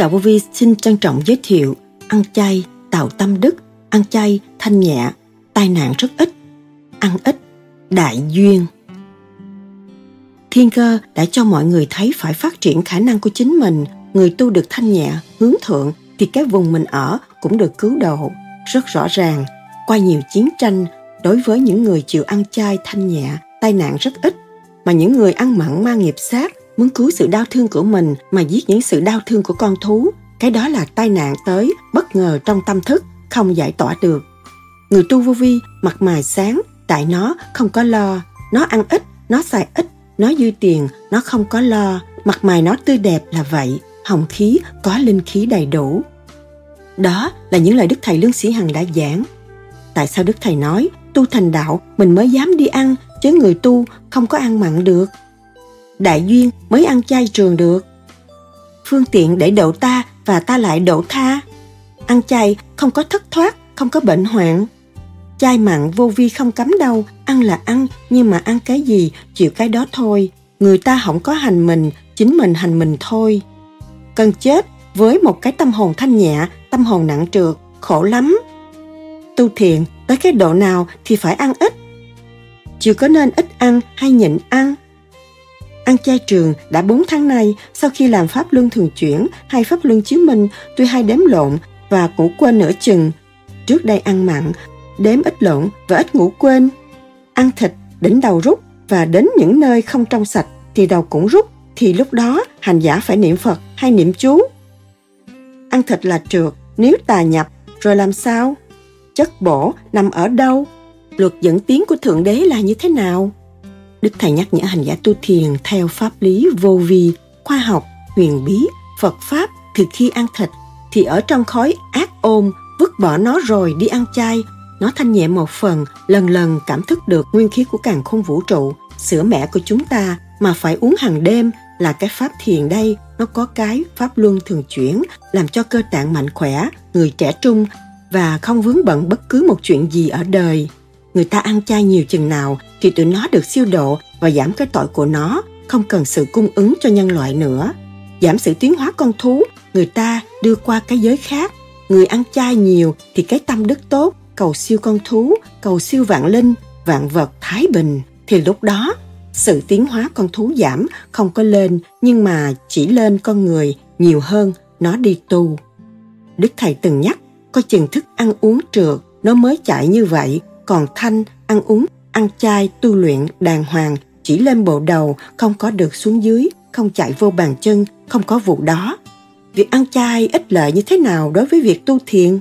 Đạo Vô Vi xin trân trọng giới thiệu ăn chay tạo tâm đức, ăn chay thanh nhẹ, tai nạn rất ít, ăn ít, đại duyên. Thiên cơ đã cho mọi người thấy phải phát triển khả năng của chính mình, người tu được thanh nhẹ, hướng thượng thì cái vùng mình ở cũng được cứu độ. Rất rõ ràng, qua nhiều chiến tranh, đối với những người chịu ăn chay thanh nhẹ, tai nạn rất ít, mà những người ăn mặn mang nghiệp sát muốn cứu sự đau thương của mình mà giết những sự đau thương của con thú. Cái đó là tai nạn tới bất ngờ trong tâm thức, không giải tỏa được. Người tu vô vi mặt mày sáng, tại nó không có lo. Nó ăn ít, nó xài ít, nó dư tiền, nó không có lo. Mặt mày nó tươi đẹp là vậy, hồng khí có linh khí đầy đủ. Đó là những lời đức thầy lương sĩ hằng đã giảng. Tại sao đức thầy nói, tu thành đạo, mình mới dám đi ăn, chứ người tu không có ăn mặn được? Đại duyên mới ăn chay trường được. Phương tiện để độ ta và ta lại độ tha. Ăn chay không có thất thoát, không có bệnh hoạn. Chay mặn vô vi không cấm đâu, ăn là ăn, nhưng mà ăn cái gì, chịu cái đó thôi. Người ta không có hành mình, chính mình hành mình thôi. Cần chết với một cái tâm hồn thanh nhẹ, tâm hồn nặng trược, khổ lắm. Tu thiện tới cái độ nào thì phải ăn ít. Chưa có nên ít ăn hay nhịn ăn Ăn chay trường đã 4 tháng nay sau khi làm pháp luân thường chuyển hay pháp luân chiếu minh tôi hay đếm lộn và ngủ quên nửa chừng. Trước đây ăn mặn, đếm ít lộn và ít ngủ quên. Ăn thịt, đỉnh đầu rút và đến những nơi không trong sạch thì đầu cũng rút thì lúc đó hành giả phải niệm Phật hay niệm chú. Ăn thịt là trượt, nếu tà nhập rồi làm sao? Chất bổ nằm ở đâu? Luật dẫn tiến của Thượng Đế là như thế nào? Đức Thầy nhắc nhở hành giả tu thiền theo pháp lý vô vi, khoa học, huyền bí, Phật Pháp thì khi ăn thịt thì ở trong khói ác ôn vứt bỏ nó rồi đi ăn chay. Nó thanh nhẹ một phần lần lần cảm thức được nguyên khí của càng khôn vũ trụ. Sữa mẹ của chúng ta mà phải uống hàng đêm là cái pháp thiền đây. Nó có cái pháp luân thường chuyển làm cho cơ tạng mạnh khỏe người trẻ trung và không vướng bận bất cứ một chuyện gì ở đời người ta ăn chay nhiều chừng nào thì tụi nó được siêu độ và giảm cái tội của nó, không cần sự cung ứng cho nhân loại nữa. Giảm sự tiến hóa con thú, người ta đưa qua cái giới khác. Người ăn chay nhiều thì cái tâm đức tốt, cầu siêu con thú, cầu siêu vạn linh, vạn vật thái bình. Thì lúc đó, sự tiến hóa con thú giảm không có lên nhưng mà chỉ lên con người nhiều hơn nó đi tu. Đức Thầy từng nhắc, coi chừng thức ăn uống trượt, nó mới chạy như vậy, còn thanh, ăn uống ăn chay tu luyện đàng hoàng chỉ lên bộ đầu không có được xuống dưới không chạy vô bàn chân không có vụ đó. Việc ăn chay ích lợi như thế nào đối với việc tu thiền?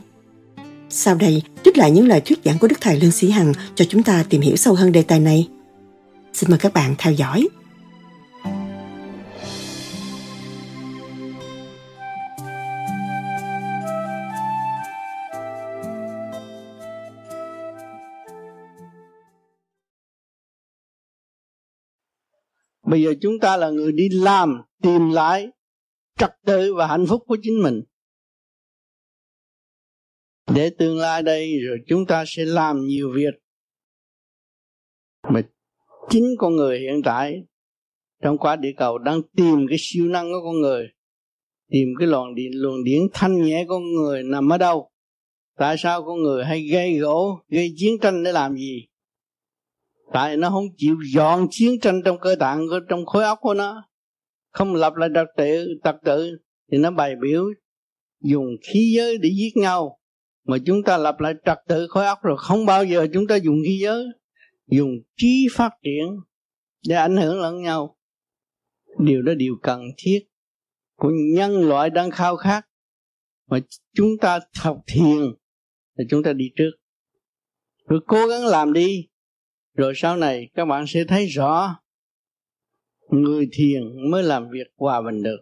Sau đây trích lại những lời thuyết giảng của đức thầy lương sĩ hằng cho chúng ta tìm hiểu sâu hơn đề tài này. Xin mời các bạn theo dõi. Bây giờ chúng ta là người đi làm, tìm lại trật tự và hạnh phúc của chính mình. Để tương lai đây, rồi chúng ta sẽ làm nhiều việc mà chính con người hiện tại trong quả địa cầu đang tìm cái siêu năng của con người, tìm cái luồng điện, luồng điển thanh nhẹ của con người nằm ở đâu? Tại sao con người hay gây gỗ, gây chiến tranh để làm gì? Tại nó không chịu dọn chiến tranh trong cơ tạng trong khối óc của nó. Không lập lại trật tự trật tự, thì nó bày biểu dùng khí giới để giết nhau. Mà chúng ta lập lại trật tự khối óc rồi, không bao giờ chúng ta dùng khí giới, dùng trí phát triển để ảnh hưởng lẫn nhau. Điều đó điều cần thiết của nhân loại đang khao khát. Mà chúng ta học thiền, thì chúng ta đi trước. Rồi cố gắng làm đi rồi sau này các bạn sẽ thấy rõ, người thiền mới làm việc hòa bình được.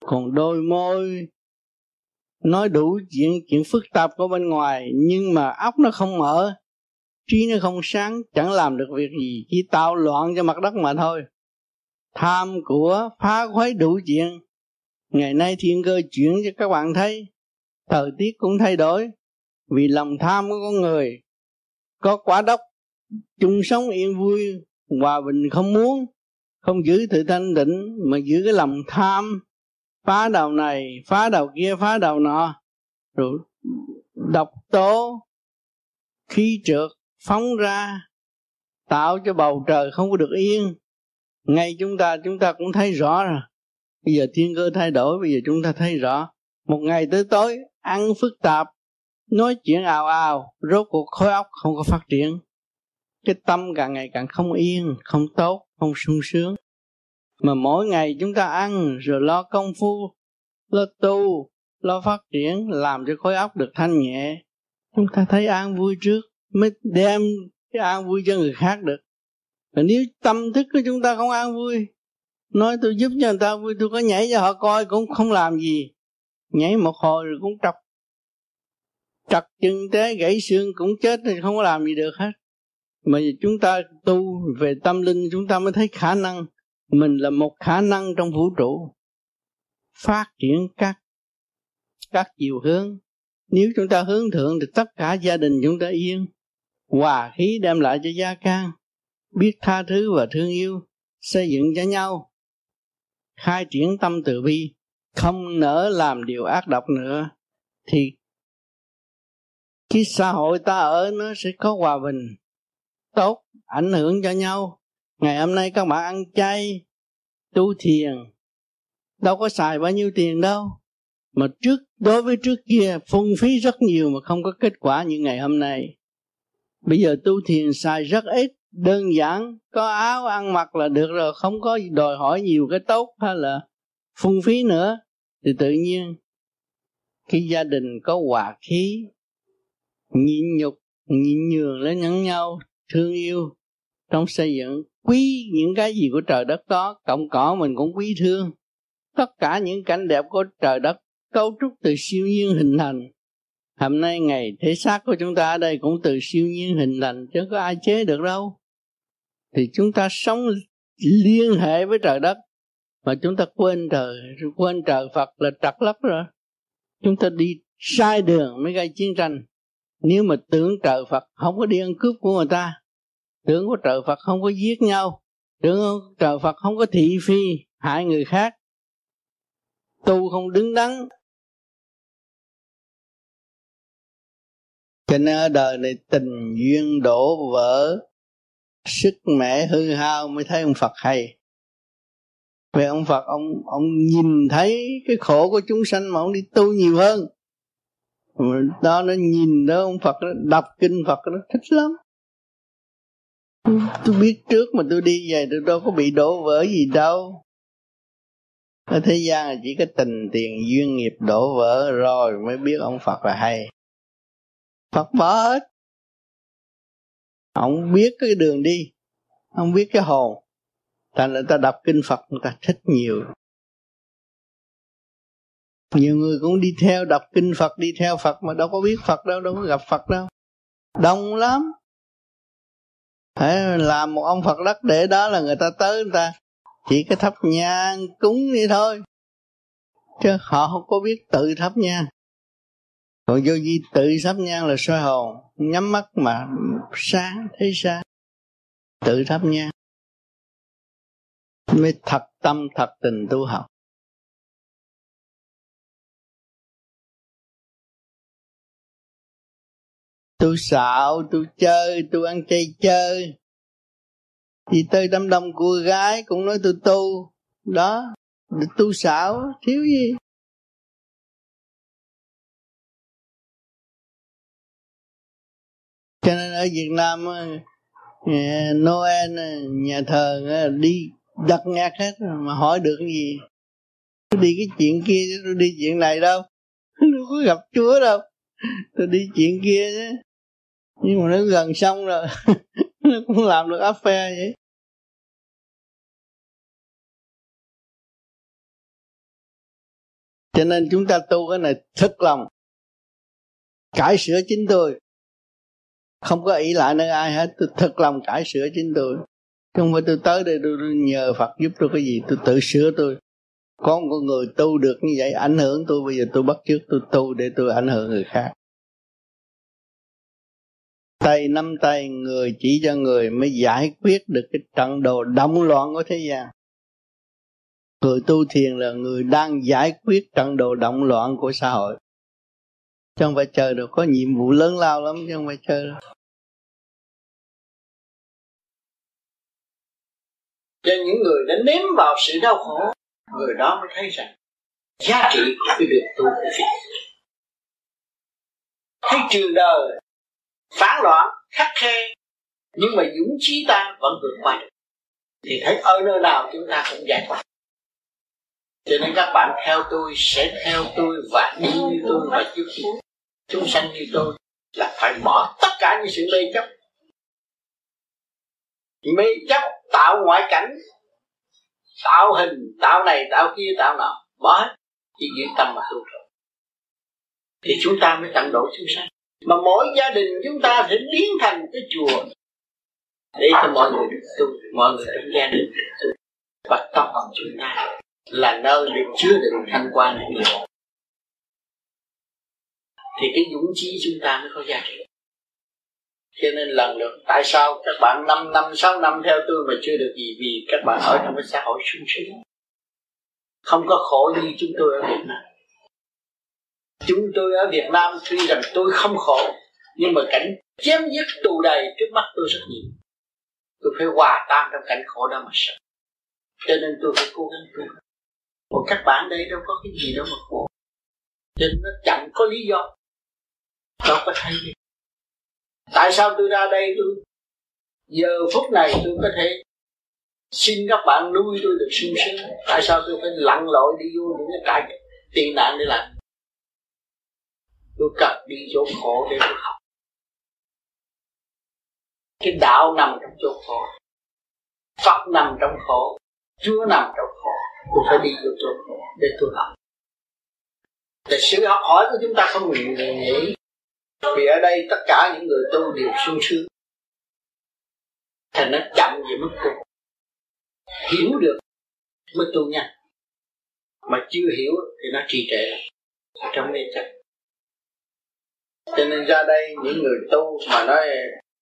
Còn đôi môi nói đủ chuyện chuyện phức tạp của bên ngoài, nhưng mà óc nó không mở, trí nó không sáng, chẳng làm được việc gì, chỉ tạo loạn cho mặt đất mà thôi. Tham của phá khuấy đủ chuyện. Ngày nay thiên cơ chuyển cho các bạn thấy, thời tiết cũng thay đổi. Vì lòng tham của con người có quá đốc chung sống yên vui, hòa bình không muốn, không giữ tự thanh định mà giữ cái lòng tham. Phá đầu này, phá đầu kia, phá đầu nọ. Rồi độc tố, khí trượt phóng ra, tạo cho bầu trời không có được yên. Ngay chúng ta chúng ta cũng thấy rõ rồi. Bây giờ thiên cơ thay đổi, bây giờ chúng ta thấy rõ. Một ngày tới tối, ăn phức tạp, nói chuyện ào ào, rốt cuộc khối óc không có phát triển cái tâm càng ngày càng không yên, không tốt, không sung sướng. Mà mỗi ngày chúng ta ăn rồi lo công phu, lo tu, lo phát triển, làm cho khối óc được thanh nhẹ, chúng ta thấy an vui trước mới đem cái an vui cho người khác được. Và nếu tâm thức của chúng ta không an vui, nói tôi giúp cho người ta vui, tôi có nhảy cho họ coi cũng không làm gì. Nhảy một hồi rồi cũng trọc trật chân té gãy xương cũng chết thì không có làm gì được hết mà chúng ta tu về tâm linh, chúng ta mới thấy khả năng. Mình là một khả năng trong vũ trụ. Phát triển các các chiều hướng. Nếu chúng ta hướng thượng thì tất cả gia đình chúng ta yên. Hòa khí đem lại cho gia can. Biết tha thứ và thương yêu. Xây dựng cho nhau. Khai triển tâm từ bi. Không nỡ làm điều ác độc nữa. Thì cái xã hội ta ở nó sẽ có hòa bình tốt, ảnh hưởng cho nhau. Ngày hôm nay các bạn ăn chay, tu thiền, đâu có xài bao nhiêu tiền đâu. Mà trước, đối với trước kia, phung phí rất nhiều mà không có kết quả như ngày hôm nay. Bây giờ tu thiền xài rất ít, đơn giản, có áo ăn mặc là được rồi, không có đòi hỏi nhiều cái tốt hay là phung phí nữa. Thì tự nhiên cái gia đình có hòa khí, nhịn nhục, nhịn nhường lên nhẫn nhau thương yêu. Trong xây dựng quý những cái gì của trời đất đó, cộng cỏ mình cũng quý thương. Tất cả những cảnh đẹp của trời đất, cấu trúc từ siêu nhiên hình thành. Hôm nay ngày thể xác của chúng ta ở đây cũng từ siêu nhiên hình thành, chứ có ai chế được đâu. Thì chúng ta sống liên hệ với trời đất, mà chúng ta quên trời quên trời Phật là trật lấp rồi. Chúng ta đi sai đường mới gây chiến tranh nếu mà tưởng trời Phật không có đi ăn cướp của người ta, tưởng của trời Phật không có giết nhau, tưởng trời Phật không có thị phi, hại người khác, tu không đứng đắn. Cho nên ở đời này tình duyên đổ vỡ, sức mẻ hư hao mới thấy ông Phật hay. Về ông Phật, ông ông nhìn thấy cái khổ của chúng sanh mà ông đi tu nhiều hơn đó, nó nhìn đó, ông Phật nó đọc kinh Phật nó thích lắm. Tôi biết trước mà tôi đi về, tôi đâu có bị đổ vỡ gì đâu. Ở thế gian là chỉ có tình tiền duyên nghiệp đổ vỡ rồi mới biết ông Phật là hay. Phật bỏ hết. Ông biết cái đường đi, ông biết cái hồn. Thành là, ta đọc kinh Phật, người ta thích nhiều nhiều người cũng đi theo đọc kinh Phật, đi theo Phật mà đâu có biết Phật đâu đâu có gặp Phật đâu. Đông lắm. Phải làm một ông Phật đất để đó là người ta tới người ta. Chỉ cái thắp nhang cúng đi thôi. Chứ họ không có biết tự thắp nhang. Còn vô vi tự thắp nhang là soi hồn. Nhắm mắt mà sáng, thấy sáng. Tự thắp nhang. Mới thật tâm, thật tình tu học. Tôi xạo tôi chơi, tôi ăn chay chơi. Thì tới đám đông cô gái cũng nói tôi tu. Đó tu xạo thiếu gì? Cho nên ở Việt Nam Noel nhà thờ đi đặt nhạc hết mà hỏi được cái gì? Tôi đi cái chuyện kia tôi đi chuyện này đâu. Tôi có gặp Chúa đâu. Tôi đi chuyện kia chứ nhưng mà nó gần xong rồi, nó cũng làm được áp phe vậy. Cho nên chúng ta tu cái này thật lòng, cải sửa chính tôi. Không có ý lại nơi ai hết, tôi thật lòng cải sửa chính tôi. Không phải tôi tới đây tôi nhờ Phật giúp tôi cái gì, tôi tự sửa tôi. Có một con người tu được như vậy, ảnh hưởng tôi, bây giờ tôi bắt chước tôi tu để tôi ảnh hưởng người khác tay nắm tay, người chỉ cho người mới giải quyết được cái trận đồ động loạn của thế gian. Người tu thiền là người đang giải quyết trận đồ động loạn của xã hội. Chứ không phải chờ được có nhiệm vụ lớn lao lắm, chứ không phải chờ đâu cho những người đã nếm vào sự đau khổ, người đó mới thấy rằng giá trị của cái việc tu của Phật. Thấy trường đời phản loạn khắc khe. Nhưng mà dũng chí ta vẫn vượt qua được. Thì thấy ở nơi nào chúng ta cũng giải thoát. Cho nên các bạn theo tôi sẽ theo tôi và đi như tôi và giúp chúng sanh như tôi là phải bỏ tất cả những sự mê chấp. Mê chấp tạo ngoại cảnh tạo hình tạo này tạo kia tạo nọ bỏ hết. Chỉ giữ tâm mà tu rồi thì chúng ta mới tận độ chúng sanh mà mỗi gia đình chúng ta sẽ biến thành cái chùa. Để cho mọi người được tu, mọi người trong gia đình được tu. Và tâm hồn chúng ta là nơi để chứa đựng thanh quan của người thì cái dũng chí chúng ta mới có giá trị. Cho nên lần lượt, tại sao các bạn 5 năm 6 năm theo tôi mà chưa được gì? Vì các bạn ở trong cái xã hội sung sướng. Không có khổ như chúng tôi ở Việt Nam chúng tôi ở Việt Nam tuy rằng tôi không khổ, nhưng mà cảnh chém giết tù đầy trước mắt tôi rất nhiều. Tôi phải hòa tan trong cảnh khổ đó mà sợ. Cho nên tôi phải cố gắng tu. Còn các bạn đây đâu có cái gì đâu mà khổ. Cho nên nó chẳng có lý do. Đâu có thấy gì tại sao tôi ra đây tôi? Giờ phút này tôi có thể xin các bạn nuôi tôi được sung sướng. Tại sao tôi phải lặn lội đi vô những cái trại tị nạn để làm? Tôi cần đi chỗ khổ để tôi học. Cái đạo nằm trong chỗ khổ Phật nằm trong khổ Chúa nằm trong khổ Tôi phải đi vô chỗ khổ để tôi học. Thì sự học hỏi của chúng ta không ngừng nghỉ. Vì ở đây tất cả những người tu đều sung sướng. Thành nó chậm về mức tu Hiểu được mới tu nhanh. Mà chưa hiểu thì nó trì trệ. Ở trong mê chấp cho nên ra đây những người tu mà nói,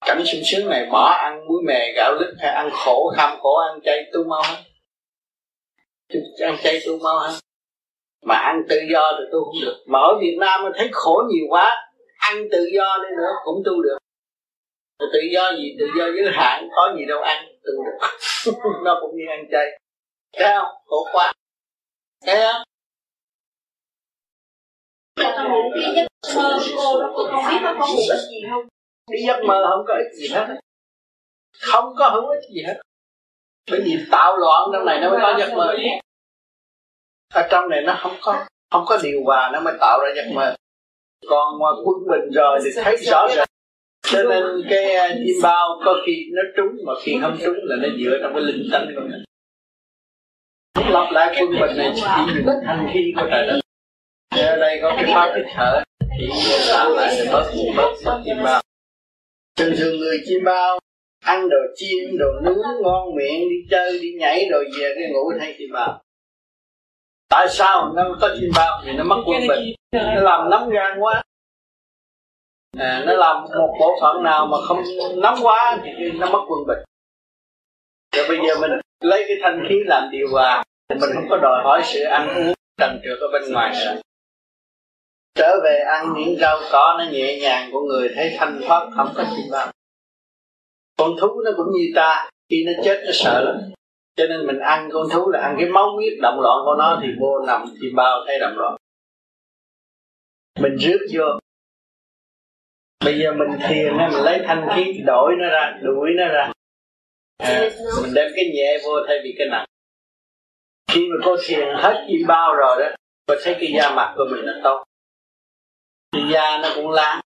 cảnh sung sướng này bỏ ăn muối mè, gạo lứt hay ăn khổ, kham khổ, ăn chay tu mau hết? Ăn chay tu mau hết. Mà ăn tự do thì tu không được. Mà ở Việt Nam thấy khổ nhiều quá, ăn tự do đi nữa cũng tu được. Tự do gì? Tự do giới hạn, có gì đâu ăn, tu được. Nó cũng như ăn chay. Thấy không? Khổ quá. Thấy không? Đi giấc mơ cô đó cô không biết nó có mục gì không? Đi giấc mơ không có ích gì hết. Không có hữu ích gì hết. Bởi vì tạo loạn trong này nó mới có giấc mơ. Ở trong này nó không có không có điều hòa nó mới tạo ra giấc mơ. Còn mà quân bình rồi thì thấy rõ ràng. Cho nên cái à, chim bao có khi nó trúng mà khi không trúng là nó dựa trong cái linh tánh của mình. Lặp lại quân bình này chỉ những thanh khí của trời đất ở đây có cái pháp thích thở. Thì làm lại thì bớt bớt bớt chim bao. Thường thường người chim bao ăn đồ chiên đồ nướng ngon miệng đi chơi đi nhảy rồi về cái ngủ thay chim bao. Tại sao nó có chim bao? Vì nó mất quân bình. Nó làm nóng gan quá. À, nó làm một bộ phận nào mà không nóng quá thì nó mất quân bình. Rồi bây giờ mình lấy cái thanh khí làm điều hòa. Mình không có đòi hỏi sự ăn uống trần trượt ở bên ngoài. nữa trở về ăn những rau cỏ nó nhẹ nhàng của người thấy thanh thoát không có chim bao con thú nó cũng như ta khi nó chết nó sợ lắm. Cho nên mình ăn con thú là ăn cái máu huyết động loạn của nó thì vô nằm chim bao thấy động loạn. Mình rước vô. Bây giờ mình thiền mình lấy thanh khí đổi nó ra đuổi nó ra. À, mình đem cái nhẹ vô thay vì cái nặng. Khi mà cô thiền hết chim bao rồi đó cô thấy cái da mặt của mình nó tốt thì da nó cũng lá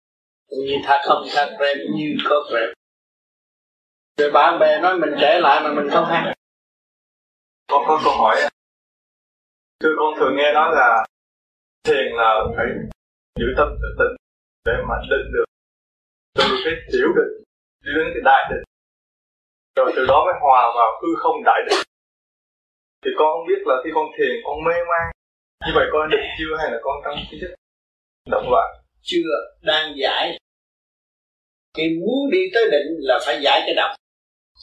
như thật không thật krem như có krem rồi bạn bè nói mình trẻ lại mà mình không hay. Có có câu hỏi thưa con thường nghe nói là thiền là phải giữ tâm tự tịnh để mà định được từ cái tiểu định đi đến cái đại định. Rồi từ đó mới hòa vào hư không đại định. Thì con không biết là khi con thiền con mê man, như vậy con định chưa hay là con trong cái chất động loạn chưa đang giải. Khi muốn đi tới định là phải giải cái động.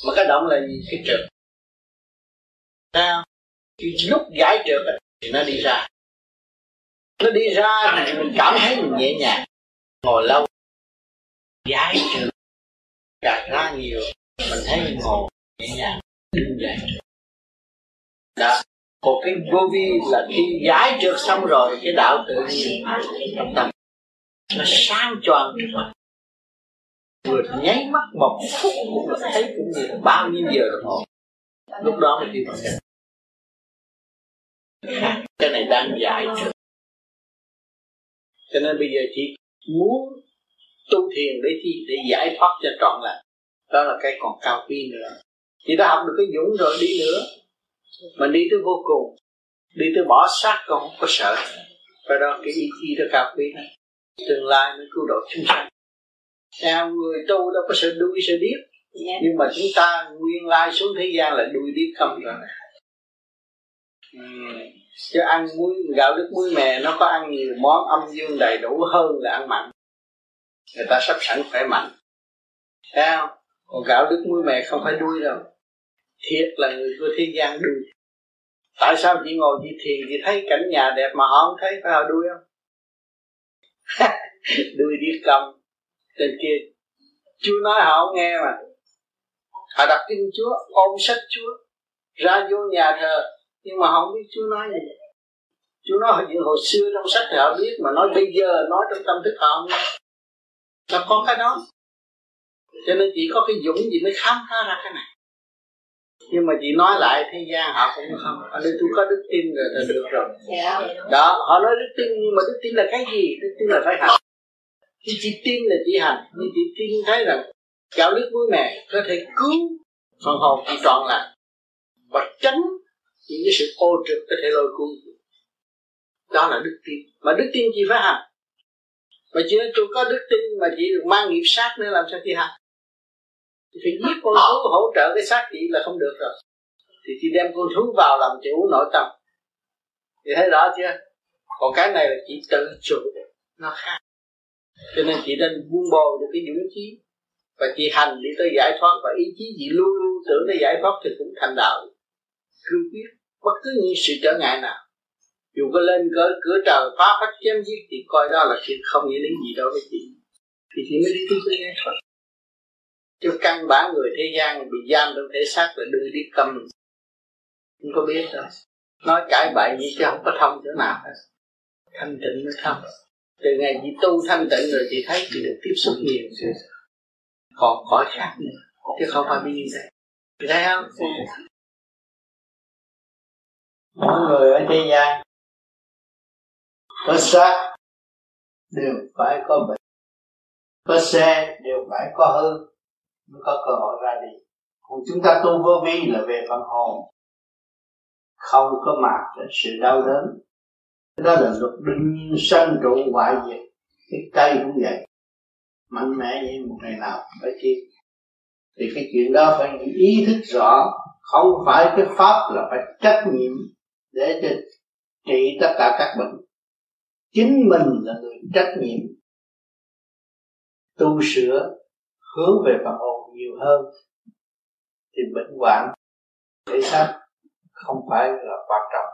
Mà cái động là gì? Cái trượt sao khi lúc giải trượt thì nó đi ra. Nó đi ra thì mình cảm thấy mình nhẹ nhàng. Ngồi lâu. Giải trượt gạt ra nhiều, mình thấy mình ngồi nhẹ nhàng, đứng dậy. Đó một cái vô vi là khi giải trượt xong rồi, cái đạo tự nhiên tâm nó sáng choang trước mặt vừa nháy mắt một phút cũng là thấy cũng như là bao nhiêu giờ đồng hồ. Lúc đó mới đi vào cái này đang giải trượt. Cho nên bây giờ chỉ muốn tu thiền để chi để giải thoát cho trọn lành. Đó là cái còn cao quý nữa. Chị đã học được cái dũng rồi, đi nữa mà đi tới vô cùng. Đi tới bỏ xác còn không có sợ. Và đó cái ý chí đó cao quý này tương lai mới cứu độ chúng sanh. Theo người tu đâu có sợ đuôi sợ điếc. Yeah. nhưng mà chúng ta nguyên lai xuống thế gian là đuôi điếc không rồi. Uhm. chứ ăn muối gạo nước muối mè nó có ăn nhiều món âm dương đầy đủ hơn là ăn mặn. Người ta sắp sẵn khỏe mạnh. Thấy không? Còn gạo nước muối mè không phải đuôi đâu thiệt là người của thế gian đuôi tại sao chị ngồi chị thiền chị thấy cảnh nhà đẹp mà họ không thấy phải họ đuôi không? Đuôi đi cầm trên kia, chúa nói họ không nghe mà. Họ đọc kinh chúa, ôm sách chúa, ra vô nhà thờ, nhưng mà họ không biết chúa nói gì. Chúa nói chuyện hồi xưa trong sách thì họ biết, mà nói bây giờ, nói trong tâm thức họ không nghe. Nó có cái đó? Cho nên chỉ có cái dũng gì mới khám phá ra cái này nhưng mà chị nói lại thế gian họ cũng không ở đây tôi có đức tin rồi là được rồi. Dạ. đó họ nói đức tin nhưng mà đức tin là cái gì? Đức tin là phải hành. Khi chị tin là chị hành nhưng chị tin thấy rằng gạo nước muối mè có thể cứu phần hồn chị trọn lành và tránh những cái sự ô trực có thể lôi cuốn. Đó là đức tin. Mà đức tin chị phải hành. Mà chị nói tôi có đức tin mà chị được mang nghiệp sát nữa làm sao chị hành thì giết con thú hỗ trợ cái xác chị là không được rồi. Thì chị đem con thú vào làm chủ nội tâm. Thì thấy rõ chưa? Còn cái này là chị tự chủ, nó khác. Cho nên chị nên buông bồi được cái dũng chí và chị hành đi tới giải thoát. Và ý chí chị luôn luôn tưởng tới giải thoát thì cũng thành đạo. Cương quyết, bất cứ những sự trở ngại nào. Dù có lên cỡ, cửa trời, phá phách chém giết thì coi đó là chuyện không nghĩa lý gì đâu với chị. Thì chị mới đi tới giải thoát chứ căn bản người thế gian bị giam trong thể xác là đưa đi tâm. Không có biết đâu. Nói cãi bậy gì chứ không có thông chỗ nào hết. Thanh tịnh mới thông. Từ ngày chị tu thanh tịnh rồi chị thấy chị được tiếp xúc nhiều. Còn khỏi khác nữa. Chứ không phải như vậy. Chị thấy không? Mọi người ở thế gian, có xác đều phải có bệnh, có xe đều phải có hư mới có cơ hội ra đi. Còn chúng ta tu vô vi là về phần hồn. Không có mạc đến sự đau đớn. Đó là luật đương nhiên sân trụ hoại diệt. Cái cây cũng vậy. Mạnh mẽ như một ngày nào phải chi thì cái chuyện đó phải ý thức rõ. Không phải cái pháp là phải trách nhiệm để cho trị tất cả các bệnh. Chính mình là người trách nhiệm. Tu sửa hướng về phần hồn nhiều hơn, thì bệnh hoạn thể xác không phải là quan trọng.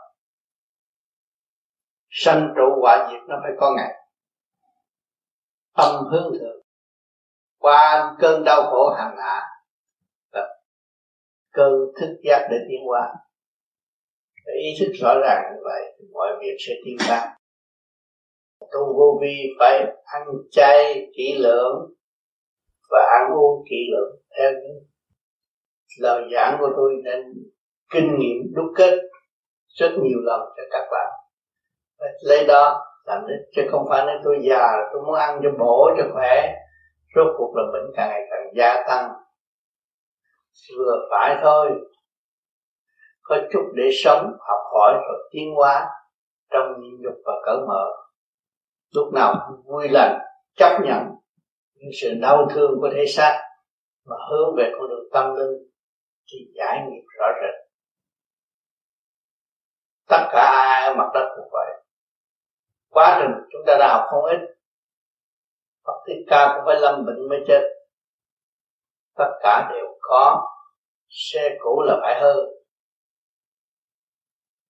Sanh trụ quả diệt nó phải có ngày. Tâm hướng thượng. Qua cơn đau khổ hàng hạ là cơn thức giác để tiến hóa. Để ý thức rõ ràng như vậy mọi việc sẽ tiến hóa. Tu vô vi phải ăn chay kỹ lưỡng và ăn uống kỹ lưỡng theo những lời giảng của tôi nên kinh nghiệm đúc kết rất nhiều lần cho các bạn. Và lấy đó làm đích chứ không phải nói tôi già tôi muốn ăn cho bổ cho khỏe. Rốt cuộc là bệnh càng ngày càng gia tăng. Vừa phải thôi. Có chút để sống, học hỏi và tiến hóa trong nhịn nhục và cởi mở. Lúc nào cũng vui lành, chấp nhận những sự đau thương của thể xác mà hướng về con đường tâm linh thì giải nghiệp rõ rệt. Tất cả ai ở mặt đất cũng vậy. Quá trình chúng ta đã học không ít. Phật Thích Ca cũng phải lâm bệnh mới chết. Tất cả đều có xe cũ là phải hư.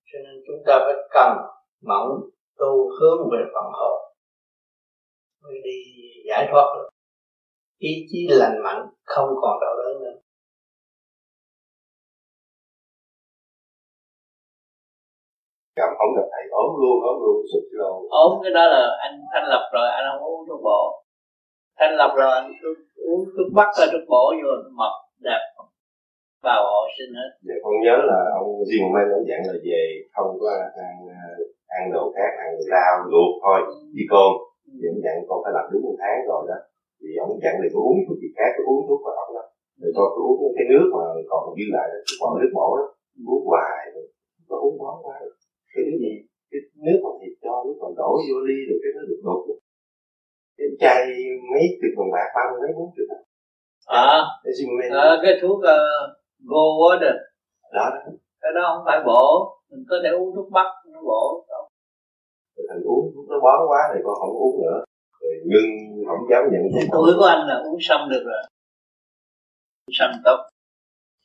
Cho nên chúng ta phải cần mẫn tu hướng về phần hồn. Mới đi giải thoát được ý chí lành mạnh không còn đau đớn nữa. Cảm không gặp thầy ốm luôn ốm luôn sụt luôn ốm cái đó là anh thanh lập rồi anh không uống thuốc bổ. Thanh lập rồi anh cứ uống thuốc bắc ra thuốc bổ vô mập đẹp. Vào họ sinh hết. Dạ con nhớ là ông riêng mai ông dặn là về không có ăn ăn đồ khác ăn rau luộc thôi đi con thì ông dặn con phải làm đúng một tháng rồi đó thì ông dặn là tôi uống thuốc gì khác tôi uống thuốc vào ốc đó rồi tôi uống cái nước mà còn dư lại đó bỏ nước bổ đó uống hoài có uống bó quá cái thứ gì? Cái nước mà thịt cho nước còn đổ vô ly rồi cái nó được đột cái chai mấy chục đồng bạc ba mươi mấy bốn chục à, à cái thuốc uh, go water. Đó cái đó không phải bổ mình có thể uống thuốc bắc nó bổ rồi thành uống thuốc nó bón quá thì con không uống nữa rồi ngưng không dám nhận thuốc tuổi của anh là uống xong được rồi. Uống xong tốt.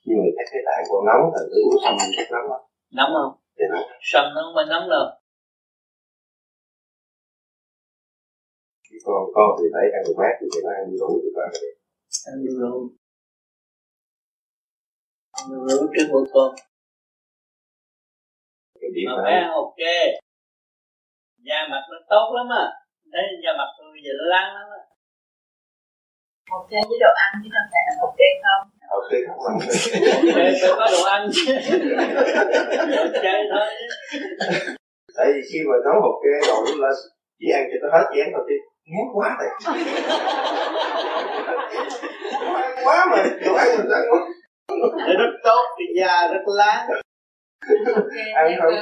Nhưng mà cái cái tạng con nóng thành cứ uống xong rất nóng lắm. Nóng không? Dạ nóng. Xong nó mới nóng đâu. Con con thì phải ăn mát thì phải ăn đủ thì phải ăn. Đủ rượu. Trước bữa cơm. Mà phải ăn ok. Da mặt nó tốt lắm à thấy da mặt tôi bây giờ nó láng lắm á. Ok với đồ ăn chứ không phải là ok không. Ok không ăn phải có đồ ăn chứ. Chơi thôi tại vì khi mà nấu một cái rồi là chỉ ăn cho nó hết chén thôi chứ ngán quá rồi. Quá mà đồ ăn mình ăn quá rất tốt thì da rất lá ăn không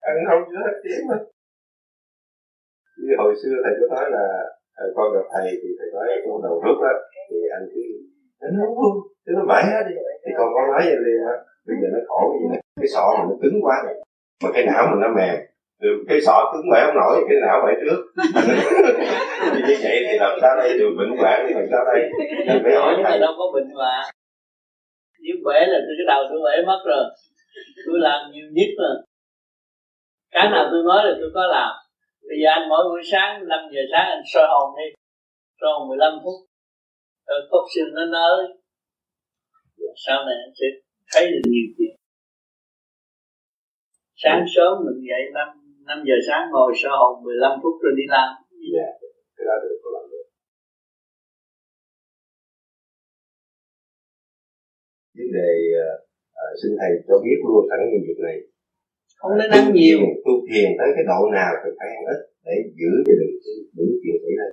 ăn không chứ hết tiếng mà như hồi xưa thầy có nói là à, con gặp thầy thì thầy nói con đầu rút á thì anh cứ anh nấu luôn chứ nó bể hết đi. Thì con có nói vậy liền á. Bây giờ nó khổ như này cái sọ mình nó cứng quá rồi mà cái não mình nó mềm. Từ cái sọ cứng bể không nổi cái não bể trước. Thì như vậy thì làm sao đây? Được bệnh hoạn thì làm sao đây? Mình phải hỏi thầy. đâu có bệnh hoạn. Nếu bể là cái đầu tôi bể mất rồi. Tôi làm nhiều nhất mà cái nào tôi nói là tôi có làm bây giờ anh mỗi buổi sáng 5 giờ sáng anh soi hồn đi. Soi hồn 15 phút. Rồi cốc xương nó nới sau này anh sẽ thấy được nhiều chuyện. Sáng sớm mình dậy 5, 5 giờ sáng ngồi soi hồn 15 phút rồi đi làm. Dạ cái đó được làm được. Vấn đề uh, xin thầy cho biết luôn sẵn những việc này không nên ăn nhiều. Tu thiền tới cái độ nào thì phải ăn ít để giữ cho đừng những chuyện xảy ra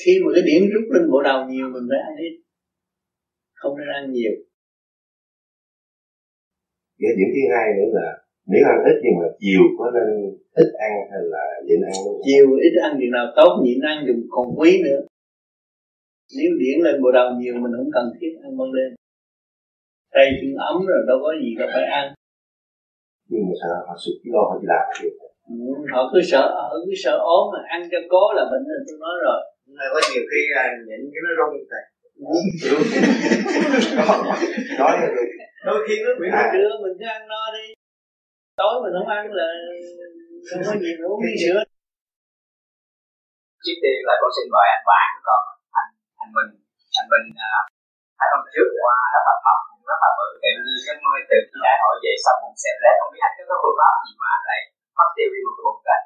khi mà cái điểm rút lên bộ đầu nhiều mình phải ăn ít. Không nên ăn nhiều. Cái điểm thứ hai nữa là nếu ăn ít nhưng mà chiều có nên ít ăn hay là nhịn ăn? Luôn chiều ít ăn chừng nào tốt nhịn ăn đừng còn quý nữa. Nếu điển lên bộ đầu nhiều mình không cần thiết ăn ban đêm. Tay chân ấm rồi đâu có gì đâu phải ăn nhưng mà sợ họ sụt kilo họ đi làm được ừ, họ cứ sợ họ cứ sợ ốm mà ăn cho cố là bệnh rồi tôi nói rồi. Nhưng mà có nhiều khi là nhịn cái nó rung thầy nói là được. Đôi khi nó bị à. sữa mình cứ ăn no đi. Tối mình không ăn là không có gì uống đi sữa trước tiên là con xin mời anh bạn của con anh anh Minh. Anh Minh à, hai hôm trước qua rất là mập rất là bự tự nhiên cái mới từ khi đại hội về xong bụng xem lết không biết anh có cái phương pháp gì mà lại mất tiêu đi một cái bụng lên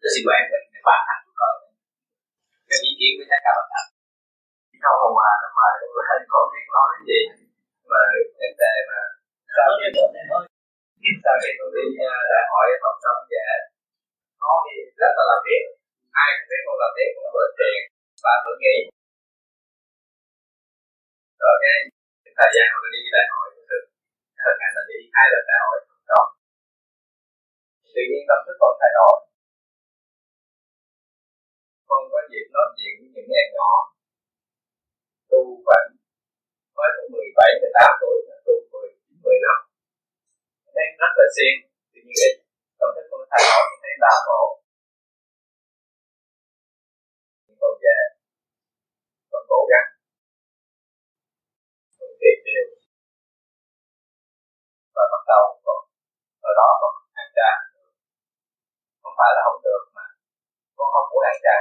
tôi xin mời anh Minh để ban hành của con cái ý kiến với tất cả bạn thành không mà mà mà có thể có biết nói gì. Mà vấn đề mà sau khi sau khi tôi đi đại hội phòng chống về có thì rất là làm việc. Ai cũng biết con làm việc cũng bởi tiền và tự nghĩ rồi cái cái thời gian mà đi đại hội được thời ngày là đi hai lần đại hội không còn tự nhiên tâm thức con thay đổi. Con có dịp nói chuyện với những em nhỏ. Tu vẫn mới có 17, 18 tuổi là tu 10, 10 năm. Thấy rất là xiên tự nhiên cái tâm thức con thay đổi thấy là bộ con về con cố gắng con tìm điều và bắt đầu con ở đó con ăn trà không phải là không được mà con không muốn ăn trà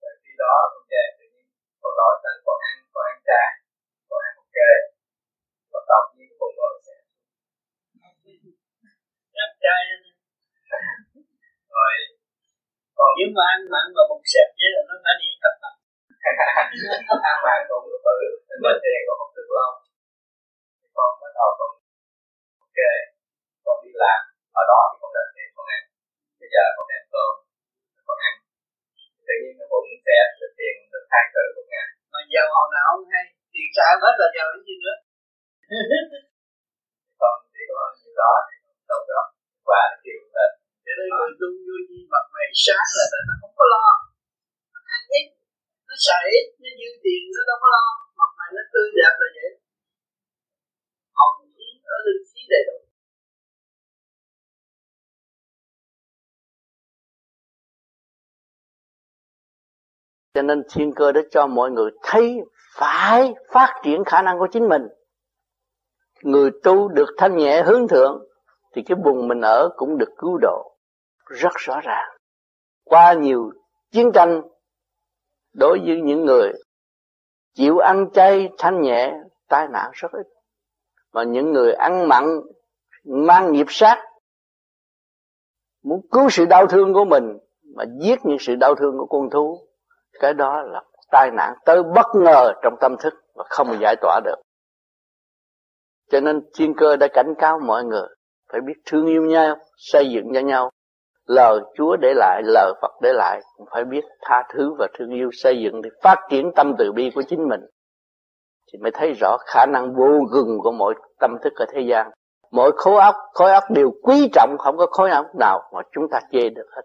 rồi khi đó con về tự nhiên con nói rằng con ăn con ăn trà con ăn ok. Đầu như cái bụng rồi sẽ ăn chay rồi. Còn nếu mà ăn mặn và bụng xẹp vậy là nó đã đi tập tập ăn mặn cũng tự lên tiền còn không được lâu. Con bắt đầu con ok con đi làm. Ở đó thì con lên tiền con ăn. Bây giờ con ăn cơm con ăn. Tự nhiên cái bụng sẽ được tiền được hai cử một ngày mà giàu hồi nào không hay? Tiền xài hết là giàu cái gì nữa? Con chỉ có như đó thì đâu đó và kêu lên cho nên người tu vô gì mặt mày sáng là nó không có lo. Nó ăn ít nó chảy, ít nó dư tiền nó đâu có lo. Mặt mày nó tươi đẹp là vậy. Hồng khí ở linh khí đầy đủ. Cho nên thiên cơ đã cho mọi người thấy phải phát triển khả năng của chính mình. Người tu được thanh nhẹ hướng thượng thì cái vùng mình ở cũng được cứu độ. Rất rõ ràng. Qua nhiều chiến tranh đối với những người chịu ăn chay, thanh nhẹ, tai nạn rất ít. Mà những người ăn mặn, mang nghiệp sát, muốn cứu sự đau thương của mình, mà giết những sự đau thương của con thú, cái đó là tai nạn tới bất ngờ trong tâm thức và không giải tỏa được. Cho nên thiên cơ đã cảnh cáo mọi người phải biết thương yêu nhau, xây dựng cho nhau lời Chúa để lại, lời Phật để lại, cũng phải biết tha thứ và thương yêu, xây dựng để phát triển tâm từ bi của chính mình. Thì mới thấy rõ khả năng vô cùng của mỗi tâm thức ở thế gian. Mỗi khối óc khối óc đều quý trọng, không có khối óc nào mà chúng ta chê được hết.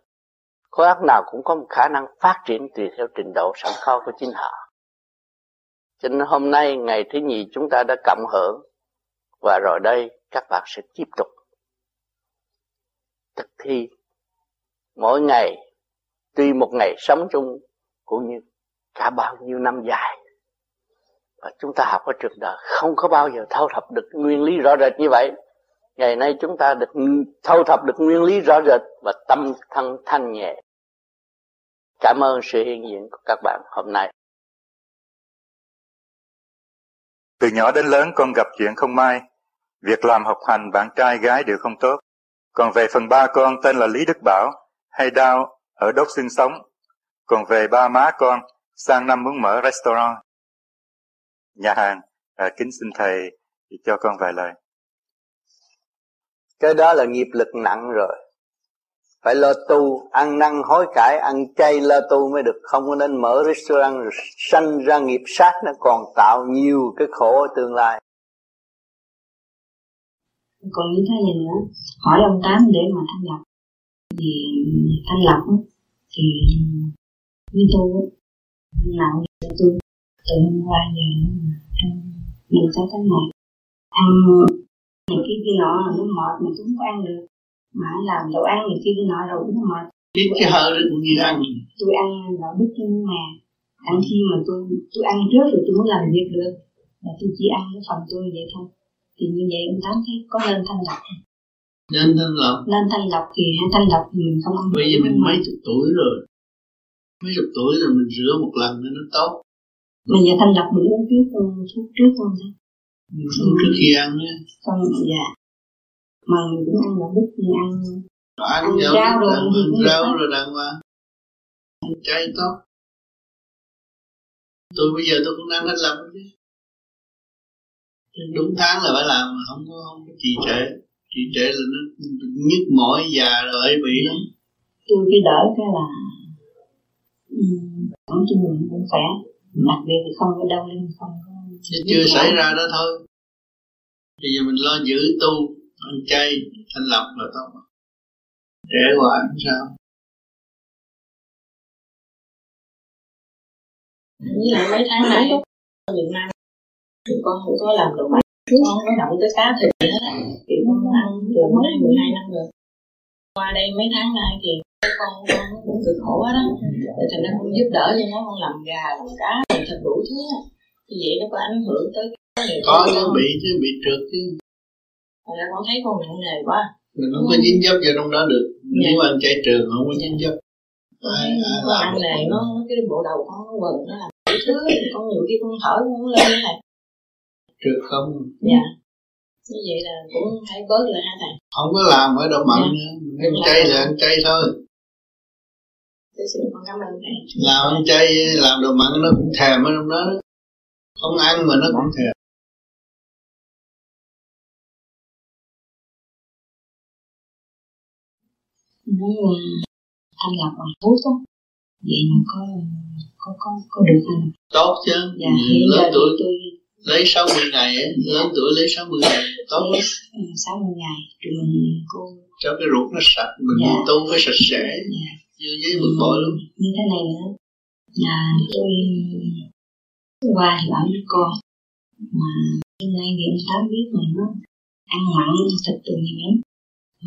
Khối óc nào cũng có một khả năng phát triển tùy theo trình độ sẵn có của chính họ. Cho nên hôm nay, ngày thứ nhì, chúng ta đã cộng hưởng. Và rồi đây, các bạn sẽ tiếp tục thực thi mỗi ngày, tuy một ngày sống chung cũng như cả bao nhiêu năm dài. Và chúng ta học ở trường đời, không có bao giờ thâu thập được nguyên lý rõ rệt như vậy. Ngày nay chúng ta được thâu thập được nguyên lý rõ rệt và tâm thân thanh nhẹ. Cảm ơn sự hiện diện của các bạn hôm nay. Từ nhỏ đến lớn con gặp chuyện không may. Việc làm học hành bạn trai gái đều không tốt. Còn về phần ba con tên là Lý Đức Bảo hay đau ở đốt xương sống. Còn về ba má con sang năm muốn mở restaurant nhà hàng à, kính xin thầy cho con vài lời. Cái đó là nghiệp lực nặng rồi. Phải lo tu ăn năn hối cải ăn chay lo tu mới được. Không có nên mở restaurant rồi sanh ra nghiệp sát nó còn tạo nhiều cái khổ ở tương lai. Còn như thế này nữa hỏi ông tám để mà thanh lập thì thanh lập thì như tôi nặng tôi từ hôm qua giờ trong mười sáu tháng một. Ăn này kia kia nọ là nó mệt mà tôi không có ăn được. Mà làm đồ ăn này kia kia nọ rồi cũng mệt. Biết cái hơi đó cũng như ăn. Tôi ăn đạo đức nhưng mà ăn khi mà tôi tôi ăn trước rồi tôi mới làm việc được. Là tôi chỉ ăn cái phần tôi vậy thôi. Thì như vậy ông tám thấy có nên thanh lọc không? Nên thanh lọc nên thanh lọc thì hay thanh lọc thì mình không ăn bây giờ mình mấy chục tuổi rồi. Mấy chục tuổi rồi mình rửa một lần nên nó tốt. Mình giờ thanh lọc mình uống trước thuốc trước không thôi uống trước khi ăn á không dạ. Mà mình cũng ăn đạo đức mình ăn. Ăn, ăn rau, rau rồi ăn, rau rồi đàng hoàng. Chay tốt. Tôi bây giờ tôi cũng đang thanh lọc chứ. Đúng tháng là phải làm mà không có không có trì trệ trì trệ là nó nhức mỏi già rồi ấy bị lắm. Tôi cái đỡ cái là nói chung mình cũng khỏe. Đặc biệt là không có đau lưng không có chưa xảy ra đó thôi. Bây giờ mình lo giữ tu ăn chay thanh lập là tốt. Trẻ hoài không sao. Với lại mấy tháng nay ở Việt Nam thì con không có làm đồ ăn con không có động tới cá thịt hết con ăn từ mới 12 năm rồi qua đây mấy tháng nay thì con con cũng cực khổ quá đó. Thì thành ra con giúp đỡ cho nó con làm gà làm cá làm thịt đủ thứ thì vậy nó có ảnh hưởng tới có chứ bị chứ bị trượt chứ. Thành ra con thấy con nặng nề quá. Mình không có dính dấp vào trong đó được. Nếu mà anh chạy trường không có dính dấp. Con ăn này nó cái bộ đầu con nó quần nó làm đủ thứ. Con nhiều khi con thở con lên như này trượt không. Dạ như vậy là cũng phải bớt lại ha thầy không có làm ở đâu mặn. Nữa ăn chay là ăn chay thôi. Tôi xin con cảm ơn thầy. Làm ăn chay làm đồ mặn nó cũng thèm ở trong đó không ăn mà nó cũng thèm. Muốn thanh lập bằng thuốc á vậy mà có có có có được không tốt chứ. Dạ hiện lớn tuổi. tôi lấy 60 ngày ấy, lớn tuổi lấy 60 ngày tốt tôi sáu mươi ngày rồi mình cô. Cho cái ruột nó sạch mình Dạ. tu phải sạch sẽ. Dạ. như giấy bực bội luôn. Như thế này nữa. Là tôi qua thì ở với con. Mà hôm nay thì ông tám biết mà nó ăn mặn thịt từ nhiều lắm.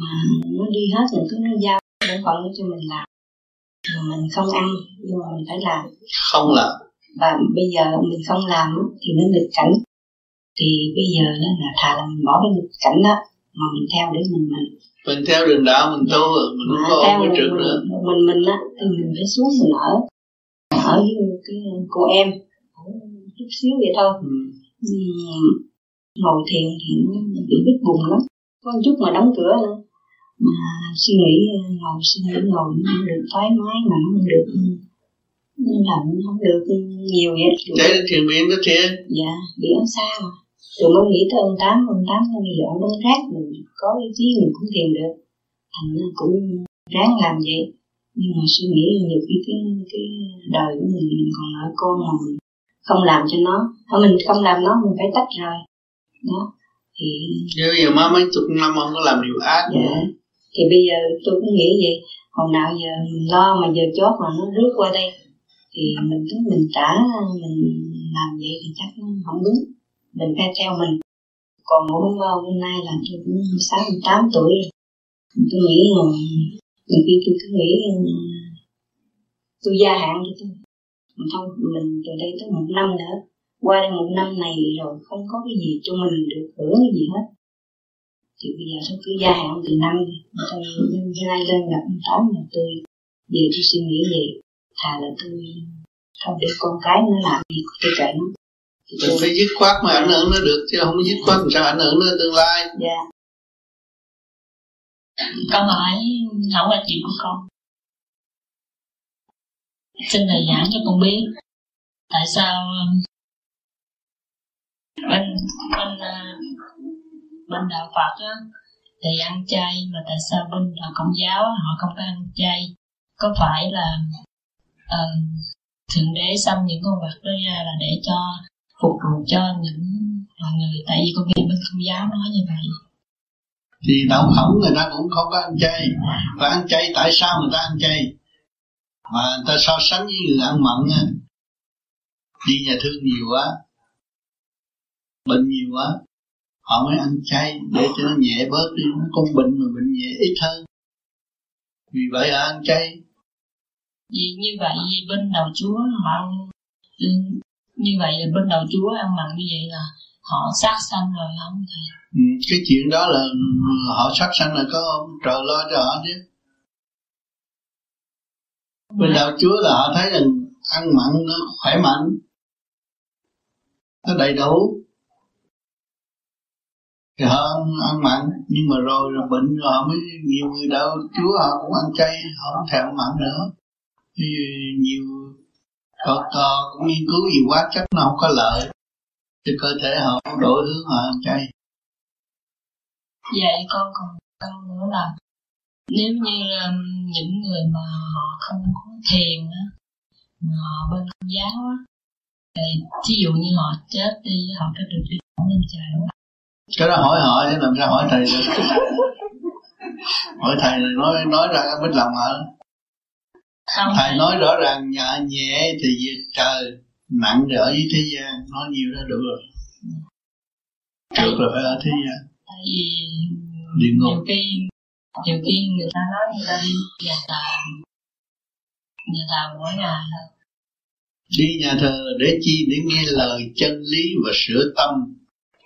Mà nó đi hết rồi cứ nó giao bổn phận cho mình làm. Mà mình không ăn nhưng mà mình phải làm. Không là và bây giờ mình không làm thì nó nghịch cảnh. Thì bây giờ đó là thà là mình bỏ cái nghịch cảnh đó mà mình theo để mình mình mình theo đường đạo mình tu mình không có theo mình, trượt mình, nữa. mình mình á thì mình phải xuống mình ở. Ở với cái cô em chút xíu vậy thôi. Ừ. Ngồi thiền thì nó bị bít bùng lắm. Có một chút mà đóng cửa nữa. Mà suy nghĩ ngồi suy nghĩ ngồi nó không được thoải mái mà nó không được nó làm nó không được nhiều vậy. Đến thiền viện đó thiền dạ bị ở xa mà rồi mới nghĩ tới ông tám ông tám nó bây dọn đống rác mình có ý chí mình cũng tìm được. Thành ra cũng ráng làm vậy. Nhưng mà suy nghĩ nhiều khi cái cái đời của mình mình còn ở con mà mình không làm cho nó hoặc mình không làm nó mình phải tách rời. Đó thì bây giờ má mấy chục năm không có làm điều ác. Dạ. Nữa thì bây giờ tôi cũng nghĩ vậy. Hồi nào giờ mình lo mà giờ chót mà nó rước qua đây thì mình cứ mình trả mình làm vậy thì chắc nó không đúng. Mình phải theo mình. Còn hôm hôm nay là tôi cũng sáu tám tuổi rồi. Tôi nghĩ là nhiều khi tôi cứ nghĩ tôi gia hạn cho tôi. Mình không, mình từ đây tới một năm nữa qua đây một năm này rồi không có cái gì cho mình được hưởng cái gì hết. Thì bây giờ tôi cứ gia hạn từ năm đi tôi nay lên gặp ông tám là tôi. Về tôi suy nghĩ gì thà là tôi không để con cái nó làm gì tôi kệ nó tôi- phải dứt khoát mà ảnh hưởng nó được chứ không có dứt khoát làm sao ảnh hưởng nó tương lai? Dạ. Câu hỏi hỏi là chuyện của con. Xin thầy giảng cho con biết tại sao um, bên bên uh, bên đạo Phật á thì ăn chay mà tại sao bên đạo Công giáo họ không có ăn chay. Có phải là uh, thượng đế xăm những con vật đó ra là để cho phục vụ cho những mọi người tại vì con nghe bên công giáo nói như vậy. Thì đạo khổng người ta cũng không có ăn chay. Và ăn chay tại sao người ta ăn chay? Mà người ta so sánh với người ăn mặn á. Đi nhà thương nhiều quá bệnh nhiều quá họ mới ăn chay để cho nó nhẹ bớt đi. Nó không bệnh mà bệnh nhẹ ít hơn. Vì vậy họ ăn chay vì như vậy bên đầu chúa họ ừ, như vậy là bên đầu chúa ăn mặn như vậy là họ sát sanh rồi không thầy ừ, cái chuyện đó là họ sát sanh là có ông trời lo cho họ chứ. Bên đạo chúa là họ thấy rằng ăn mặn nó khỏe mạnh nó đầy đủ. Thì họ ăn, ăn mặn nhưng mà rồi, là bệnh rồi họ mới nhiều người đạo chúa họ cũng ăn chay họ không thèm ăn mặn nữa nhiều họ, họ cũng nghiên cứu nhiều quá chắc nó không có lợi cho cơ thể họ đổi hướng họ ăn chay. Vậy con còn câu nữa là nếu như um, những người mà họ không có thiền á mà họ bên công giáo á thì ví dụ như họ chết đi họ có được đi lên trời không? Cái đó hỏi họ chứ làm sao hỏi thầy được? Hỏi thầy là nói nói ra biết lòng hả không thầy nói rõ ràng nhẹ nhẹ thì trời nặng thì ở dưới thế gian. Nói nhiều ra được rồi. Được rồi phải ở thế gian. Tại vì địa ngục. nhiều khi nhiều khi người ta nói người ta đi nhà thờ. Nhà thờ mỗi ngày đi nhà thờ để chi? Để nghe lời chân lý và sửa tâm.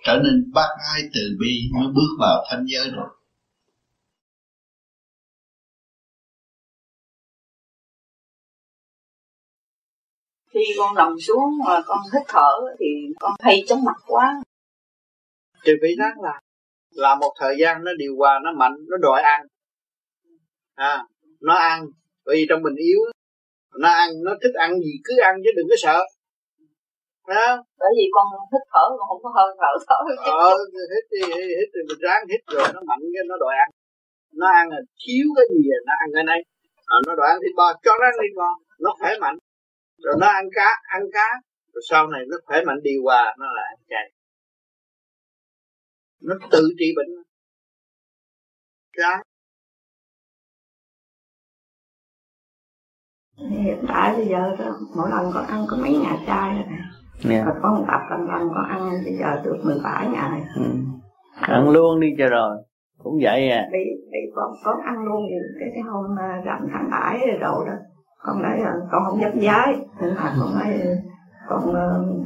Trở nên bác ái từ bi mới bước vào thanh giới được khi con nằm xuống mà con hít thở thì con hay chóng mặt quá. Thì phải ráng làm là một thời gian nó điều hòa nó mạnh nó đòi ăn. À nó ăn vì trong mình yếu nó ăn nó thích ăn gì cứ ăn chứ đừng có sợ. À. bởi vì con hít thở con không có hơi thở thở ờ hít đi hít thì mình ráng hít rồi nó mạnh cái nó đòi ăn. Nó ăn là thiếu cái gì là nó ăn cái này à, nó đòi ăn thịt bò cho nó ăn thịt bò nó khỏe mạnh rồi nó ăn cá ăn cá. Rồi sau này nó khỏe mạnh điều hòa nó là ăn chay nó tự trị bệnh. Ra hiện tại bây giờ đó, mỗi lần con ăn có mấy ngày chay rồi nè. Yeah. Rồi con tập lần lần con ăn bây giờ được 17 ngày ừ. ăn luôn đi cho rồi. Cũng vậy à. Đi đi con con ăn luôn thì cái cái hôm rằm tháng bảy rồi đó con nói con không dám nên là con nói con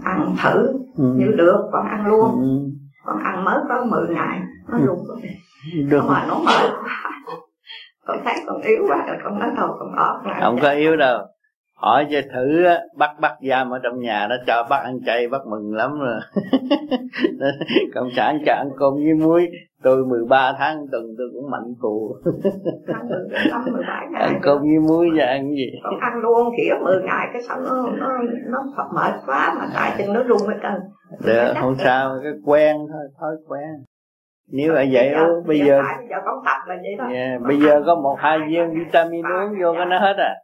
ăn thử ừ. như được con ăn luôn. Ừ. con ăn mới có 10 ngày nó luôn. Rồi được. Mà nó mệt con thấy con yếu quá rồi con nói thôi con ở không có yếu đâu hỏi cho thử bắt bắt giam ở trong nhà nó cho bắt ăn chay bắt mừng lắm rồi. Cộng sản cho ăn cơm với muối. Tôi 13 tháng tuần tôi cũng mạnh cù ăn cơm với muối và ăn gì? Con ăn luôn khỉa 10 ngày cái xong nó nó nó mệt quá mà tại chân nó rung hết trơn. Được không sao cái quen thôi thói quen. Nếu là vậy bây giờ bây giờ, giờ con tập là vậy đó. Yeah, bây giờ có một hai viên vitamin uống vô cái nó hết à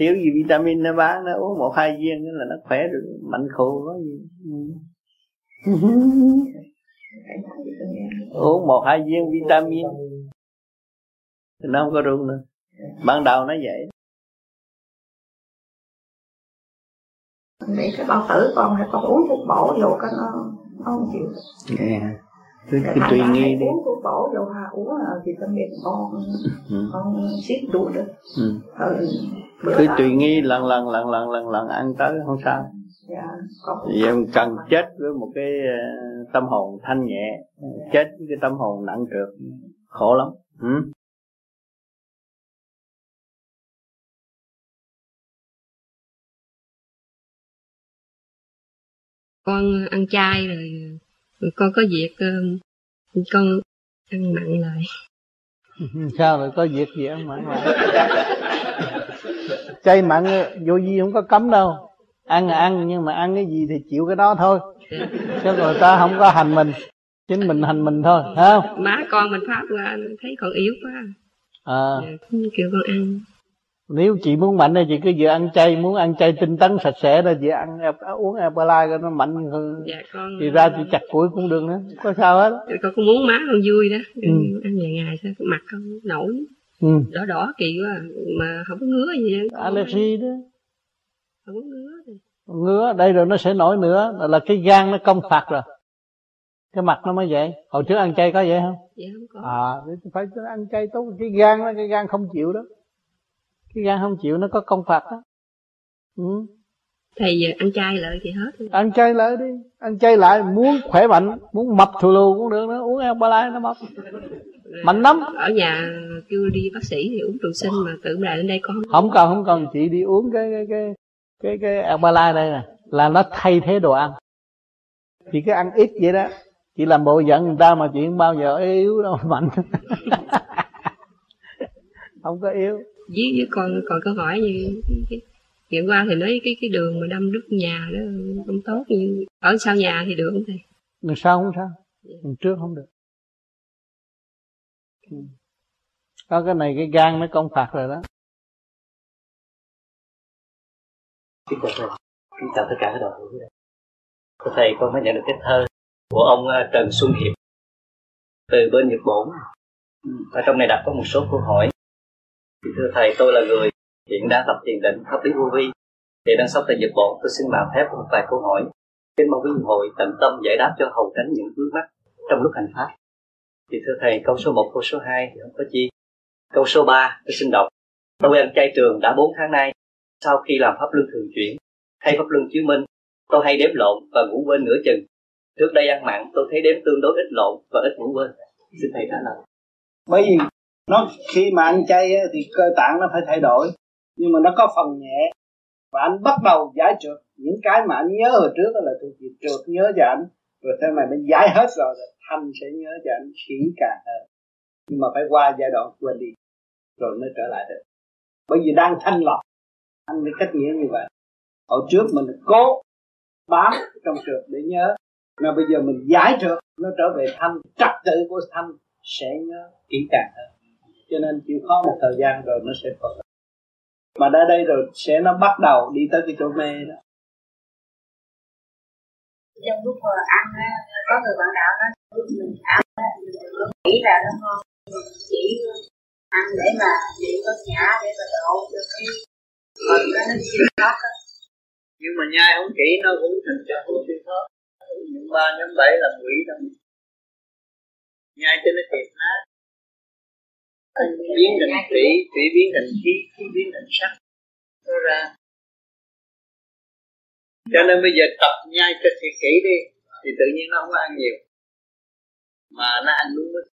thiếu gì vitamin nó bán nó uống một hai viên là nó khỏe được. Mạnh khù có gì uống một hai viên vitamin. Thì nó không có rung nữa. Ban đầu nó vậy. Để cái bao tử con hay con uống thuốc bổ vô cái nó nó không chịu. Yeah cứ, cứ tùy nghi đi. uống thuốc bổ vô ha uống là vitamin con ừ. con siết đủ được ừ. Cứ tùy nghi lần lần lần lần lần lần ăn tới không sao. Dạ, vì em cần chết với một cái ờ, tâm hồn thanh nhẹ. Chết với cái tâm hồn nặng trược khổ lắm. Ừ? con ăn chay rồi con có việc con ăn mặn lại sao rồi có việc gì ăn mặn lại chay mặn vô gì không có cấm đâu. Ăn là ăn nhưng mà ăn cái gì thì chịu cái đó thôi. Chứ người ta không có hành mình. Chính mình hành mình thôi phải không? Má con mình pháp qua thấy còn yếu quá. À. kêu con ăn. Nếu chị muốn mạnh thì chị cứ vừa ăn chay muốn ăn chay tinh tấn sạch sẽ rồi chị ăn uống Herbalife nó mạnh hơn. Dạ, con thì ra chị chặt củi cũng được nữa có sao hết. Dạ, con cũng muốn má con vui đó. Ừ. ăn vài ngày sao mặt con nổi ừ. đỏ đỏ kỳ quá. Mà không có ngứa gì hết allergy đó. Không có ngứa thì. ngứa đây rồi nó sẽ nổi nữa. Là, là cái gan nó công phạt rồi. Cái mặt nó mới vậy. Hồi trước ăn chay có vậy không? Dạ không có. À phải ăn chay tốt. Cái gan nó cái gan không chịu đó. Cái gan không chịu nó có công phạt đó. Ừ. thầy giờ ăn chay lại thì hết ăn chay lại đi. Ăn chay lại muốn khỏe mạnh muốn mập thù lù cũng được nữa. Uống Herbalife nó mập. Mạnh lắm. Ở nhà kêu đi bác sĩ thì uống trường sinh mà tự lại lên đây con không cần không cần. Chị đi uống cái cái cái cái cái Herbalife đây nè là nó thay thế đồ ăn. Chị cứ ăn ít vậy đó. Chị làm bộ giận người ta mà chị không bao giờ yếu đâu mạnh. Không có yếu. Với với con còn câu hỏi như ngày qua thì nói cái cái đường mà đâm đứt nhà đó không tốt như ở sau nhà thì được không thầy? Đường sau không sao. Đường trước không được. Có cái này cái gan nó công phạt rồi đó. Kính chào thầy. Kính chào tất cả các đạo hữu thưa thầy con mới nhận được cái thơ của ông ờ, Trần Xuân Hiệp từ bên Nhật Bản. Ở trong này đặt có một số câu hỏi. Thì thưa thầy tôi là người hiện đang tập thiền định pháp lý vô vi. Thì đang sống tại Nhật Bản tôi xin mạo phép một vài câu hỏi. Kính mong quý hội tận tâm giải đáp cho hầu tránh những vướng mắc trong lúc hành pháp. Thì thưa thầy câu số 1, câu số 2 thì không có chi? Câu số 3 tôi xin đọc. Tôi ăn chay trường đã 4 tháng nay sau khi làm pháp luân thường chuyển hay pháp luân chiếu minh tôi hay đếm lộn và ngủ quên nửa chừng. Trước đây ăn mặn tôi thấy đếm tương đối ít lộn và ít ngủ quên. Xin thầy trả lời. Bởi vì nó khi mà ăn chay thì cơ tạng nó phải thay đổi nhưng mà nó có phần nhẹ. Và anh bắt đầu giải trượt. Những cái mà anh nhớ hồi trước là thuộc về trượt nhớ cho anh rồi thế này mình giải hết rồi là thanh sẽ nhớ cho anh kỹ càng hơn. Nhưng mà phải qua giai đoạn quên đi. Rồi mới trở lại được. Bởi vì đang thanh lọc. Anh mới cách nghĩa như vậy. Hồi trước mình cố bám trong trượt để nhớ. Mà bây giờ mình giải trượt, nó trở về thanh. Trật tự của thanh sẽ nhớ kỹ càng hơn. Cho nên chịu khó một thời gian rồi nó sẽ phật mà đã đây rồi sẽ nó bắt đầu đi tới cái chỗ mê đó. Trong lúc mà ăn á có người bạn đạo nói lúc mình ăn á mình đừng nghĩ là nó ngon. Chỉ ăn để mà để có nhã để mà độ cho cái phần đó nó siêu thoát á. Nhưng mà nhai không kỹ nó cũng thành cho không siêu thoát những ba nhóm bảy là quỷ trong. Nhai cho nó thiệt nát biến thành thủy thủy biến thành khí khí biến thành sắc. Nó ra. Cho nên bây giờ tập nhai cho thiệt kỹ đi thì tự nhiên nó không ăn nhiều. Mà nó ăn đúng mức.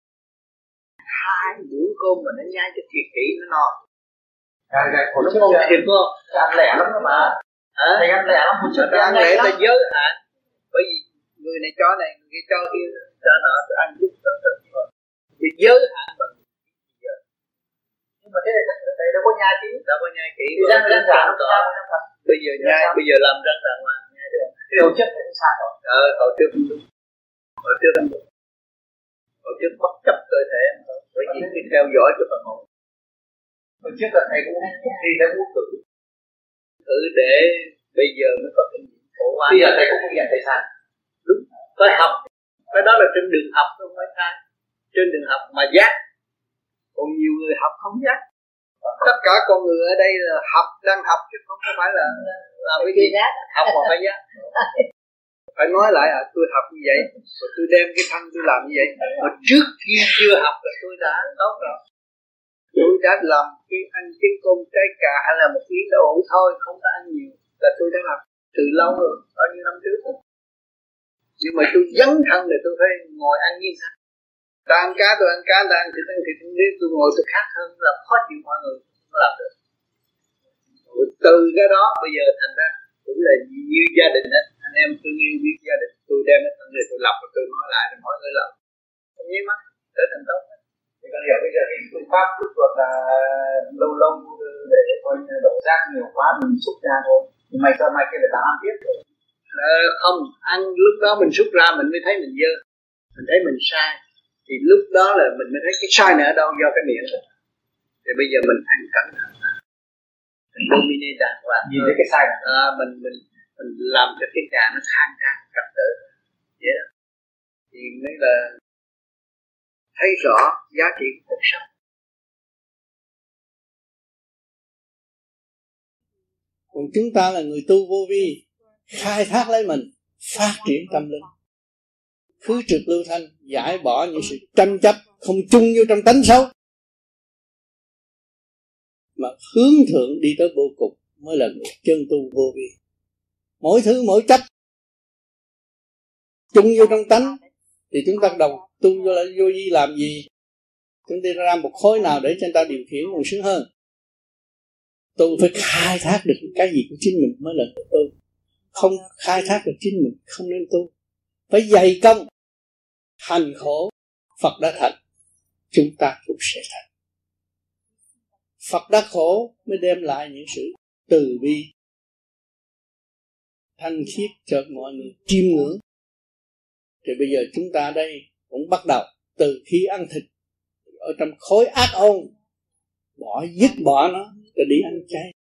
Hai bữa cơm mà nó nhai cho thiệt kỹ nó no. Nó ngon thiệt không ăn. lẻ lắm đó mà. Hả? Thầy ăn lẻ lắm chút ăn. Lẻ ta giới hạn bởi vì người này cho này người kia cho kia cho nọ tôi ăn chút tôi thôi. Thì giới hạn bằng nhưng mà thế này thầy đâu có nhai kỹ. Đâu có nhai kỹ răng răng rạng bây giờ nhai bây giờ làm răng rạng mà nhai được. Tổ chức thì sao rồi ờ tổ chức tổ chức tổ chức bất chấp cơ thể. Bởi vì khi theo dõi cho phần hồn. Tổ chức là thầy cũng khi thầy muốn tự thử để bây giờ mới có kinh nghiệm. Khổ quá bây giờ thầy cũng không nhận thầy sai đúng. Phải học. Cái đó là trên đường học không phải sai. Trên đường học mà giác còn nhiều người học không giác tất cả con người ở đây là học đang học chứ không phải là làm cái gì. Học mà phải giác phải nói lại à tôi học như vậy rồi tôi đem cái thân tôi làm như vậy. Mà trước khi chưa học là tôi đã tốt rồi. Tôi đã làm cái ăn trứng cơm trái cà hay là một miếng đậu hũ thôi không có ăn nhiều là tôi đã làm từ lâu rồi bao nhiêu năm trước nhưng mà tôi dấn thân thì tôi phải ngồi ăn như sao ta ăn cá tôi ăn cá ta ăn thịt ăn thịt nếu tôi ngồi tôi khác hơn là khó chịu mọi người không làm được. Rồi từ cái đó bây giờ thành ra cũng là như gia đình đó anh em thương yêu biết gia đình tôi đem cái thân này tôi lập và tôi nói lại rồi mọi người làm. Không nhớ mắt trở thành tốt thì con hiểu bây giờ cái phương pháp rút ruột là lâu lâu để coi đổ rác nhiều quá mình xúc ra thôi. Nhưng mà cho mai kia là ta ăn tiếp rồi. Ờ, không ăn lúc đó mình rút ra mình mới thấy mình dơ. Mình thấy mình sai thì lúc đó là mình mới thấy cái sai này ở đâu do cái miệng rồi thì bây giờ mình ăn cẩn thận mình domine đàng hoàng nhìn thấy cái sai này. À, mình mình mình làm cho cái nhà nó khang trang trật tự. Vậy đó thì mới là thấy rõ giá trị của cuộc sống. Còn chúng ta là người tu vô vi khai thác lấy mình phát triển tâm linh khứ trực lưu thanh giải bỏ những sự tranh chấp không chung vô trong tánh xấu. Mà hướng thượng đi tới vô cùng mới là người chân tu vô vi. Mỗi thứ mỗi chấp chung vô trong tánh, thì chúng ta đầu tu vô là vô vi làm gì? Chúng ta ra một khối nào để cho người ta điều khiển còn sướng hơn. Tu phải khai thác được cái gì của chính mình mới là tu. Không khai thác được chính mình, không nên tu. Phải dày công hành khổ, Phật đã thành, chúng ta cũng sẽ thành. Phật đã khổ mới đem lại những sự từ bi. Thanh khiết cho mọi người, chiêm ngưỡng. Thì bây giờ chúng ta đây cũng bắt đầu từ khi ăn thịt, ở trong khối ác ôn, bỏ dứt bỏ nó rồi đi ăn chay.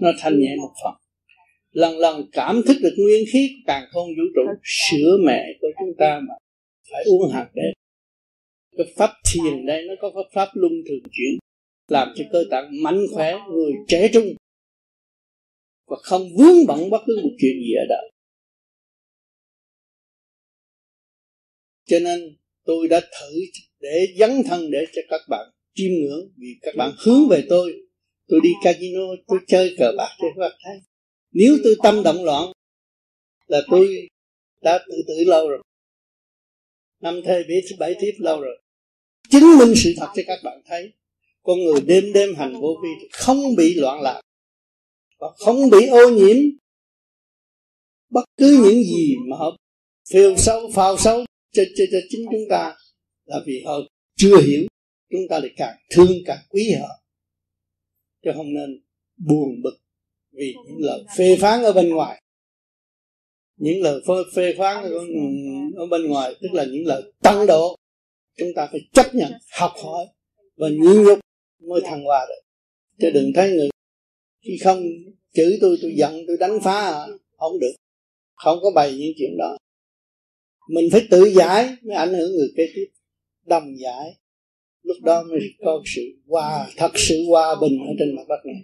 Nó thanh nhẹ một phần. Lần lần cảm thức được nguyên khí của càng không vũ trụ sữa mẹ của chúng ta mà phải uống hạt đế cái pháp thiền đây nó có pháp, pháp luân thường chuyển làm cho cơ tạng mạnh khỏe người trẻ trung. Và không vướng bận bất cứ một chuyện gì ở đời cho nên tôi đã thử để dấn thân để cho các bạn chiêm ngưỡng vì các bạn hướng về tôi. Tôi đi casino tôi chơi cờ bạc cho các bạn thấy nếu tôi tâm động loạn là tôi đã tự tử lâu rồi năm thê thứ bảy tiếp lâu rồi. Chứng minh sự thật cho các bạn thấy con người đêm đêm hành vô vi không bị loạn lạc và không bị ô nhiễm. Bất cứ những gì mà họ phiêu sâu phao sâu cho, cho, cho chính chúng ta là vì họ chưa hiểu chúng ta lại càng thương càng quý họ. Chứ không nên buồn bực vì những lời phê phán ở bên ngoài. Những lời phê, phán ở, ở bên ngoài tức là những lời tăng độ. Chúng ta phải chấp nhận học hỏi và nhịn nhục mới thăng hoa được. Chứ đừng thấy người khi không chửi tôi tôi giận tôi đánh phá à. không được. Không có bày những chuyện đó. Mình phải tự giải mới ảnh hưởng người kế tiếp. Đồng giải. Lúc đó mới có sự hòa thật sự hòa bình ở trên mặt đất này.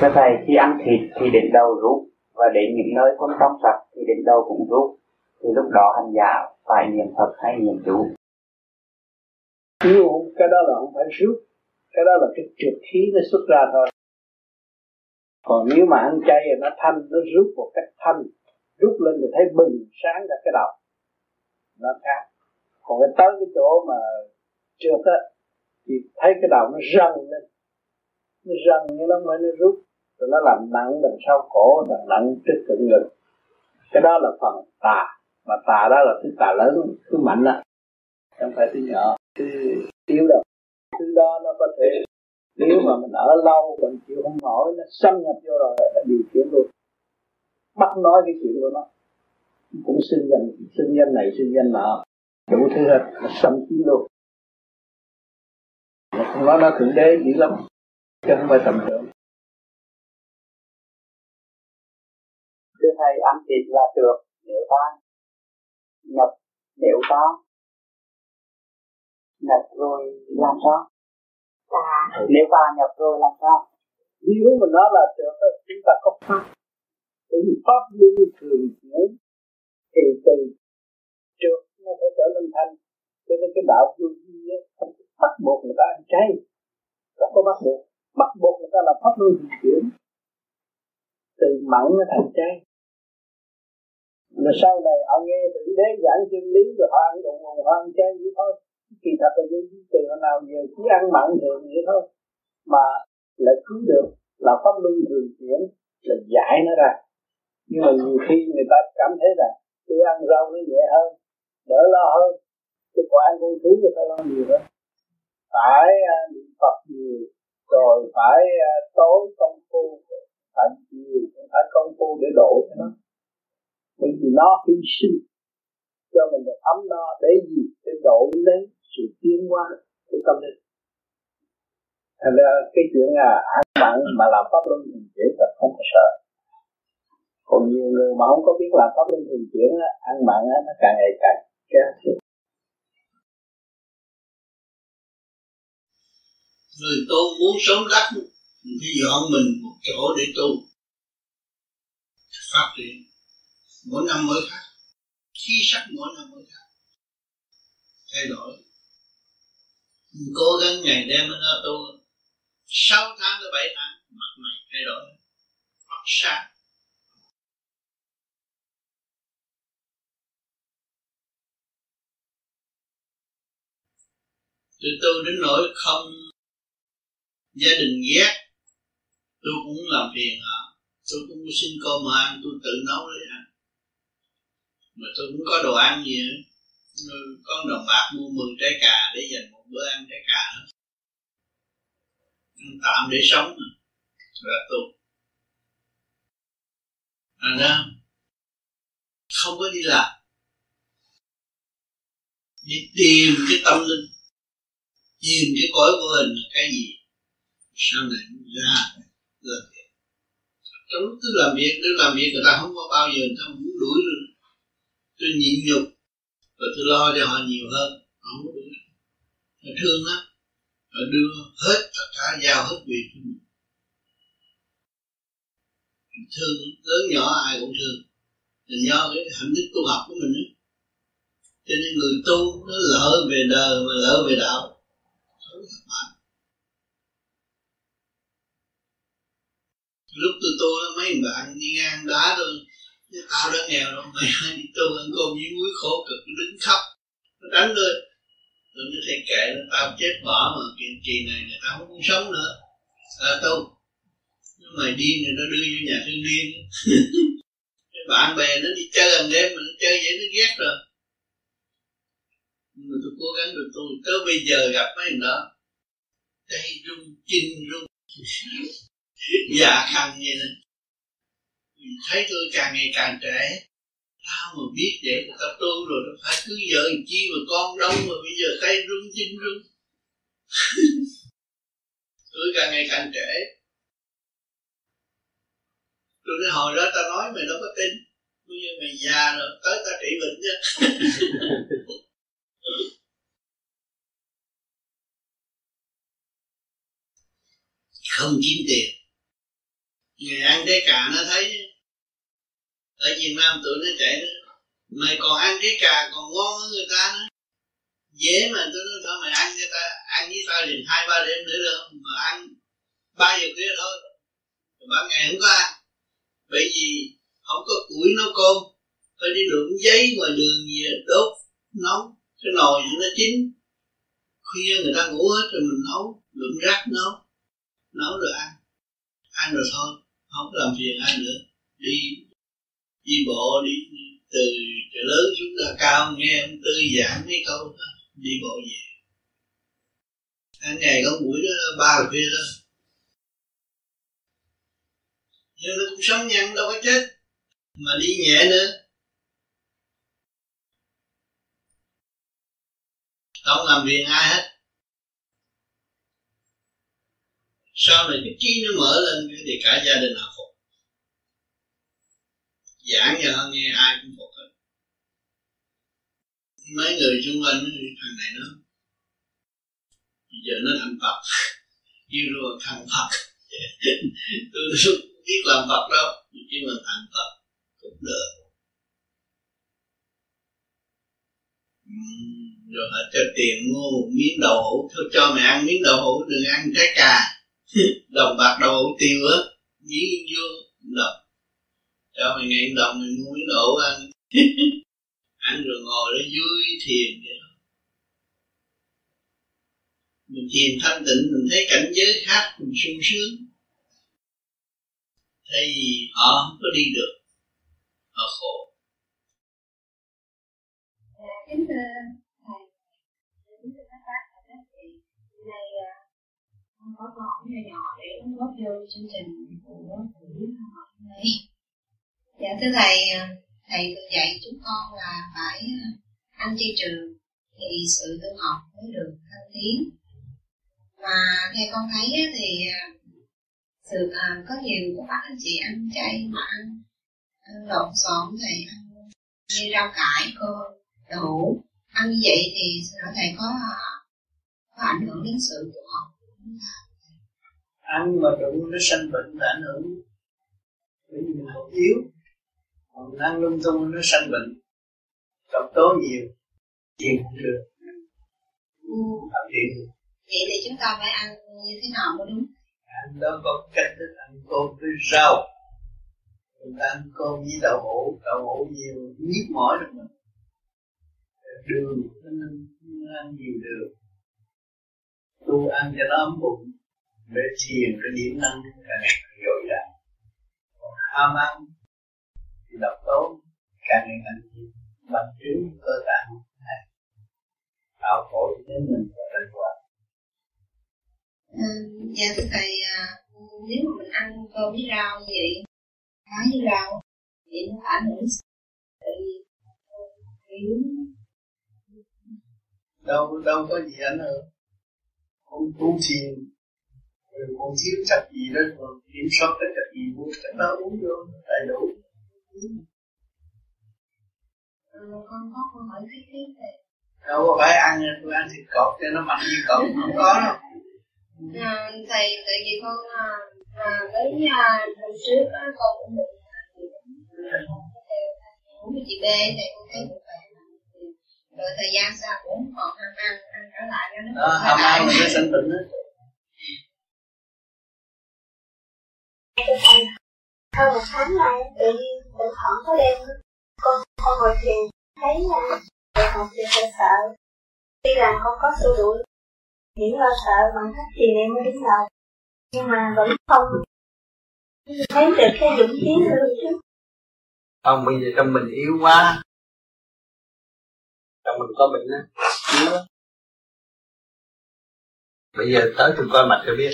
Thưa Thầy, khi ăn thịt thì đến đầu rút? Và đến những nơi không trong sạch thì đến đâu cũng rút. Thì lúc đó hành giả phải niệm Phật hay niệm chú? Nếu cái đó là không phải rút, cái đó là cái trượt khí nó xuất ra thôi. Còn nếu mà ăn chay nó thanh, nó rút một cách thanh, rút lên thì thấy bừng sáng cả cái đầu. Nó khác. Còn cái tới cái chỗ mà trượt á, thì thấy cái đầu nó răng lên nó răng như nó mới nó rút rồi nó làm nặng đằng sau cổ, làm nặng trước cận ngực. Cái đó là phần tà. Mà tà đó là thứ tà lớn, thứ mạnh á. Không phải thứ nhỏ, thứ yếu đâu. Thứ đó nó có thể, nếu mà mình ở lâu, mình chịu không nổi, nó xâm nhập vô rồi, là điều khiển luôn. Bắt nói cái chuyện của nó. Cũng sinh danh sinh danh này, sinh danh nọ. Đủ thứ hết, nó xâm chiếm luôn. Nó không nói nó thượng đế dữ lắm. Chứ không phải tầm thường. Ăn thịt là được nếu ta nhập nếu ta nhập rồi làm sao? Ta nếu ta nhập rồi làm sao? Nếu mà nó là được chúng ta có pháp thì pháp luôn thường chuyển thì từ trước nó phải trở nên thanh. Cho nên cái đạo vô vi không bắt buộc người ta ăn chay. Không có bắt buộc. Bắt buộc người ta là pháp luân thường chuyển. Từ mặn nó thành chay mà sau này họ nghe thượng đế giảng chân lý rồi họ ăn đụng họ ăn chay vậy thôi. Kỳ thật là những từ hồi nào giờ chỉ ăn mặn thường vậy thôi. Mà lại cứu được là pháp luân thường chuyển là giải nó ra. Nhưng mà nhiều khi người ta cảm thấy rằng tôi ăn rau nó nhẹ hơn đỡ lo hơn. Tôi còn ăn con thú người ta lo nhiều hơn. Phải uh, niệm phật nhiều rồi phải à, uh, tối công phu phải nhiều phải công phu để độ cho nó bởi vì nó hy sinh cho mình được ấm no để gì? Để độ lấy sự tiến hóa của tâm linh. Thành ra cái chuyện là ăn mặn mà làm pháp luân thường chuyển là không có sợ. Còn nhiều người mà không có biết làm pháp luân thường chuyển ăn mặn nó càng ngày càng kéo người tu muốn sống đắc thì dọn mình một chỗ để tu. Phát triển mỗi năm mới khác khi sắc mỗi năm mới khác thay đổi. Mình cố gắng ngày đêm nó tu sáu tháng tới bảy tháng, mặt mày thay đổi. Hoặc sáng từ tu đến nỗi không gia đình ghét, tôi cũng làm phiền họ. Tôi cũng xin cơm mà ăn tôi tự nấu để mà tôi cũng có đồ ăn gì nữa. Con đồng bạc mua 10 trái cà để dành một bữa ăn trái cà nữa tạm để sống mà. Là tu à đó. Không có đi làm. Đi tìm cái tâm linh. Tìm cái cõi vô hình là cái gì? Sau này ra làm việc? Trong lúc tôi làm việc tôi làm việc người ta không có bao giờ người ta muốn đuổi rồi tôi nhịn nhục và tôi lo cho họ nhiều hơn. Họ không có họ thương lắm. Họ đưa hết tất cả giao hết việc cho mình. Thương lớn nhỏ ai cũng thương. Là do cái hạnh đức tu học của mình ấy. cho nên người tu nó lỡ về đời mà lỡ về đạo. Không thất bại. Lúc tôi tu mấy bạn đi ngang đá tôi tao đã nghèo rồi mày đi tu ăn cơm với muối khổ cực đứng khóc. Nó đánh tôi rồi nó thầy kệ nó tao chết bỏ mà kỳ, kỳ này người ta không muốn sống nữa. Ờ, à, tu mày điên rồi nó đưa vô nhà thương điên. Cái bạn bè nó đi chơi hàng đêm mà nó chơi vậy nó ghét rồi. Nhưng mà tôi cố gắng được tôi tới bây giờ gặp mấy thằng đó. Tay rung chinh rung. Dạ khăn vậy nè thấy tôi càng ngày càng trẻ. Tao mà biết vậy tao tu rồi nó phải cứ vợ chi mà con đông mà bây giờ tay rung chân rung. Tôi càng ngày càng trẻ. Tôi nói, hồi đó tao nói mày đâu có tin. Bây giờ mày già rồi, tới tao trị bệnh chứ không kiếm tiền. Ngày ăn trái cà nó thấy ở Việt Nam tụi nó chạy đó, mày còn ăn cái cà còn ngon hơn người ta nữa. Dễ mà tôi nói thôi mày ăn cho ta, ăn với tao liền hai ba đêm nữa được, mà ăn ba giờ khuya thôi. Ba ngày không có ăn bởi vì không có củi nấu cơm, phải đi đụng giấy ngoài đường gì đốt, nấu, cái nồi nó chín. Khuya người ta ngủ hết rồi mình nấu đụng rác nấu nấu rồi ăn. Ăn rồi thôi, không làm phiền ai nữa, đi đi bộ, đi từ chợ lớn xuống là cao, nghe ông tư giảng mấy câu đó, đi bộ về. Hàng ngày có buổi đó, ba khuya đó. Nhưng nó cũng sống nhanh đâu có chết, mà đi nhẹ nữa. Không làm việc ai hết. Sau này cái trí nó mở lên, thì cả gia đình học giảng cho nghe, ai cũng phục hết. Mấy người xung quanh thằng này nó giờ nó thành Phật. Yêu rồi thành Phật. Tôi không biết làm Phật đâu nhưng mà thành Phật, cũng được. Rồi họ cho tiền mua một miếng đậu hũ. Thôi cho mẹ ăn miếng đậu hũ, đừng ăn trái cà. Đồng bạc đậu hũ tiêu á. Miếng vô đồng cho mày ngàn đồng mày muốn đổ ăn ăn rồi ngồi đó vui thiền vậy đó. Mình thiền thanh tịnh, mình thấy cảnh giới khác, mình sung sướng. Thay vì họ không có đi được, họ khổ. À, kính thưa thầy. Kính thưa các bác và các chị này à, con có câu hỏi nhỏ nhỏ để đóng góp vô chương trình của buổi học hôm nay dạ thưa thầy à, thầy thường dạy chúng con là phải à, ăn chay trường thì sự tu học mới được thăng tiến. Mà theo con thấy thì à, sự à, có nhiều các bác anh chị ăn chay mà ăn, ăn lộn xộn thì ăn như rau cải cơ đậu ăn như vậy thì xin thầy có có ảnh hưởng đến sự tu học ăn mà đủ nó sanh bệnh là ảnh hưởng bởi vì mình còn yếu còn ăn lung tung nó sanh bệnh độc tố nhiều tiền không được. Ừ. vậy thì chúng ta phải ăn như thế nào mới đúng? Ăn đó có cách thức ăn cơm với rau. Chúng ta ăn cơm với đậu hũ đậu hũ nhiều nhức mỏi được mình đường nó ăn nhiều đường tu ăn cho nó ấm bụng để thiền cái điểm năng càng dồi dào. Còn ham ăn thì độc tố càng ngày càng nhiều bằng chứng cơ tạng này tạo khổ cho mình và đời quả dạ thưa thầy à, nếu mà mình ăn cơm với rau như vậy cá với rau thì nó ảnh hưởng tại đâu đâu có gì ảnh hưởng. Ông tu thiền còn thiếu chất gì đó còn kiểm soát cái chất gì uống chất đó uống vô đầy đủ ừ, con có câu hỏi tiếp tiếp về đâu có phải ăn tôi ăn thịt cọp cho nó mạnh như cọp không có đâu. À, thầy tại vì con à, à, với à, lần trước á, con cũng được uống chị B thì con thấy được vậy rồi thời gian sau cũng còn ham ăn ăn trở lại cho nó đó ham ăn là nó sinh bệnh đó. Hơn một tháng nay tự nhiên thỉnh thoảng có đêm, con con ngồi thiền, thấy đại học thì hơi sợ. Tuy rằng con có xua đuổi những lo sợ bằng cách thiền em mới đứng đầu. Nhưng mà vẫn không. Thấy được cái dũng khí nữa trước không bây giờ trong mình yếu quá. Trong mình có bệnh á, yếu á bây giờ tới tôi coi mặt cho biết.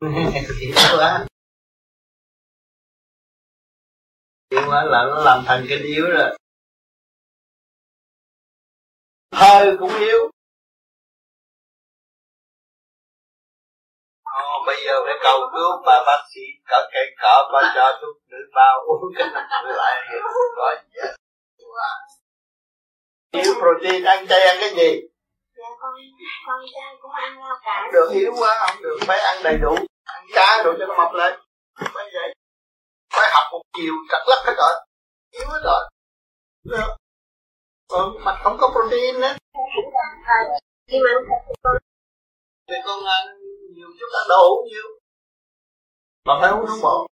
Yếu quá. Yếu quá là nó làm thành cái yếu rồi hơi cũng yếu. Ồ, bây giờ phải cầu cứu bà bác sĩ cỡ cây cỡ bà cho thuốc nữ bao uống cái này lại có gì Thiếu protein ăn chay ăn cái gì? Dạ con, con chay cũng ăn rau cải. Được yếu quá không được, phải ăn đầy đủ. Ăn cá đủ cho nó mập lên. Phải vậy một chiều trật lắc hết rồi. Yếu hết rồi. Được. Còn mặt không có protein nữa mà con Thì con ăn nhiều chút ăn đậu hũ nhiều. Mà phải uống thuốc bổ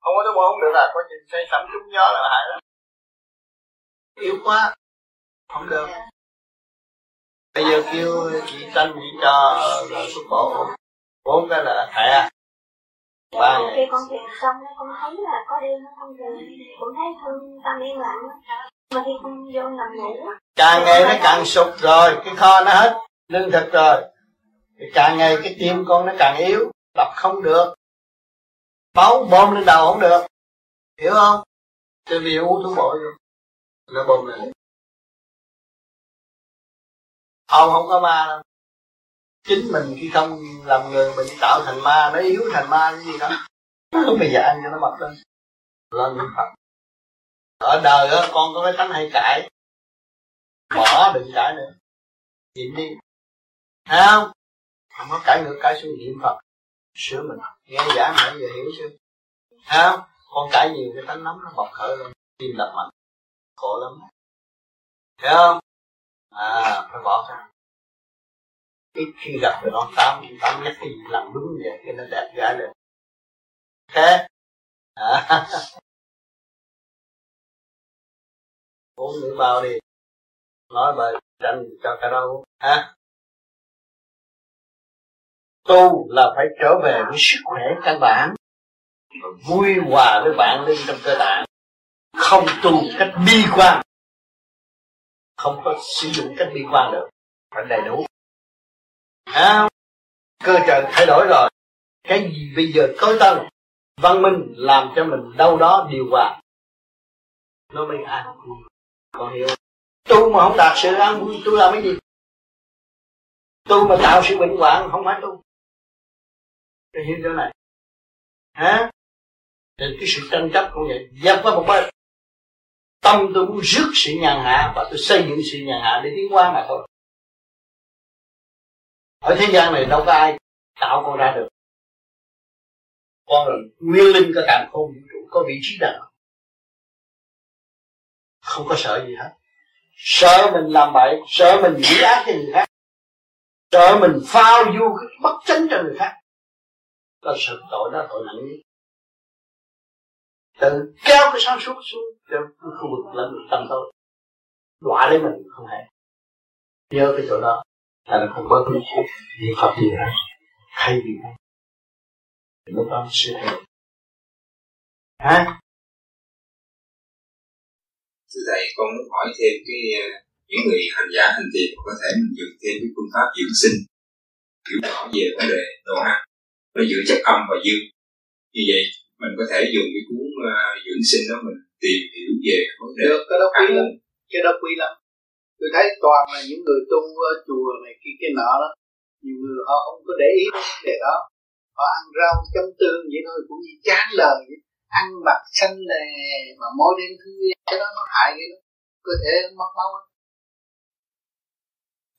Không có thuốc bổ không được à? Có gì say sẩm trúng gió là hại lắm. Yếu quá. Không được. Bây giờ kêu chị Tranh chị cho thuốc bổ. Bốn cái là thẻ ba khi con thiền xong con thấy là có đêm nó không về cũng thấy thương tâm yên lặng. Mà khi con vô nằm ngủ càng ngày nó càng sụp rồi cái kho nó hết lương thực rồi. Thì càng ngày cái tim con nó càng yếu đập không được. Máu bơm lên đầu không được. Hiểu không? Cho vì uống thuốc bội rồi nó bơm lên. Ông không có ma đâu chính mình khi không làm người mình tạo thành ma nó yếu thành ma cái gì đó. Bây giờ ăn cho nó mập lên. Lên niệm phật. Ở đời đó, con có cái tánh hay cãi. Bỏ đừng cãi nữa. Nhịn đi. Thấy không? Không có cãi ngược cãi xuống niệm phật. Sửa mình. Nghe giảng nãy giờ hiểu chưa? Thấy không? Con cãi nhiều cái tánh nóng nó bộc khởi lên. Tim đập mạnh. Khổ lắm. Thấy không? À phải bỏ ra ít khi gặp được ông tám tám nhắc cái gì làm đúng vậy, cái nó đẹp gái lên. Thế. à. uống nước bao đi. Nói bài tranh cho cả đâu ha tu là phải trở về với sức khỏe căn bản vui hòa với bạn linh trong cơ tạng. Không tu cách bi quan. Không có sử dụng cách bi quan được. Phải đầy đủ à, cơ trời thay đổi rồi. Cái gì bây giờ tối tân? Văn minh làm cho mình đâu đó điều hòa. Nó mới an vui còn hiểu. Tu mà không đạt sự an vui tu làm cái gì? Tu mà tạo sự bệnh hoạn không phải tu. Để hiểu chỗ này. Hả? Nên cái sự tranh chấp cũng vậy. Dẹp qua một bên. Tâm tôi muốn rước sự nhàn hạ và tôi xây dựng sự nhàn hạ để tiến qua mà thôi ở thế gian này đâu có ai tạo con ra được. Con là nguyên linh của càng không vũ trụ có vị trí nào? Không có sợ gì hết. Sợ mình làm bậy, sợ mình nghĩ ác cho người khác, sợ mình phao du cái bất chánh cho người khác. Là sợ tội đó tội nặng nhất. Tự kéo cái sáng suốt xuống cho khu vực lẫn tâm tôi đọa lấy mình không hề. Nhớ cái chỗ đó là không có cái gì pháp gì hết hay gì hết lúc đó sẽ thay đổi hả? Thưa thầy con muốn hỏi thêm cái ờ, những người hành giả hành trì có thể mình dùng thêm cái phương pháp dưỡng sinh. Hiểu rõ về vấn đề đồ ăn nó giữa chất âm và dương. Như vậy mình có thể dùng cái cuốn uh, dưỡng sinh đó mình tìm hiểu về vấn đề được cái đó quý lắm. cái đó quý lắm tôi thấy toàn là những người tu ở ờ, chùa này kia kia nọ đó. Nhiều người họ không có để ý đến vấn đề đó. Họ ăn rau chấm tương vậy thôi, cũng như chán đời vậy. Ăn mặc xanh lè mà mỗi đêm thứ cái đó nó hại cái đó. Cơ thể mất máu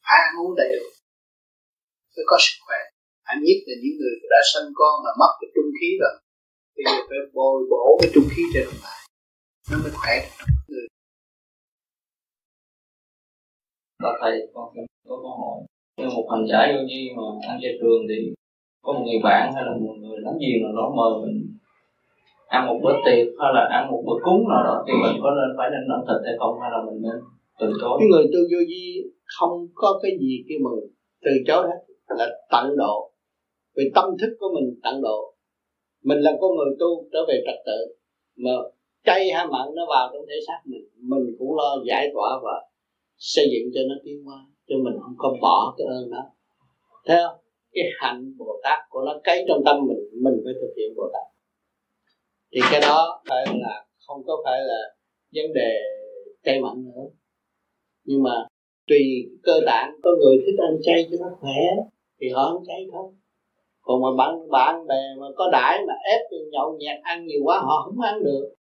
phải ăn uống đầy đủ. Phải có sức khỏe. Anh nhất là những người đã sanh con mà mất cái trung khí rồi. Bây giờ phải bồi bổ cái trung khí cho đồng lại nó mới khỏe được. Là thầy, con có câu hỏi như một hành giả vô nhi mà ăn chay trường thì có một người bạn hay là một người láng giềng nào đó mời mình ăn một bữa tiệc hay là ăn một bữa cúng nào đó thì mình có nên phải nên ăn thịt hay không hay là mình nên từ chối? Cái người tu vô vi không có cái gì kêu mừng từ chối hết, là tận độ. Vì tâm thức của mình tận độ. Mình là con người tu trở về trật tự, mà chay hay mặn nó vào trong thể xác mình mình cũng lo giải tỏa và xây dựng cho nó tiến hóa, cho mình không có bỏ cái ơn đó. Theo cái hạnh bồ tát của nó cấy trong tâm mình mình phải thực hiện bồ tát. Thì cái đó phải là, không có phải là vấn đề chay mặn nữa. Nhưng mà tùy cơ bản có người thích ăn chay cho nó khỏe, thì họ ăn chay thôi. Còn mà bạn bạn bè mà có đãi mà ép nhậu nhẹt ăn nhiều quá, họ không ăn được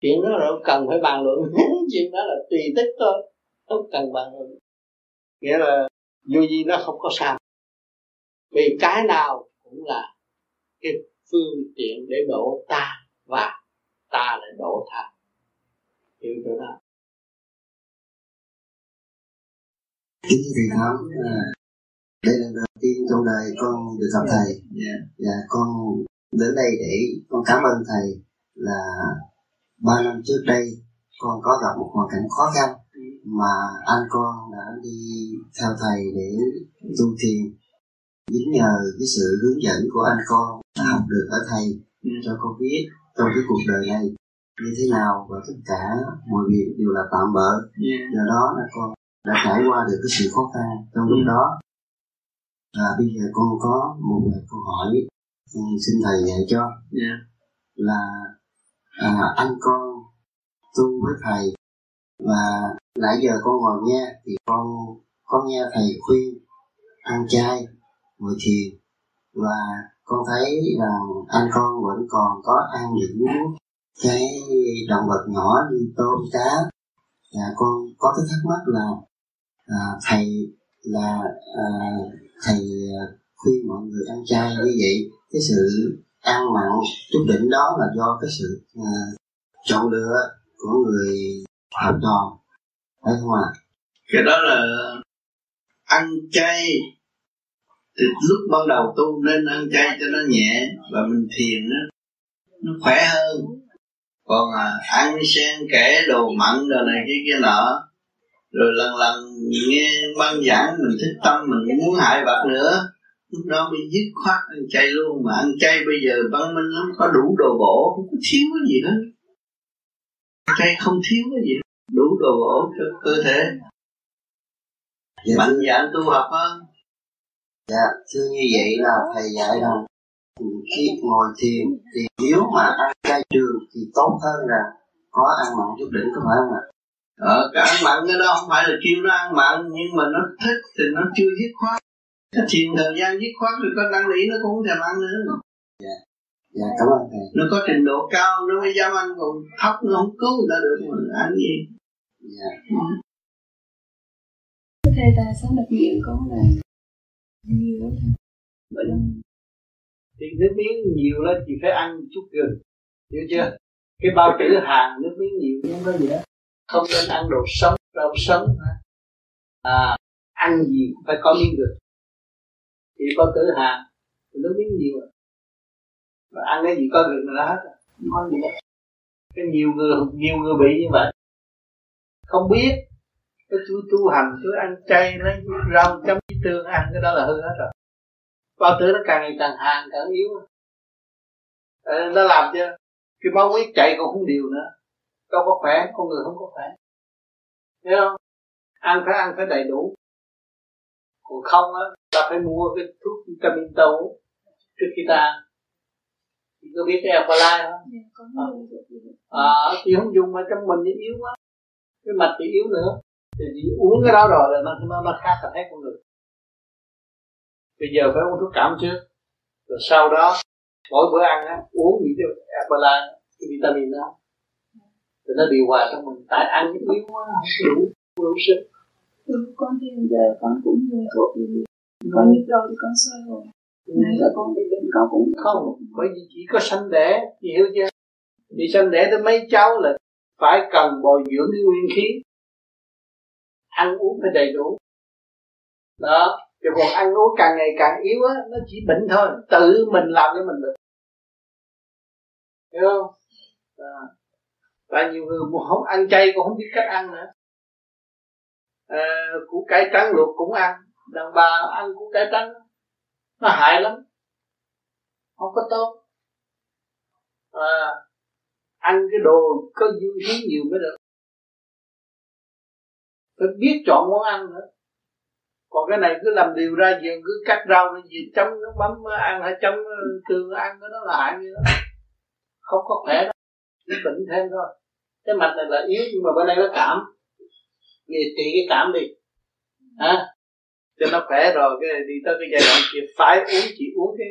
chuyện đó là cần phải bàn luận. Chuyện đó là tùy thích thôi. Không cần bàn luận. Nghĩa là vô gì nó không có sao. Vì cái nào cũng là cái phương tiện để độ ta và ta lại độ tha. Hiểu chỗ đó. Kính thầy khám à, đây là lần đầu tiên trong đời con được gặp thầy. Yeah. và dạ, con đến đây để con cảm ơn thầy là ba năm trước đây con có gặp một hoàn cảnh khó khăn mà anh con đã đi theo thầy để tu thiền. Chính nhờ cái sự hướng dẫn của anh con đã học được ở thầy cho con biết trong cái cuộc đời này như thế nào và tất cả mọi việc đều là tạm bỡ do đó là con đã trải qua được cái sự khó khăn trong lúc đó. Và bây giờ con có một vài câu hỏi xin thầy dạy cho. Là à, anh con tu với thầy. Và nãy giờ con ngồi nghe thì con có nghe thầy khuyên ăn chay ngồi thiền. Và con thấy rằng anh con vẫn còn có ăn những cái động vật nhỏ như tôm cá. Và con có cái thắc mắc là à, thầy là à, thầy à, khuyên mọi người ăn chay như vậy cái sự ăn mặn chút đỉnh đó là do cái sự uh, chọn lựa của người học trò phải không ạ? Cái đó là ăn chay. Thì lúc ban đầu tu nên ăn chay cho nó nhẹ và mình thiền nó nó khỏe hơn. Còn à, ăn xen kẻ đồ mặn đồ này cái kia nọ rồi lần lần nghe băng giảng mình thích tâm mình muốn hại vật nữa lúc đó mới dứt khoát ăn chay luôn. Mà ăn chay bây giờ văn minh lắm có đủ đồ bổ không có thiếu cái gì hết. Chay không thiếu cái gì đủ đồ bổ cho cơ thể. Dạ, mạnh dạn tu học hơn. Dạ thưa như vậy là thầy dạy rằng khi ngồi thiền thì nếu mà ăn chay trường thì tốt hơn là có ăn mặn chút đỉnh có phải không ạ. Ờ, cái ăn mặn cái đó không phải là kêu nó ăn mặn nhưng mà nó thích thì nó chưa dứt khoát thiền thời gian dứt khoát rồi có năng lý nó cũng không thèm ăn nữa. Dạ. Dạ cảm ơn thầy. Nó có trình độ cao nó mới dám ăn còn thấp nó không cứu người ta được mà ăn gì? Dạ. Ừ. thầy tại sao đặc nhiệm có là nhiều lắm vậy là thì nước miếng nhiều là chỉ phải ăn chút gừng hiểu chưa? Cái bao tử hàng nước miếng nhiều nhưng có gì đó. Không nên ăn đồ sống rau sống à, ăn gì cũng phải có miếng gừng thì có tử hàng thì nó miếng nhiều và ăn cái gì có được là hết không có gì hết cái nhiều người nhiều người bị như vậy. Không biết cái tôi tu hành tôi ăn chay lấy rau chấm với tương ăn cái đó là hư hết rồi. Bao tử nó càng ngày càng hàng càng yếu. À, nó làm cho cái máu huyết chạy còn không điều nữa. Đâu có khỏe con người không có khỏe. Thấy không? Ăn phải ăn phải đầy đủ. Còn không á phải mua cái thuốc vitamin tâu trước khi ta. Thì có biết cái Herbalife không? Dạ, à, thì không dùng mà trong mình thì yếu quá. Cái mạch thì yếu nữa. Thì chỉ uống cái đó rồi là nó nó nó khác cả hết con người. Bây giờ phải uống thuốc cảm trước. Rồi sau đó mỗi bữa ăn á uống những cái Herbalife cái vitamin đó. Thì nó điều hòa trong mình. Tại ăn yếu quá không đủ đủ sức. Ừ, con thì giờ con cũng nhiều thuốc con nhức đầu thì con soi rồi. Nay là con bị bệnh con cũng không bởi vì chỉ có sanh đẻ hiểu chưa? Vì sanh đẻ tới mấy cháu là phải cần bồi dưỡng cái nguyên khí. Ăn uống phải đầy đủ. Đó chứ còn ăn uống càng ngày càng yếu á nó chỉ bệnh thôi tự mình làm cho mình bệnh hiểu không? À. tại nhiều người không ăn chay cũng không biết cách ăn nữa. À, củ cải trắng luộc cũng ăn đàn bà ăn củ cải trắng nó hại lắm. Không có tốt. À, ăn cái đồ có dinh khí nhiều mới được. Phải biết chọn món ăn nữa. Còn cái này cứ làm điều ra giường cứ cắt rau nó gì chấm nó bấm ăn hay chấm ờ, tương ăn nó nó là hại như đó không có khỏe đâu. Chỉ bệnh thêm thôi. Cái mặt này là yếu nhưng mà bên đây nó cảm. Vì trị cái cảm đi. Hả? à, cho nó khỏe rồi, cái đi tới cái giai đoạn chị phải uống chị uống cái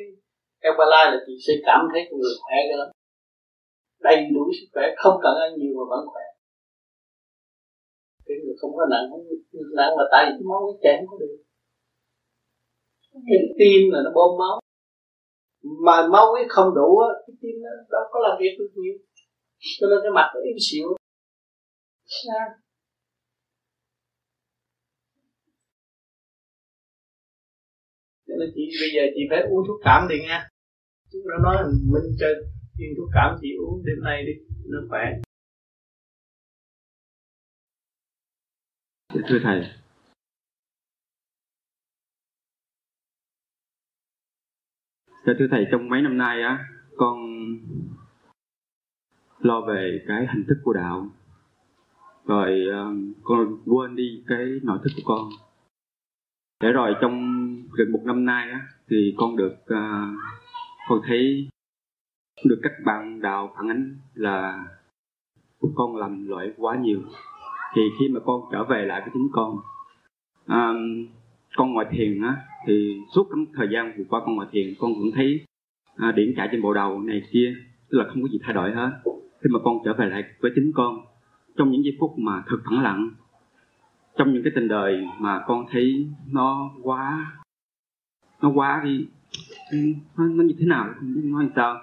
Herbalife là chị sẽ cảm thấy người khỏe cái lắm đầy đủ sức khỏe, không cần ăn nhiều mà vẫn khỏe. Cái người không có nặng, không nặng là tại vì cái máu cái chảy không có được. Cái tim là nó bơm máu. Mà máu ấy không đủ á, cái tim nó đâu có làm việc được nhiều. Cho nên cái mặt nó yếu xịu à. Dạ. Cho nên chị bây giờ chị phải uống thuốc cảm đi nha. Chúng nó nói mình cho viên thuốc cảm chị uống đêm nay đi nó khỏe. Thưa thầy. Dạ thưa thầy trong mấy năm nay á con lo về cái hình thức của đạo. Rồi uh, con quên đi cái nội thức của con để rồi trong gần một năm nay á thì con được uh, con thấy được các bạn đạo phản ánh là con làm lỗi quá nhiều. Thì khi mà con trở về lại với chính con um, con ngồi thiền á thì suốt cái thời gian vừa qua con ngồi thiền con cũng thấy à, điển chạy trên bộ đầu này kia tức là không có gì thay đổi hết. Khi mà con trở về lại với chính con trong những giây phút mà thật thẳng lặng trong những cái tình đời mà con thấy nó quá nó quá đi nó, nó như thế nào không biết nói sao.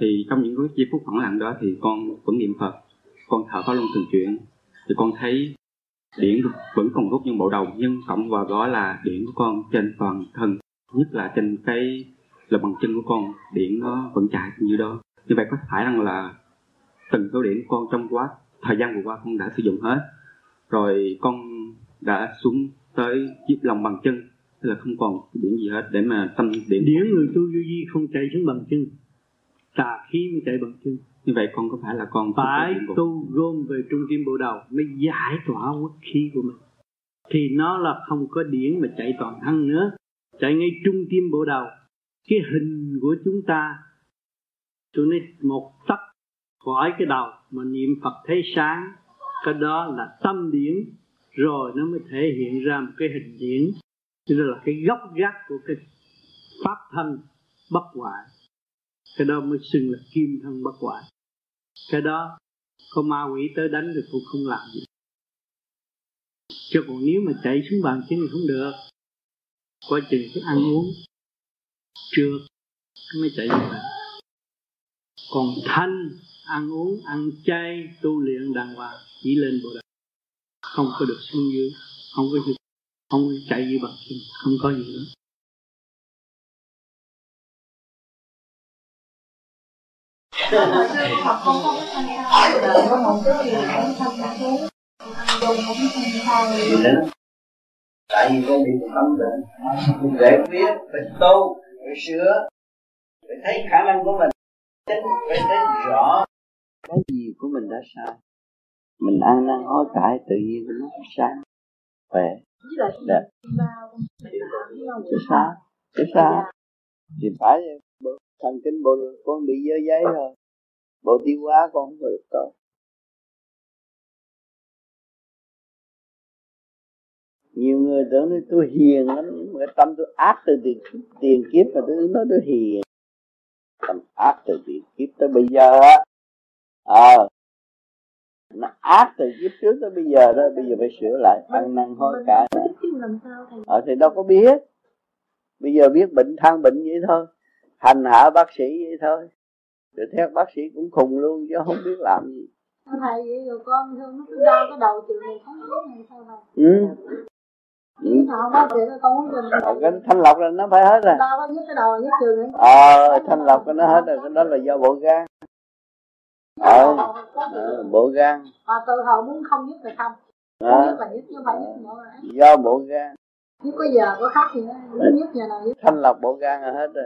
Thì trong những cái giây phút phẳng lặng đó thì con vẫn niệm phật con thở có luôn từng chuyện thì con thấy điển vẫn còn rút những bộ đầu nhưng cộng vào đó là điển của con trên toàn thân. Nhất là trên cái là bằng chân của con điển nó vẫn chạy như đó. Như vậy có phải rằng là từng số điển của con trong quá thời gian vừa qua con đã sử dụng hết rồi con đã xuống tới chiếc lòng bằng chân tức là không còn điển gì hết để mà tâm điển điển người tu vô vi không chạy xuống bằng chân tà khí mới chạy bằng chân. Như vậy con có phải là con phải tu gom về trung tim bộ đầu mới giải tỏa quốc khí của mình. Thì nó là không có điển mà chạy toàn thân nữa. Chạy ngay trung tim bộ đầu. Cái hình của chúng ta tôi nói một tấc khỏi cái đầu mà niệm Phật thấy sáng cái đó là tâm điển, rồi nó mới thể hiện ra một cái hình điển. Nên là cái gốc gác của cái pháp thân bất hoại, cái đó mới xưng là kim thân bất hoại. Cái đó có ma quỷ tới đánh thì cũng không làm gì. Chứ còn nếu mà chạy xuống bàn chân thì không được. Quá trình cái ăn uống trước mới chạy được còn thanh, ăn uống, ăn chay, tu luyện đàng hoàng chỉ lên bộ đạo không có được xuống dưới không có được không có chạy như bằng chân không có gì nữa. Có có Tại vì con bị một tâm định để biết, phải tu, phải sửa Phải thấy khả năng của mình Phải thấy rõ. Cái gì của mình đã sai? Mình ăn năn hối cải tự nhiên nó sáng Khỏe Đẹp. Chứ sao? Chứ sao? Thì phải thần kinh bộ con bị dơ giấy rồi. Bộ tiêu hóa con không được tốt. Nhiều người tưởng nói tôi hiền lắm nhưng mà tâm tôi ác từ tiền, tiền kiếp mà tôi nói tôi hiền. Tâm ác từ tiền kiếp tới bây giờ á. Ờ nó ác từ kiếp trước tới bây giờ đó bây giờ phải sửa lại ăn năn hối cải ờ thì đâu có biết. Bây giờ biết bệnh than bệnh vậy thôi. Hành hạ bác sĩ vậy thôi. Rồi theo bác sĩ cũng khùng luôn chứ không biết làm gì. Thầy vậy? Rồi con thương nó cứ đau cái đầu chiều này thấy này sao thầy? Ừ. Ừ. Ờ, cái thanh lọc là nó phải hết rồi. Đau có nhức cái đầu nhức chiều này. Ờ thanh lọc nó hết rồi cái đó là do bộ gan ờ à, bộ gan. À, từ hồi muốn không nhức là không. À, nhức là nhức chứ không phải nhức nữa do bộ gan. Nhức có giờ có khác gì đó nhức giờ nào nhức thanh lọc bộ gan là hết rồi.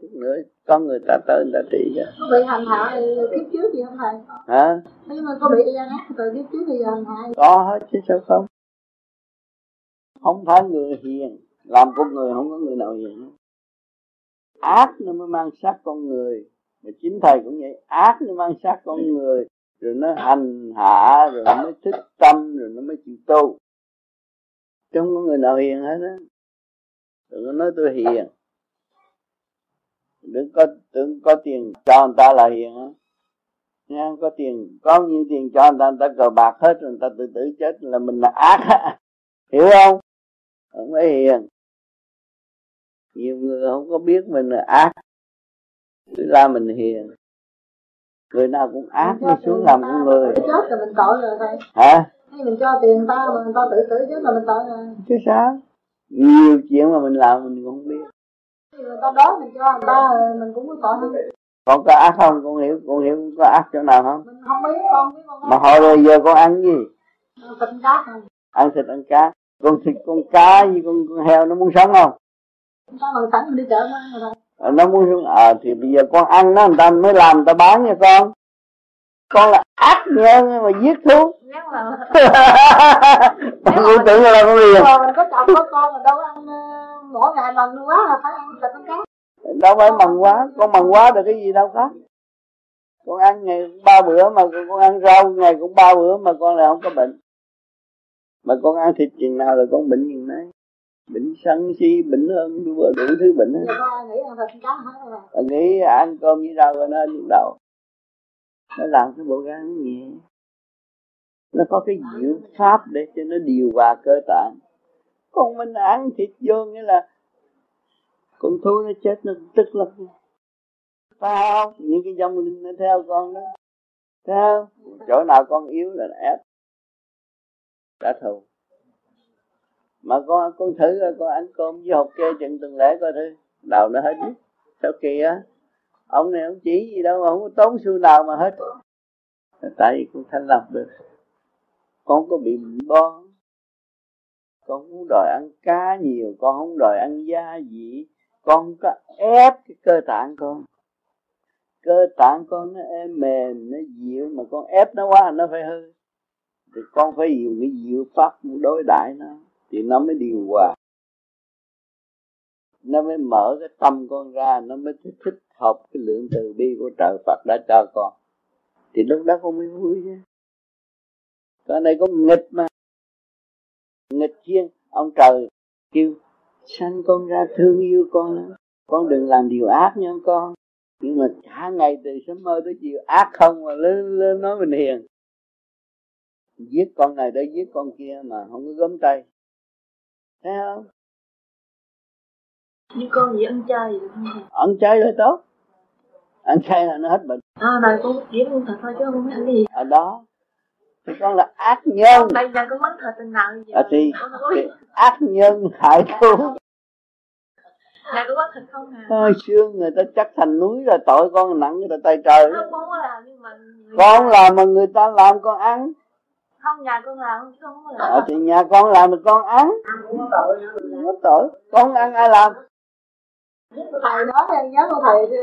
Chút nữa có người ta tới người ta trị cho. Có bị hành hạ kiếp trước gì không thầy? Hả? Nhưng mà có bị gian ác từ kiếp trước thì giờ hành hạ có hết chứ sao không? Không phải người hiền. Làm con người không có người nào hiền. Ác nó mới mang sát con người mà chính thầy cũng vậy ác nó mang sát con người rồi nó hành hạ rồi nó mới thích tâm rồi nó mới chịu tu. Chứ không có người nào hiền hết á. Đừng có nói tôi hiền. Đừng có đừng có tiền cho người ta là hiền á. Nha có tiền có nhiêu tiền cho người ta người ta cờ bạc hết rồi người ta tự tử chết là mình là ác hiểu không? Không phải hiền. Nhiều người không có biết mình là ác ra mình hiền. Người nào cũng ác mới xuống làm con người. chết là mình tội rồi thầy. Hả? Hay mình cho tiền ta mà người ta tự tử chết là mình tội rồi. Chứ sao? Nhiều chuyện mà mình làm mình cũng không biết. Người ta đói mình cho người ta mình cũng có tội không con có ác không? Con hiểu con hiểu có ác chỗ nào không? Mình không biết con biết con mà hồi rồi giờ con ăn gì? Thịt cá không ăn thịt ăn cá. Con thịt con cá với con, con heo nó muốn sống không? Con bằng sẵn đi chợ mà nó muốn à thì bây giờ con ăn nó người ta mới làm người ta bán nha con. Con là ác nhân mà giết thú. Nếu mà con tưởng là con liền. Mình có chồng có con mà đâu ăn mỗi ngày bằng quá là phải ăn thịt ăn cá đâu phải bằng quá con bằng quá được cái gì đâu có. Con ăn ngày ba bữa mà con ăn rau ngày cũng ba bữa mà con lại không có bệnh. Mà con ăn thịt chừng nào là con bệnh chừng đấy bệnh sân si bệnh hơn đủ, đủ thứ bệnh hết. À, nghĩ ăn cơm với rau rồi nó lên đầu. Nó làm cái bộ gan nó nhẹ. Nó có cái diệu pháp để cho nó điều hòa cơ tạng. Còn mình ăn thịt vô nghĩa là con thú nó chết nó tức lắm. Phải không? Những cái dòng linh nó theo con đó. Theo chỗ nào con yếu là ép. Trả thù mà con con thử rồi con ăn cơm với hộp kê chừng tuần lễ coi thử. Đầu nó hết. Sao kỳ á? Ông này ông chỉ gì đâu mà không có tốn xu nào mà hết. Tại vì con thanh lọc được. Con có bị bệnh bon. Con không đòi ăn cá nhiều, con không đòi ăn gia vị. Con có ép cái cơ tạng con. Cơ tạng con nó êm mềm, nó dịu, mà con ép nó quá, nó phải hư. Thì con phải dùng cái dịu pháp đối đãi nó thì nó mới điều hòa. Nó mới mở cái tâm con ra nó mới thích, thích hợp cái lượng từ bi của trời Phật đã cho con. Thì lúc đó con mới vui chứ. Cái này có nghịch mà. Nghịch chiên ông trời kêu sanh con ra thương yêu con lắm. Con đừng làm điều ác nha con. Nhưng mà cả ngày từ sớm mơ tới chiều ác không mà lên lên nói mình hiền. Giết con này để giết con kia mà không có gấm tay thấy không? Như con gì ăn chay gì không ăn chay là tốt. Ăn chay là nó hết bệnh. À mà con chỉ ăn thịt thôi chứ không ăn gì. Ở đó. Thì con là ác nhân. Bây giờ con bắn thịt từng nào giờ à, thì, thì ác nhân hại thú Là có thịt không hả? Hồi xưa người ta chắc thành núi rồi tội con nặng người ta tay trời. Không, con làm nhưng mà Con làm mà người ta làm con ăn Không, nhà con làm chứ không có làm. À, Thì nhà con làm thì con ăn. Không có tội. Nữa Không có tội Con ăn ai làm? Thầy nói thầy nhớ con thầy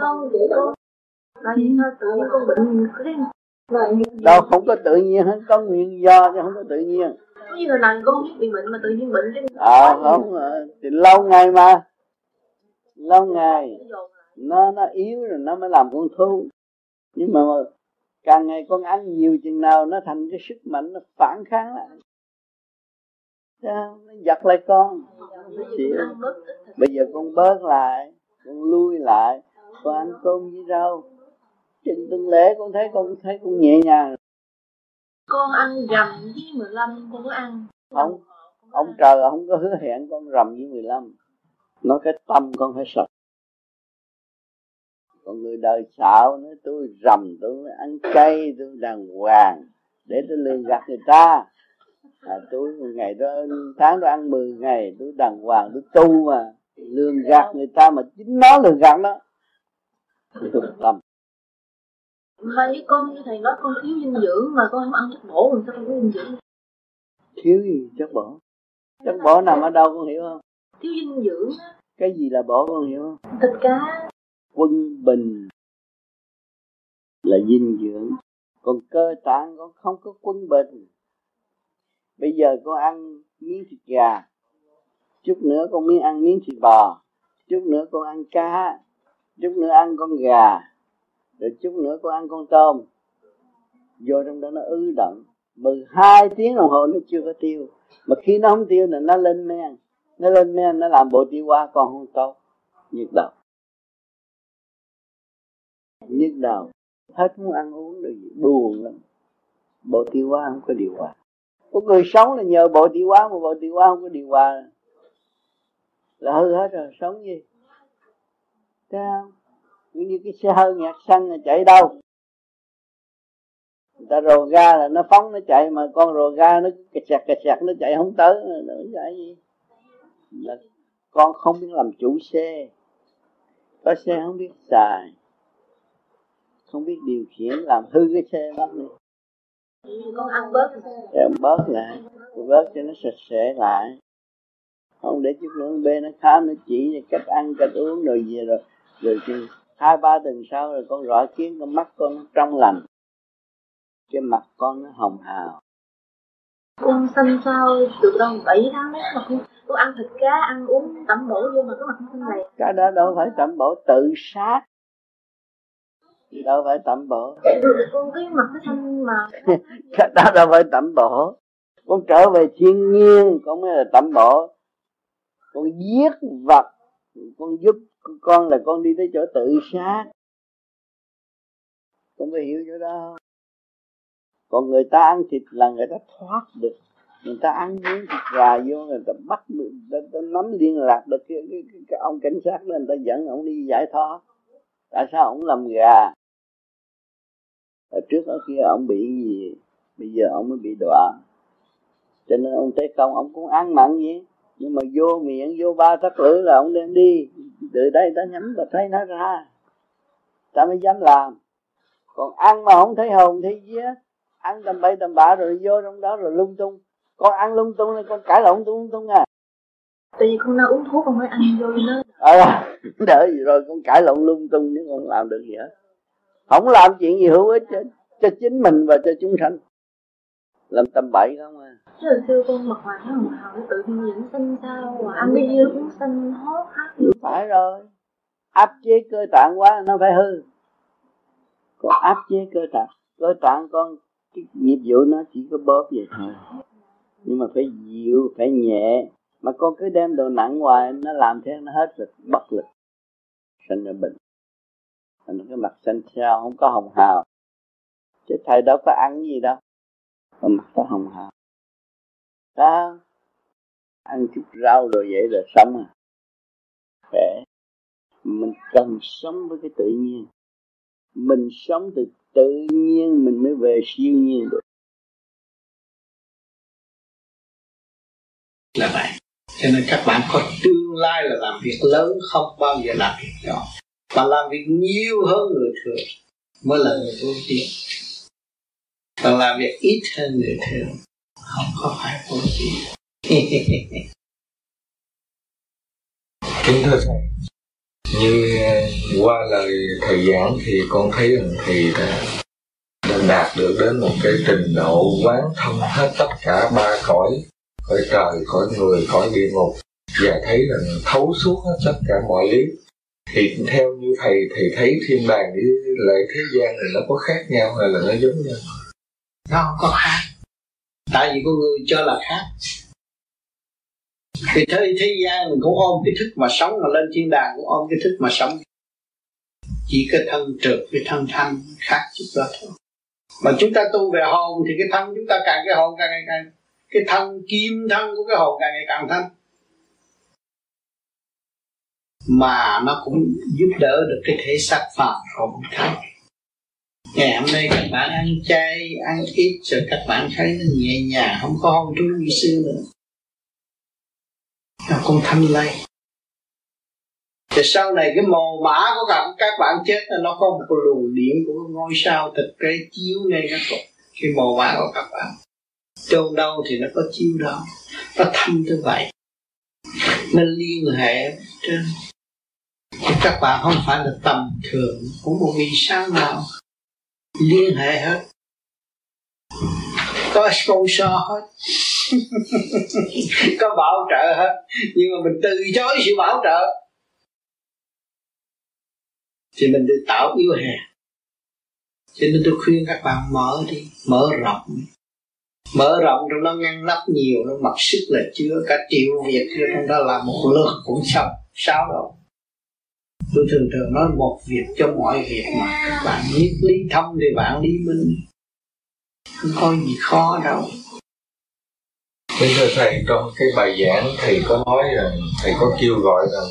Không, vậy Là vậy thôi, tự nhiên con bệnh. Cái đâu không có tự nhiên hết. Có nguyên do chứ không có tự nhiên. Có như là con biết bị bệnh mà tự nhiên bệnh chứ. À không à, thì lâu ngày mà. Lâu ngày. Nó nó yếu rồi nó mới làm con thú. Nhưng mà càng ngày con ăn nhiều chừng nào nó thành cái sức mạnh nó phản kháng lại. Nó giật lại con. Chịu bây giờ con bớt lại con lui lại con ăn cơm với rau. Chừng từng lễ con thấy con thấy con nhẹ nhàng. Con ăn rằm với 15 con có ăn? Không ông trời không có hứa hẹn con rằm với 15 nói cái tâm con phải sạch còn người đời xạo nói tôi rằm tôi ăn chay tôi đàng hoàng để tôi lường gạt người ta. À, tôi ngày đó tháng đó ăn 10 ngày tôi đàng hoàng tôi tu mà lường gạt người ta mà chính nó lường gạt tôi tâm với con như thầy nói con thiếu dinh dưỡng mà con không ăn chất bổ làm sao con có dinh dưỡng? Thiếu gì chất bổ? Chất bổ nằm ở đâu con hiểu không? Thiếu dinh dưỡng cái gì là bổ con hiểu không? Thịt cá quân bình là dinh dưỡng. Còn cơ tạng con không có quân bình. Bây giờ con ăn miếng thịt gà, chút nữa con miếng ăn miếng thịt bò, chút nữa con ăn cá, chút nữa ăn con gà, rồi chút nữa con ăn con tôm. Vô trong đó nó ứ động. 12 tiếng đồng hồ nó chưa có tiêu. Mà khi nó không tiêu là nó lên men. Nó lên men, nó làm bộ tiêu hóa còn không tốt. Nhiệt độc nhức đầu. Hết muốn ăn uống rồi buồn lắm. Bộ tiêu hóa không có điều hòa. Có người sống là nhờ bộ tiêu hóa mà bộ tiêu hóa không có điều hòa. Là hư hết rồi, sống gì? Thấy không? Cũng như cái xe hơi nhạc xăng là chạy đâu? Người ta rồ ga là nó phóng, nó chạy mà con rồ ga nó kẹt sạc kẹt sạc nó chạy không tới. Nó chạy gì? Là con không biết làm chủ xe. Có xe không biết xài không biết điều khiển làm hư cái xe mất đi con ăn bớt rồi bớt lại. Bớt cho nó sạch sẽ lại. Không để chút nữa bê nó khám nó chỉ cách ăn cách uống rồi về rồi. Rồi thì hai ba tuần sau rồi con rõ kiến con mắt con nó trong lành. Cái mặt con nó hồng hào. Con sinh sao được đâu bảy tháng đấy mà con, con ăn thịt cá ăn uống tẩm bổ vô mà cái mặt con này. Cái đó đâu phải tẩm bổ tự sát đâu phải tẩm bổ. Con cái mặt cái xanh mà. Cái đó đâu phải tẩm bổ. Con trở về thiên nhiên con mới là tẩm bổ. Con giết vật con giúp con là con đi tới chỗ tự sát. Con phải hiểu chỗ đó còn người ta ăn thịt là người ta thoát được. Người ta ăn miếng thịt gà vô người ta bắt người ta, ta nắm liên lạc được cái, cái, cái, cái ông cảnh sát đó người ta dẫn ông đi giải thoát. Tại sao ông làm gà ở trước ở kia ông bị gì bây giờ ông mới bị đọa. Cho nên ông tế công ông cũng ăn mặn gì nhưng mà vô miệng vô ba tắc lưỡi là ông đem đi. Từ đây ta nhắm và thấy nó ra. Ta mới dám làm. Còn ăn mà không thấy hồn thấy á ăn tầm bậy tầm bạ rồi vô trong đó rồi lung tung. Con ăn lung tung nên con cãi lộn tung tung à. Tại vì con đang uống thuốc con mới ăn vô nó ờ đỡ gì rồi con cãi lộn lung tung nhưng con làm được gì hết không làm chuyện gì hữu ích cho, cho chính mình và cho chúng sanh. Làm tầm bậy không à? Chứ xưa con mặc hoàng nó hồng hào nó tự nhiên vẫn xanh sao? Mà ăn cái dưa cũng xanh hót hát phải rồi. Áp chế cơ tạng quá nó phải hư. Con áp chế cơ tạng. Cơ tạng con cái nhiệm vụ nó chỉ có bóp vậy thôi. Nhưng mà phải dịu phải nhẹ. Mà con cứ đem đồ nặng hoài nó làm thế nó hết lực bất lực. Sinh ra bệnh thành cái mặt xanh xao, không có hồng hào. Chứ thầy đâu có ăn gì đâu. Mà mặt có hồng hào. Đó. Ăn chút rau rồi vậy là sống à. Khỏe. Mình cần sống với cái tự nhiên. Mình sống từ tự nhiên mình mới về siêu nhiên được. Là vậy. Cho nên các bạn có tương lai là làm việc lớn, không bao giờ làm việc nhỏ và làm việc nhiều hơn người thường mới là người vô tiến và làm việc ít hơn người thường không có phải vô tiến kính thưa thầy như qua lời thầy giảng thì con thấy rằng thầy đã, đã đạt được đến một cái trình độ quán thông hết tất cả ba cõi cõi trời cõi người cõi địa ngục và thấy rằng thấu suốt hết tất cả mọi lý thì theo như thầy thầy thấy thiên đàng với lại thế gian này nó có khác nhau hay là nó giống nhau? Nó không có khác. Tại vì con người cho là khác. Thì thế, thế gian mình cũng ôm cái thức mà sống mà lên thiên đàng cũng ôm cái thức mà sống. Chỉ cái thân trượt cái thân thanh khác chút đó thôi. Mà chúng ta tu về hồn thì cái thân chúng ta càng cái hồn càng ngày càng cái thân kim thân của cái hồn càng ngày càng thanh mà nó cũng giúp đỡ được cái thể xác phàm không thanh ngày hôm nay các bạn ăn chay ăn ít rồi các bạn thấy nó nhẹ nhàng không có hôn trú như xưa nữa. Nó cũng thanh lây. Thì sau này cái mồ mã của các, các bạn chết là nó có một luồng điện của ngôi sao thực tế chiếu ngay bạn cái mồ mã của các bạn. Chôn đâu thì nó có chiếu đó. Nó thanh như vậy. Nó liên hệ trên các bạn không phải là tầm thường, cũng một vị sao nào liên hệ hết. Có sponsor hết. Có bảo trợ hết. Nhưng mà mình từ chối sự bảo trợ. Thì mình được tạo yếu hèn cho nên tôi khuyên các bạn mở đi, mở rộng. Mở rộng trong đó ngăn nắp nhiều, nó mặc sức là chứa cả triệu việc trong đó là một lượt cũng xong. Sao đâu tôi thường thường nói một việc cho mọi việc mà. Các bạn biết lý thông thì bạn lý minh. Không có gì khó đâu. Kính thưa Thầy, trong cái bài giảng Thầy có nói rằng, Thầy có kêu gọi rằng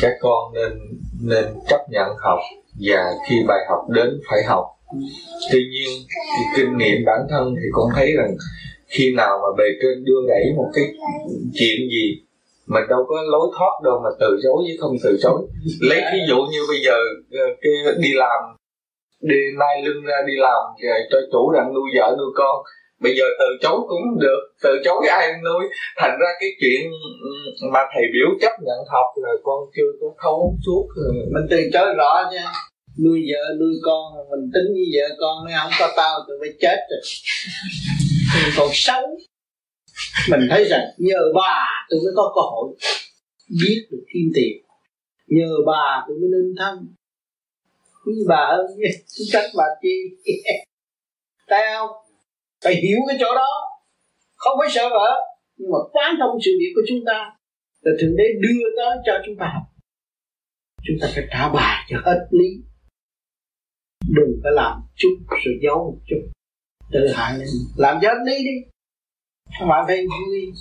các con nên nên chấp nhận học và khi bài học đến phải học. Tuy nhiên, thì kinh nghiệm bản thân thì con thấy rằng khi nào mà bề trên đưa đẩy một cái chuyện gì mình đâu có lối thoát đâu mà từ chối với không từ chối. Lấy ví dụ như bây giờ ờ, cái đi làm đi nay lưng ra đi làm rồi cho chủ đang nuôi vợ nuôi con. Bây giờ từ chối cũng được từ chối ai nuôi. Thành ra cái chuyện mà thầy biểu chấp nhận học là con chưa có thấu suốt. Mình từ chối rõ chứ. Nuôi vợ nuôi con mình tính như vợ con nếu không có tao tôi phải chết rồi. Mình còn sống mình thấy rằng nhờ bà tôi mới có cơ hội biết được kim tiền. Nhờ bà tôi mới nên thân. Quý bà hơn trách bà chi. Thấy không? Phải hiểu cái chỗ đó. Không phải sợ vợ. Nhưng mà quán thông sự việc của chúng ta là thượng đế đưa tới cho chúng ta. Học chúng ta phải trả bài cho hết lý. Đừng phải làm chút rồi giấu một chút. Tự hại lên làm cho hết lý đi mà thấy vui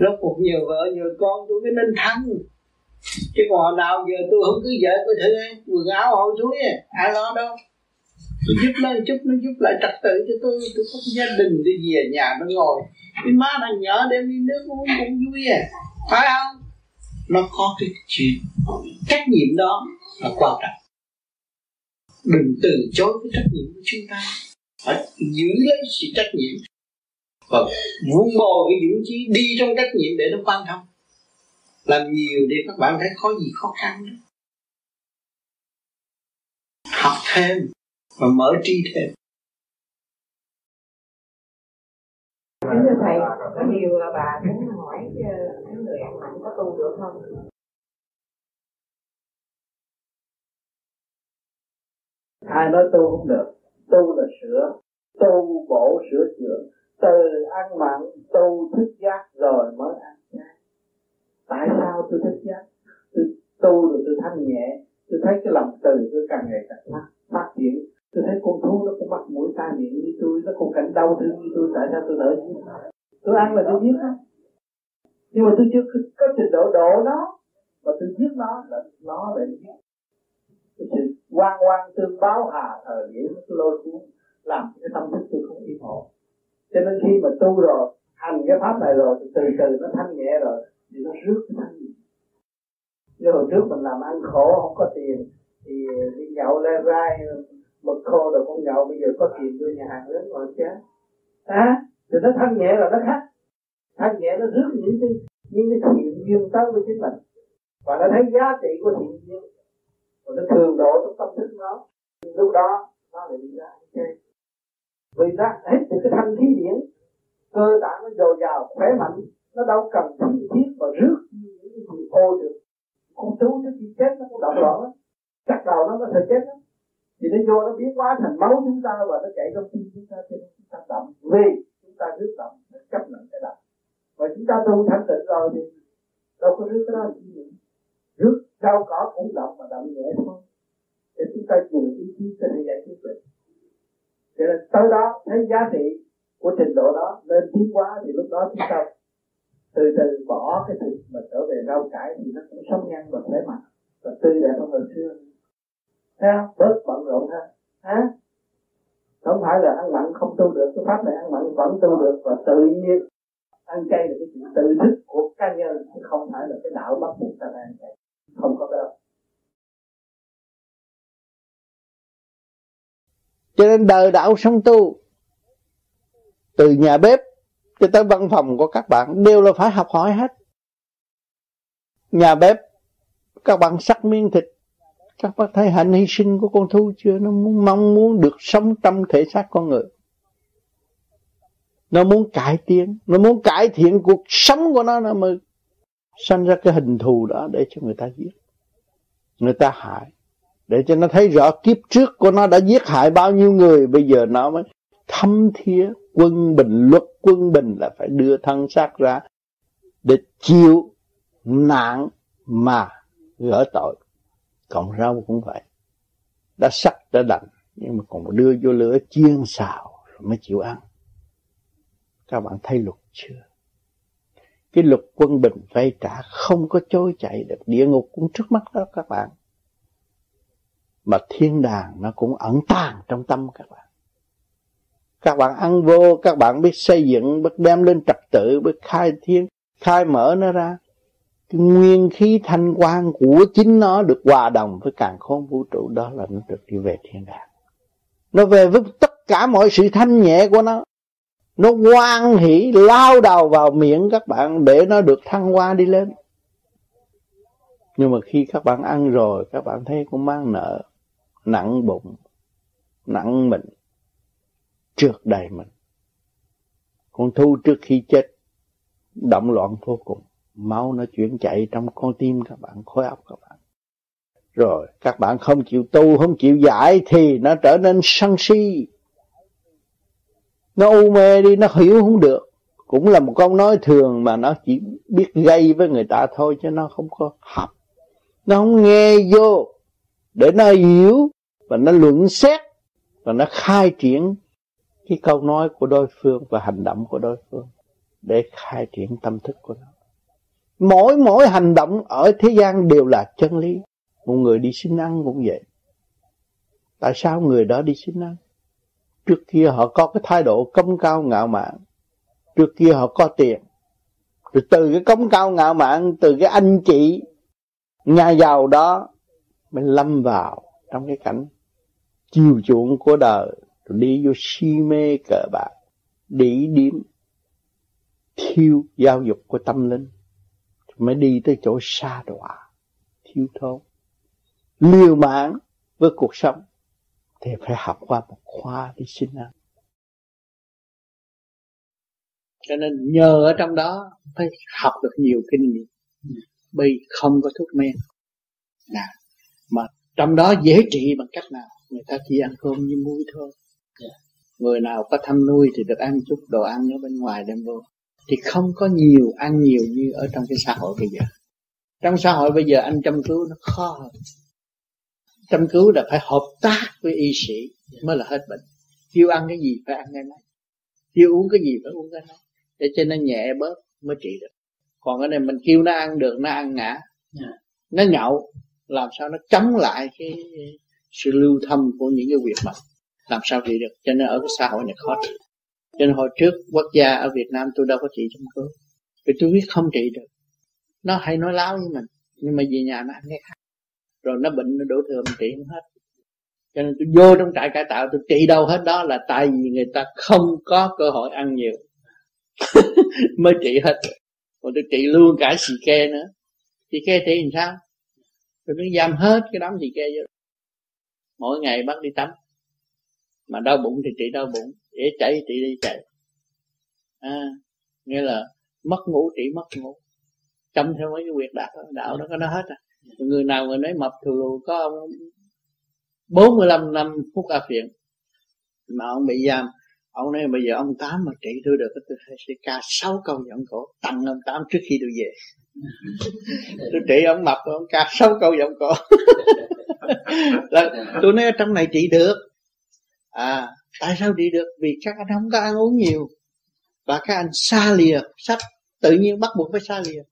rốt cuộc nhiều vợ, nhiều con, tôi mới nên thắng chứ còn hồi nào giờ tôi không cứ vợ, tôi thử quần áo hội chuối à ai lo đâu. Tôi giúp nó chút, nó giúp lại trật tự cho tôi tôi có gia đình đi về nhà nó ngồi. Cái má thằng nhỏ đem đi nước uống cũng vui à. Phải không? Nó có cái chuyện, trách nhiệm đó là quan trọng. Đừng từ chối cái trách nhiệm của chúng ta. Phải giữ lấy sự trách nhiệm và vun bồi cái dũng chí đi trong trách nhiệm để nó quan thông làm nhiều để các bạn thấy có gì khó khăn đó. Học thêm và mở tri thêm. Kính thưa Thầy, có nhiều bà muốn hỏi cái người ăn mặn có tu được không? Ai nói tu không được, tu là sửa, tu bổ sửa chữa, từ ăn mặn tu thức giác rồi mới ăn chay tại sao tôi thức giác? Tôi tu rồi tôi thanh nhẹ. Tôi thấy cái lòng từ tôi càng ngày càng phát, phát triển. Tôi thấy con thú nó cũng mắc mũi tai miệng như tôi nó cũng cảnh đau thương như tôi. Tại sao tôi đỡ giết tôi ăn là tôi giết nó. Nhưng mà tôi chưa có trình độ độ nó. Mà tôi giết nó là nó lại giết. Cái sự quan quan tương báo hà thời điểm nó lôi cuốn làm cái tâm thức tôi không yên ổn cho nên khi mà tu rồi hành cái pháp này rồi thì từ từ nó thanh nhẹ rồi thì nó rước cái thanh nhẹ. Như hồi trước mình làm ăn khổ không có tiền thì đi nhậu le rai mực khô rồi con nhậu bây giờ có tiền đưa nhà hàng lớn rồi chứ. À, thì nó thanh nhẹ rồi nó khác. Thanh nhẹ nó rước những cái những cái thiện duyên tới với chính mình. Và nó thấy giá trị của thiện duyên. Và nó thường độ trong tâm thức nó. Lúc đó nó lại đi ra chơi vì ra hết những cái thanh khí điển, cơ tạng nó dồi dào, khỏe mạnh, nó đâu cần thiết thiết và rước những cái gì ô được. Con thú trước khi chết, nó cũng động loạn chắc đầu nó có thể chết đó. Thì nó vô nó biến hóa thành máu chúng ta và nó chạy trong tim chúng ta, cho chúng ta động vì chúng ta rước động nó chấp nhận cái động và chúng ta tu thanh tịnh rồi thì đâu có rước cái đó gì nữa rước rau cỏ cũng động mà động nhẹ thôi. Để chúng ta dùng ý chí cho để giải quyết được cho nên tới đó thấy giá trị của trình độ đó lên tiến quá thì lúc đó chúng ta từ từ bỏ cái thịt mà trở về rau cải thì nó cũng sống nhanh và khỏe mạnh và tươi đẹp hơn hồi xưa. Thấy không? Bớt bận rộn ha. Hả? Không phải là ăn mặn không tu được, cái pháp này ăn mặn vẫn tu được và tự nhiên ăn chay là cái chuyện tự thức của cá nhân, chứ không phải là cái đạo bắt buộc ta phải ăn chay. Không có cái cho nên đời đạo sống tu, từ nhà bếp cho tới văn phòng của các bạn, đều là phải học hỏi hết. Nhà bếp, các bạn sắc miếng thịt, các bạn thấy hạnh hy sinh của con thú chưa? Nó muốn mong muốn được sống trong thể xác con người. Nó muốn cải tiến, nó muốn cải thiện cuộc sống của nó nó mới sanh ra cái hình thù đó để cho người ta giết, người ta hại để cho nó thấy rõ kiếp trước của nó đã giết hại bao nhiêu người, bây giờ nó mới thâm thía quân bình, luật quân bình là phải đưa thân xác ra để chịu nạn mà gỡ tội. Còn rau cũng vậy. Đã sắc đã đành, nhưng mà còn đưa vô lửa chiên xào mới chịu ăn. Các bạn thấy luật chưa? Cái luật quân bình vay trả, không có chối chạy được. Địa ngục cũng trước mắt đó, các bạn mà thiên đàng nó cũng ẩn tàng trong tâm các bạn. Các bạn ăn vô, các bạn biết xây dựng, biết đem lên trật tự, biết khai thiên, khai mở nó ra. Cái nguyên khí thanh quan của chính nó được hòa đồng với càng khôn vũ trụ, đó là nó được đi về thiên đàng. Nó về với tất cả mọi sự thanh nhẹ của nó. Nó quan hỷ, lao đầu vào miệng các bạn để nó được thăng hoa đi lên. Nhưng mà khi các bạn ăn rồi, các bạn thấy cũng mang nợ nặng bụng nặng mình trượt đầy mình. Con thu trước khi chết, động loạn vô cùng. Máu nó chuyển chạy trong con tim các bạn, khối óc các bạn. Rồi, các bạn không chịu tu, không chịu giải thì nó trở nên sân si. Nó u mê đi, nó hiểu không được. Cũng là một câu nói thường mà nó chỉ biết gây với người ta thôi, chứ nó không có học nó không nghe vô. Để nó hiểu và nó luận xét và nó khai triển cái câu nói của đối phương và hành động của đối phương để khai triển tâm thức của nó. Mỗi mỗi hành động ở thế gian đều là chân lý. Một người đi xin ăn cũng vậy. Tại sao người đó đi xin ăn? Trước kia họ có cái thái độ công cao ngạo mạn. Trước kia họ có tiền. Rồi từ cái công cao ngạo mạn, từ cái anh chị, nhà giàu đó mới lâm vào trong cái cảnh chiều chuộng của đời rồi đi vô si mê cờ bạc đỉ điếm thiêu giáo dục của tâm linh, mới đi tới chỗ xa đọa, thiếu thốn. Liều mạng với cuộc sống, thì phải học qua một khoa đi sinh ăn cho nên nhờ ở trong đó phải học được nhiều kinh nghiệm. Bây không có thuốc men. Nào, mà trong đó dễ trị bằng cách nào? Người ta chỉ ăn cơm như muối thôi. Người nào có thăm nuôi thì được ăn chút đồ ăn ở bên ngoài đem vô. Thì không có nhiều ăn nhiều như ở trong cái xã hội bây giờ. Trong xã hội bây giờ anh chăm cứu nó khó hơn. Chăm cứu là phải hợp tác với y sĩ mới là hết bệnh. Kêu ăn cái gì phải ăn cái này kêu uống cái gì phải uống cái này để cho nó nhẹ bớt mới trị được. Còn cái này mình kêu nó ăn được nó ăn ngã. Nó nhậu làm sao nó chống lại cái sự lưu thâm của những cái việc mạch làm sao trị được. Cho nên ở cái xã hội này khó trị cho nên hồi trước, quốc gia ở Việt Nam tôi đâu có trị trong cứu vì tôi biết không trị được. Nó hay nói láo với mình, nhưng mà về nhà nó ăn cái khác. Rồi nó bệnh, nó đổ thừa, mình trị không hết. Cho nên tôi vô trong trại cải tạo, tôi trị đâu hết đó là tại vì người ta không có cơ hội ăn nhiều. Mới trị hết. Còn tôi trị luôn cả xì ke nữa. Xì ke trị làm sao? Tôi nó giam hết cái đám xì ke vô mỗi ngày bắt đi tắm. Mà đau bụng thì trị đau bụng. Để chảy trị đi chạy à, nghĩa là mất ngủ trị mất ngủ. Chăm theo mấy cái việc đạo đạo đó có nó hết à. Người nào người nói mập thù lù có ông 45 năm phút a phiện mà ông bị giam. Ông nói bây giờ ông tám mà trị tôi được tôi sẽ ca sáu câu giọng cổ. Tặng ông tám trước khi tôi về. Tôi trị ông mập ông ca sáu câu giọng cổ là tôi nói ở trong này trị được. À tại sao trị được? Vì các anh không có ăn uống nhiều. Và các anh xa lìa sách, tự nhiên bắt buộc phải xa lìa.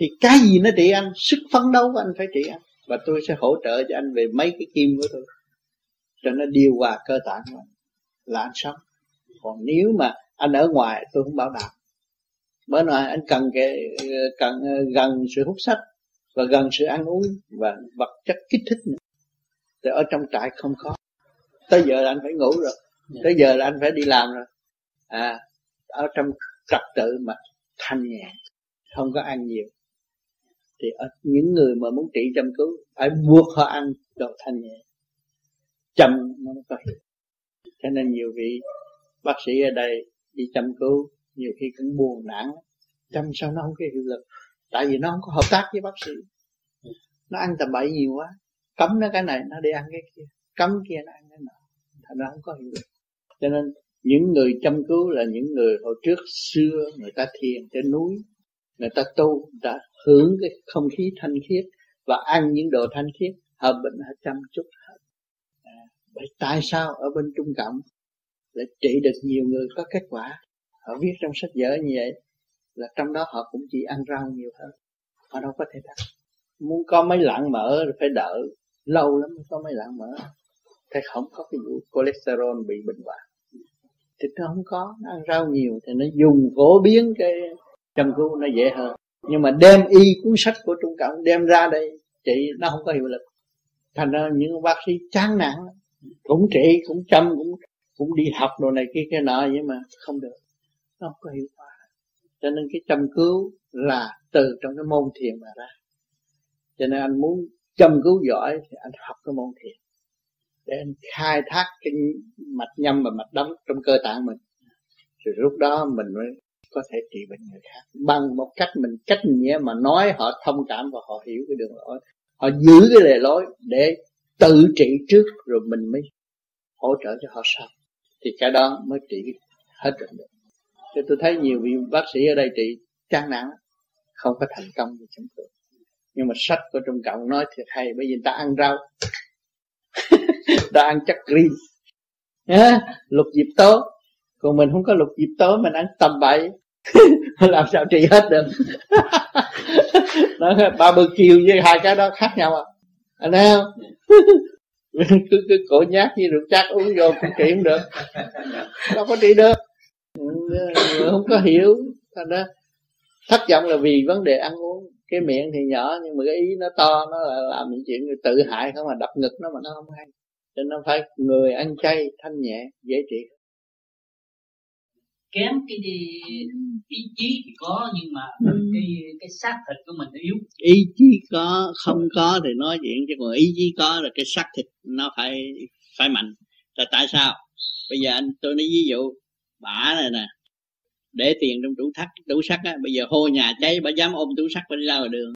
Thì cái gì nó trị anh? Sức phấn đấu của anh phải trị anh. Và tôi sẽ hỗ trợ cho anh về mấy cái kim của tôi. Cho nó điều hòa cơ tạng của anh. Là anh sống. Còn nếu mà anh ở ngoài, tôi không bảo đảm. Bởi ngoài anh cần cái ờ, cần ờ, gần sự hút sách và gần sự ăn uống và vật chất kích thích nữa. Thì ở trong trại không có. Tới giờ là anh phải ngủ rồi. Tới giờ là anh phải đi làm rồi. À ở trong trật tự mà thanh nhẹ không có ăn nhiều. Thì ở những người mà muốn trị chăm cứu phải buộc họ ăn đồ thanh nhẹ. Chăm nó mới có hiệu. Cho nên nhiều vị bác sĩ ở đây đi chăm cứu nhiều khi cũng buồn nản chăm sao nó không có hiệu lực tại vì nó không có hợp tác với bác sĩ. Nó ăn tầm bậy nhiều quá. Cấm nó cái này nó đi ăn cái kia. Cấm kia nó ăn cái nọ. Thành ra không có hiệu lực. Cho nên những người chăm cứu là những người hồi trước xưa người ta thiền trên núi người ta tu đã hưởng cái không khí thanh khiết và ăn những đồ thanh khiết họ bệnh họ chăm chút hết. À, vậy tại sao ở bên trung cộng lại trị được nhiều người có kết quả? Họ viết trong sách vở như vậy là trong đó họ cũng chỉ ăn rau nhiều hơn. Họ đâu có thể đặt muốn có mấy lạng mỡ phải đợi lâu lắm mới có mấy lạng mỡ. Thế không có cái vụ cholesterol bị bệnh hoạn. Thì nó không có. Nó ăn rau nhiều thì nó dùng phổ biến cái chăm cứu nó dễ hơn. Nhưng mà đem y cuốn sách của trung cộng đem ra đây, chị, nó không có hiệu lực. Thành ra những bác sĩ chán nản cũng trị, cũng chăm, cũng cũng đi học đồ này kia cái nọ vậy mà không được. Nó không có hiệu quả cho nên cái chăm cứu là từ trong cái môn thiền mà ra. Cho nên anh muốn chăm cứu giỏi thì anh học cái môn thiền. Để anh khai thác cái mạch nhâm và mạch đấm trong cơ tạng mình. Rồi lúc đó mình mới có thể trị bệnh người khác. Bằng một cách mình cách nghĩa mà nói họ thông cảm và họ hiểu cái đường lối. Họ giữ cái lề lối để tự trị trước rồi mình mới hỗ trợ cho họ sau. Thì cái đó mới trị hết được cho tôi thấy nhiều vị bác sĩ ở đây trị chán nản không có thành công gì chẳng tôi nhưng mà sách của trung cộng nói thiệt hay bởi vì ta ăn rau. Ta ăn chắc green yeah, lục dịp tố. Còn mình không có lục dịp tố mình ăn tầm bậy. Làm sao trị hết được? Nó ba bơ kiều với hai cái đó khác nhau à. Anh thấy không? Cứ cứ cổ nhát như rượu chắc uống vô cũng trị không được. Đâu có trị được không có hiểu. Thành ra thất vọng là vì vấn đề ăn uống. Cái miệng thì nhỏ nhưng mà cái ý nó to nó là làm những chuyện tự hại không mà đập ngực nó mà nó không hay. Cho nên phải người ăn chay thanh nhẹ dễ trị. Kém cái đi, ý chí thì có nhưng mà ừ. cái cái xác thịt của mình nó yếu. Ý chí có không có thì nói chuyện chứ còn ý chí có là cái xác thịt nó phải phải mạnh. Là tại sao? Bây giờ anh tôi nói ví dụ bả này nè, để tiền trong tủ sắt tủ sắt á, bây giờ hô nhà cháy bà dám ôm tủ sắt bà đi ra ngoài đường.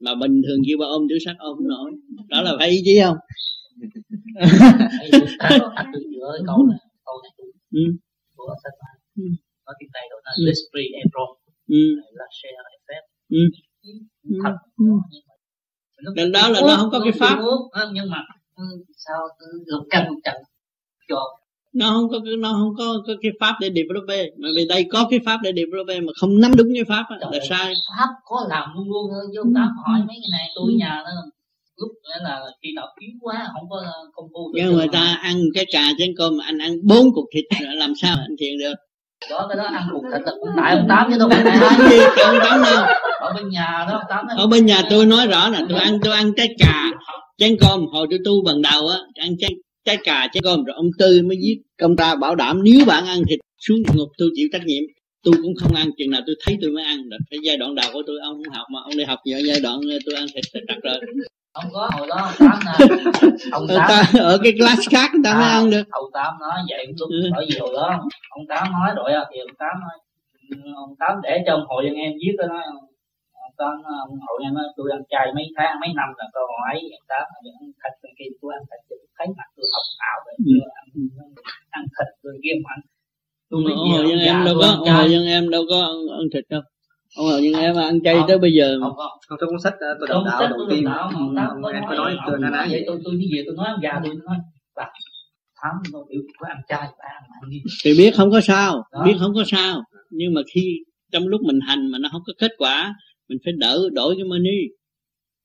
Mà bình thường kêu bà ôm tủ sắt, ôm không nổi. Đó là phải ý chí không? Ừ. Ừ. Ừ. Nên ừ. có tiếng tây gọi là là share effect thật đó là nó không có cái pháp. Nhưng mà sao lục căng trận? Cho nó không có nó không có, có cái pháp để develop mà vì đây có cái pháp để develop mà không nắm đúng cái pháp là sai. pháp có làm luôn luôn vô tám hỏi mấy cái này tôi nhà nó. Lúc là khi nào yếu quá không có công phu nhưng người ta ăn cái cà chén cơm mà anh ăn bốn cục thịt làm sao anh thiền được? Đó cái đó ăn cục thịt là cũng tại ông tám chứ đâu phải gì ông tám đâu? Ở bên nhà đó ông tám ở bên nhà tôi nói rõ là tôi ăn tôi ăn trái cà chén cơm hồi tôi tu bằng đầu á ăn trái trái cà trái cơm rồi ông tư mới viết công ta bảo đảm nếu bạn ăn thịt xuống ngục tôi chịu trách nhiệm. Tôi cũng không ăn chừng nào tôi thấy tôi mới ăn. Được cái giai đoạn đầu của tôi ông không học mà ông đi học giờ giai đoạn tôi ăn thịt thịt rồi. Không có hồi đó tám nè ông tám ta, ở cái class khác người ta à, mới ăn được. ông tám nói vậy đúng. Ừ. bởi vì hồi đó ông tám nói rồi thì ông tám nói ông tám để cho ông hội dân em viết đó nói ông tám ông hội em nói tôi ăn chay mấy tháng mấy năm là tôi còn ấy ông tám ăn thịt. Bên kia tôi ăn thịt thấy mặt tôi học ảo vậy ừ. ăn, ăn thịt rồi game ăn. Ông hồ dân em đâu có ông hồ dân em đâu có ăn, ăn thịt đâu. Ông hồ dân em ăn chay tới bây giờ không không. Trong cuốn sách ờ, tôi đọc đạo đầu tiên. em có nói tôi ná vậy. tôi tôi như vậy tôi nói ông già tôi nói bà thám nó biểu có ăn chay bà ăn mặn đi. Thì biết không có sao biết không có sao. Nhưng mà khi trong lúc mình hành mà nó không có kết quả mình phải đỡ đổi cái menu.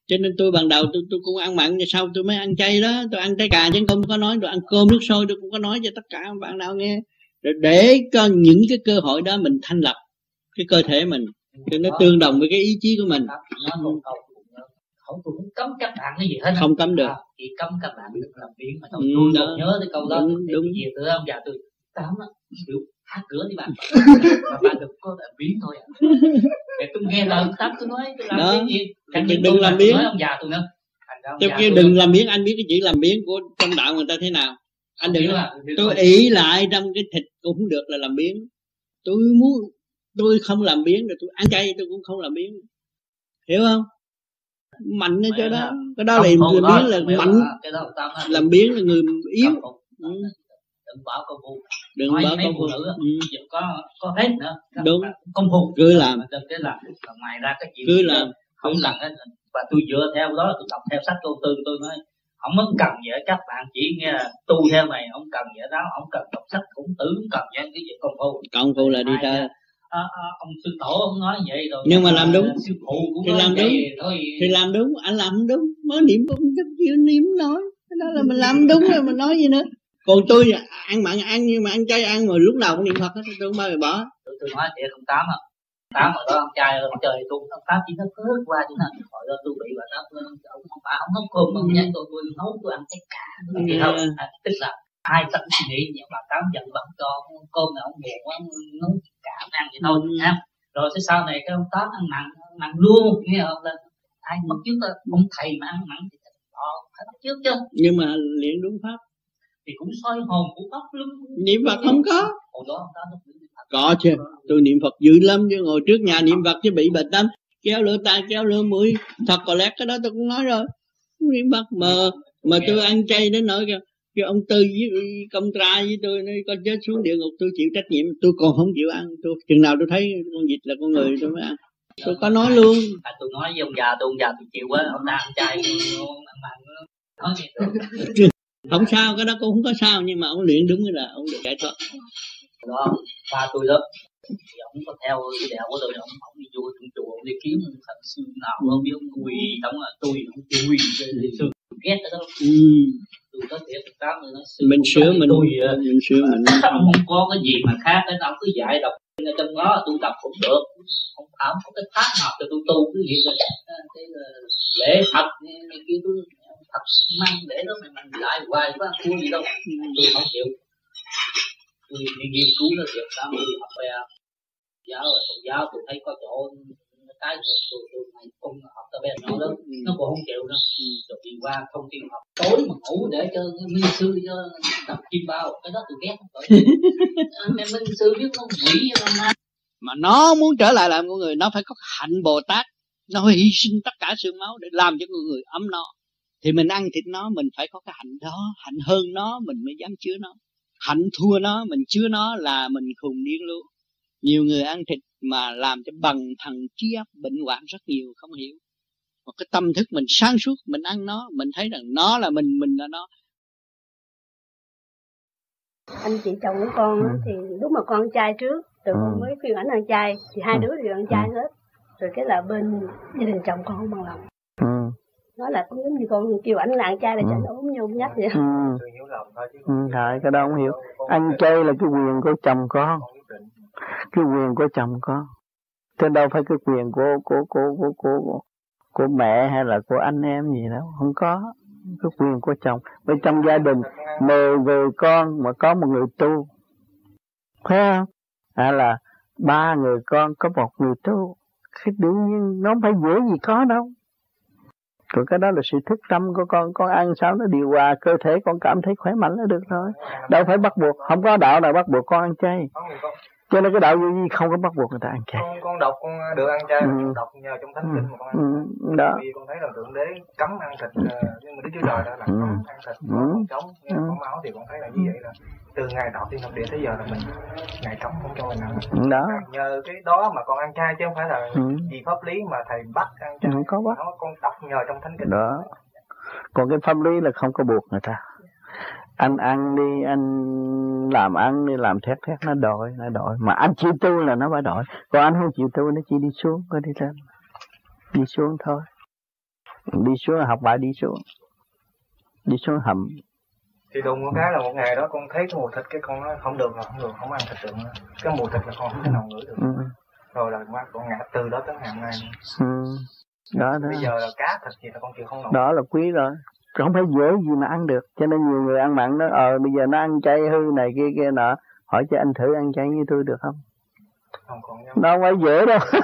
Cho nên tôi ban đầu tôi tôi cũng ăn mặn sau tôi mới ăn chay đó. Tôi ăn trái cà chứ không có nói tôi ăn cơm nước sôi tôi cũng có nói cho tất cả bạn nào nghe. Để, để cho những cái cơ hội đó mình thanh lập cái cơ thể mình cho nó tương đồng với cái ý chí của mình. Không tôi không cấm các bạn cái gì hết không cấm được. À, chỉ cấm các bạn đừng làm biến mà thôi. Ừ, tôi nhớ tới câu đó. Đúng, đúng. về từ ông già tôi tám á hát cửa đi bạn. Mà bạn đừng có làm biến thôi à. để tôi nghe lời tám tôi nói tôi làm cái gì? Thành đừng, đừng làm là- biến nói ông già tôi nữa. Tôi kêu tôi- đừng làm biến anh biết cái chữ làm biến của trong đạo người ta thế nào. Anh đừng là- tôi ý lại trong cái thịt cũng được là làm biến tôi muốn tôi không làm biến rồi tôi ăn chay tôi cũng không làm biến hiểu không? Mạnh lên cho đó. cái đó là người biến là mạnh. là làm biến là người yếu. Ừ. đừng bảo công phu. Đừng nói mấy công phụ nữ Ừ. có có hết nữa Các Đúng. công phu. Cứ làm. đừng cái làm. Mà ngoài ra cái chuyện Cứ gì làm. không làm hết. Và tôi dựa theo đó là tôi đọc theo sách câu tư tôi nói không có cần gì các bạn chỉ nghe tu theo này không cần gì đó không cần đọc sách cũng tử không cần những cái gì công phu. Công phu là đi ra, à, à, ông sư tổ ông nói vậy rồi. Nhưng mà làm đúng. sư phụ cũng thì làm đúng. thôi. Thì làm đúng. Anh làm không đúng. Mới niệm cũng rất chịu niệm nói. Cái đó là mình làm đúng rồi mình nói gì nữa còn tôi ăn mặn ăn nhưng mà ăn chay ăn mà lúc nào cũng niệm phật hết tôi không bao giờ bỏ. Tôi, tôi nói thiệt ông tám à tám ở đó ông trai ông trời tôi ông tám chỉ nó cướp qua chứ nào. Hồi đó tôi bị bà tám ông không phải ông nấu cơm ông nhắn tôi tôi nấu tôi ăn cái cả thì không. À, tức là ai suy nghĩ nhưng bà tám giận bà không cho cơm này ông buồn quá ông nấu cả ông ăn vậy thôi ha rồi tới sau này cái ông tám ăn mặn mặn luôn nghe không? Là ai bắt trước là ông thầy mà ăn mặn thì họ phải bắt trước chứ. Nhưng mà luyện đúng pháp thì cũng soi hồn của pháp luân niệm phật không có. Hồi đó có chứ. Tôi niệm phật dữ lắm chứ ngồi trước nhà niệm phật chứ bị bệnh tâm kéo lửa tai kéo lửa mũi. Thật có lẽ cái đó tôi cũng nói rồi. Niệm phật mà mà tôi ăn chay đến nỗi kêu, kêu ông tư với công trai với tôi nói con chết xuống địa ngục tôi chịu trách nhiệm. Tôi còn không chịu ăn. Tôi chừng nào tôi thấy con vịt là con người tôi mới ăn. Tôi có nói luôn. À, tôi nói với ông già tôi ông già tôi chịu quá ông ta ăn chay nói không sao cái đó cũng không có sao nhưng mà ông luyện đúng là ông được giải thoát. Đó ba tôi đó thì ông có theo cái đạo của tôi ông ông đi vô trong chùa ông đi kiếm thần sư nào không biết ông quỳ xong là tôi ông quỳ thì sư. Ghét cái đó ừ. tôi có thể tám người nói sư mình sửa mình tôi à, mình sửa mình. Ông không có cái gì mà khác cái ông cứ dạy đọc ở trong đó tôi đọc cũng được. Không không có cái pháp nào cho tôi tu cái gì rồi cái là lễ thật này kia tôi thật mang để đó mà mình lại hoài ăn thua gì đâu. Tôi không chịu. Tôi đi nghiên cứu nó việc đó tôi học về giáo rồi tôn giáo tôi thấy có chỗ cái tôi tôi tôi này không học tới bên nó đó nó cũng không chịu nữa rồi đi qua không chịu học tối mà ngủ để cho minh sư cho tập kim bao cái đó tôi ghét. Rồi Mẹ minh sư biết nó quỷ ma mà. Nó muốn trở lại làm con người nó phải có hạnh bồ tát. Nó phải hy sinh tất cả xương máu để làm cho con người ấm no thì mình ăn thịt nó mình phải có cái hạnh đó hạnh hơn nó mình mới dám chứa nó. Hạnh thua nó mình chứa nó là mình khùng điên luôn. Nhiều người ăn thịt mà làm cho bằng thần trí óc bệnh hoạn rất nhiều không hiểu. Một cái tâm thức mình sáng suốt mình ăn nó mình thấy rằng nó là mình mình là nó. Anh chị chồng của con á, thì lúc mà con ăn chay trước con Ừ. mới khuyên ảnh ăn chay. Thì hai đứa đều ăn chay hết. Rồi cái là bên gia đình chồng con không bằng lòng. ừ. Nói là cũng giống như con kêu ảnh là ăn chay để cho nó ốm nhôm nhách vậy. Ừ. Ừ, Thôi, cái đó không hiểu. Ăn chay là cái quyền của chồng con. Cái quyền của chồng con. Chứ đâu phải cái quyền của của của của của của, của mẹ hay là của anh em gì đâu. Không có. Cái quyền của chồng. Bên trong gia đình mười người con mà có một người tu. Phải không? Hay là ba người con có một người tu. Cái đương nhiên nó không phải dễ gì có đâu còn cái đó là sự thức tâm của con. Con ăn sao nó điều hòa cơ thể, con cảm thấy khỏe mạnh là được thôi đâu phải bắt buộc. Không có đạo nào bắt buộc con ăn chay cho nên cái đạo vô vi không có bắt buộc người ta ăn chay. Con con đọc con được ăn chay Ừ. con đọc nhờ trong thánh kinh mà con ăn. Ừ. đó. Vì con thấy là thượng đế cấm ăn thịt ờ, nhưng mà đức chúa trời đã là Ừ. cấm ăn thịt Ừ. con trống Ừ. có máu thì con thấy là như vậy là từ ngày đầu tiên học địa tới giờ là mình ngày trống không cho mình ăn. Đó. Nhờ cái đó mà con ăn chay chứ không phải là Ừ. vì pháp lý mà thầy bắt ăn chay. Không có bắt. Nó con đọc nhờ trong thánh kinh. Đó. Còn cái pháp lý là không có buộc người ta anh ăn đi anh làm ăn đi làm thét thét nó đòi nó đòi. Mà anh chịu tu là nó phải đòi. Còn anh không chịu tu nó chỉ đi xuống có đi lên. Đi xuống thôi. Đi xuống học bài đi xuống. Đi xuống hầm. Thì đùng một cái là một ngày đó con thấy cái mùi thịt cái con nói không được là không được không ăn thịt được nữa. Cái mùi thịt là con không thể nào ngửi được. Ừ. rồi là qua con ngã từ đó tới ngày hôm nay. Ừ. đó đó. Bây giờ là cá thịt gì là con chịu không nổi. Đó là quý rồi không phải dễ gì mà ăn được. Cho nên nhiều người ăn mặn đó ờ bây giờ nó ăn chay hư này kia kia nọ. Hỏi cho anh thử ăn chay như tôi được không? Không còn nhớ nó không phải dễ đâu.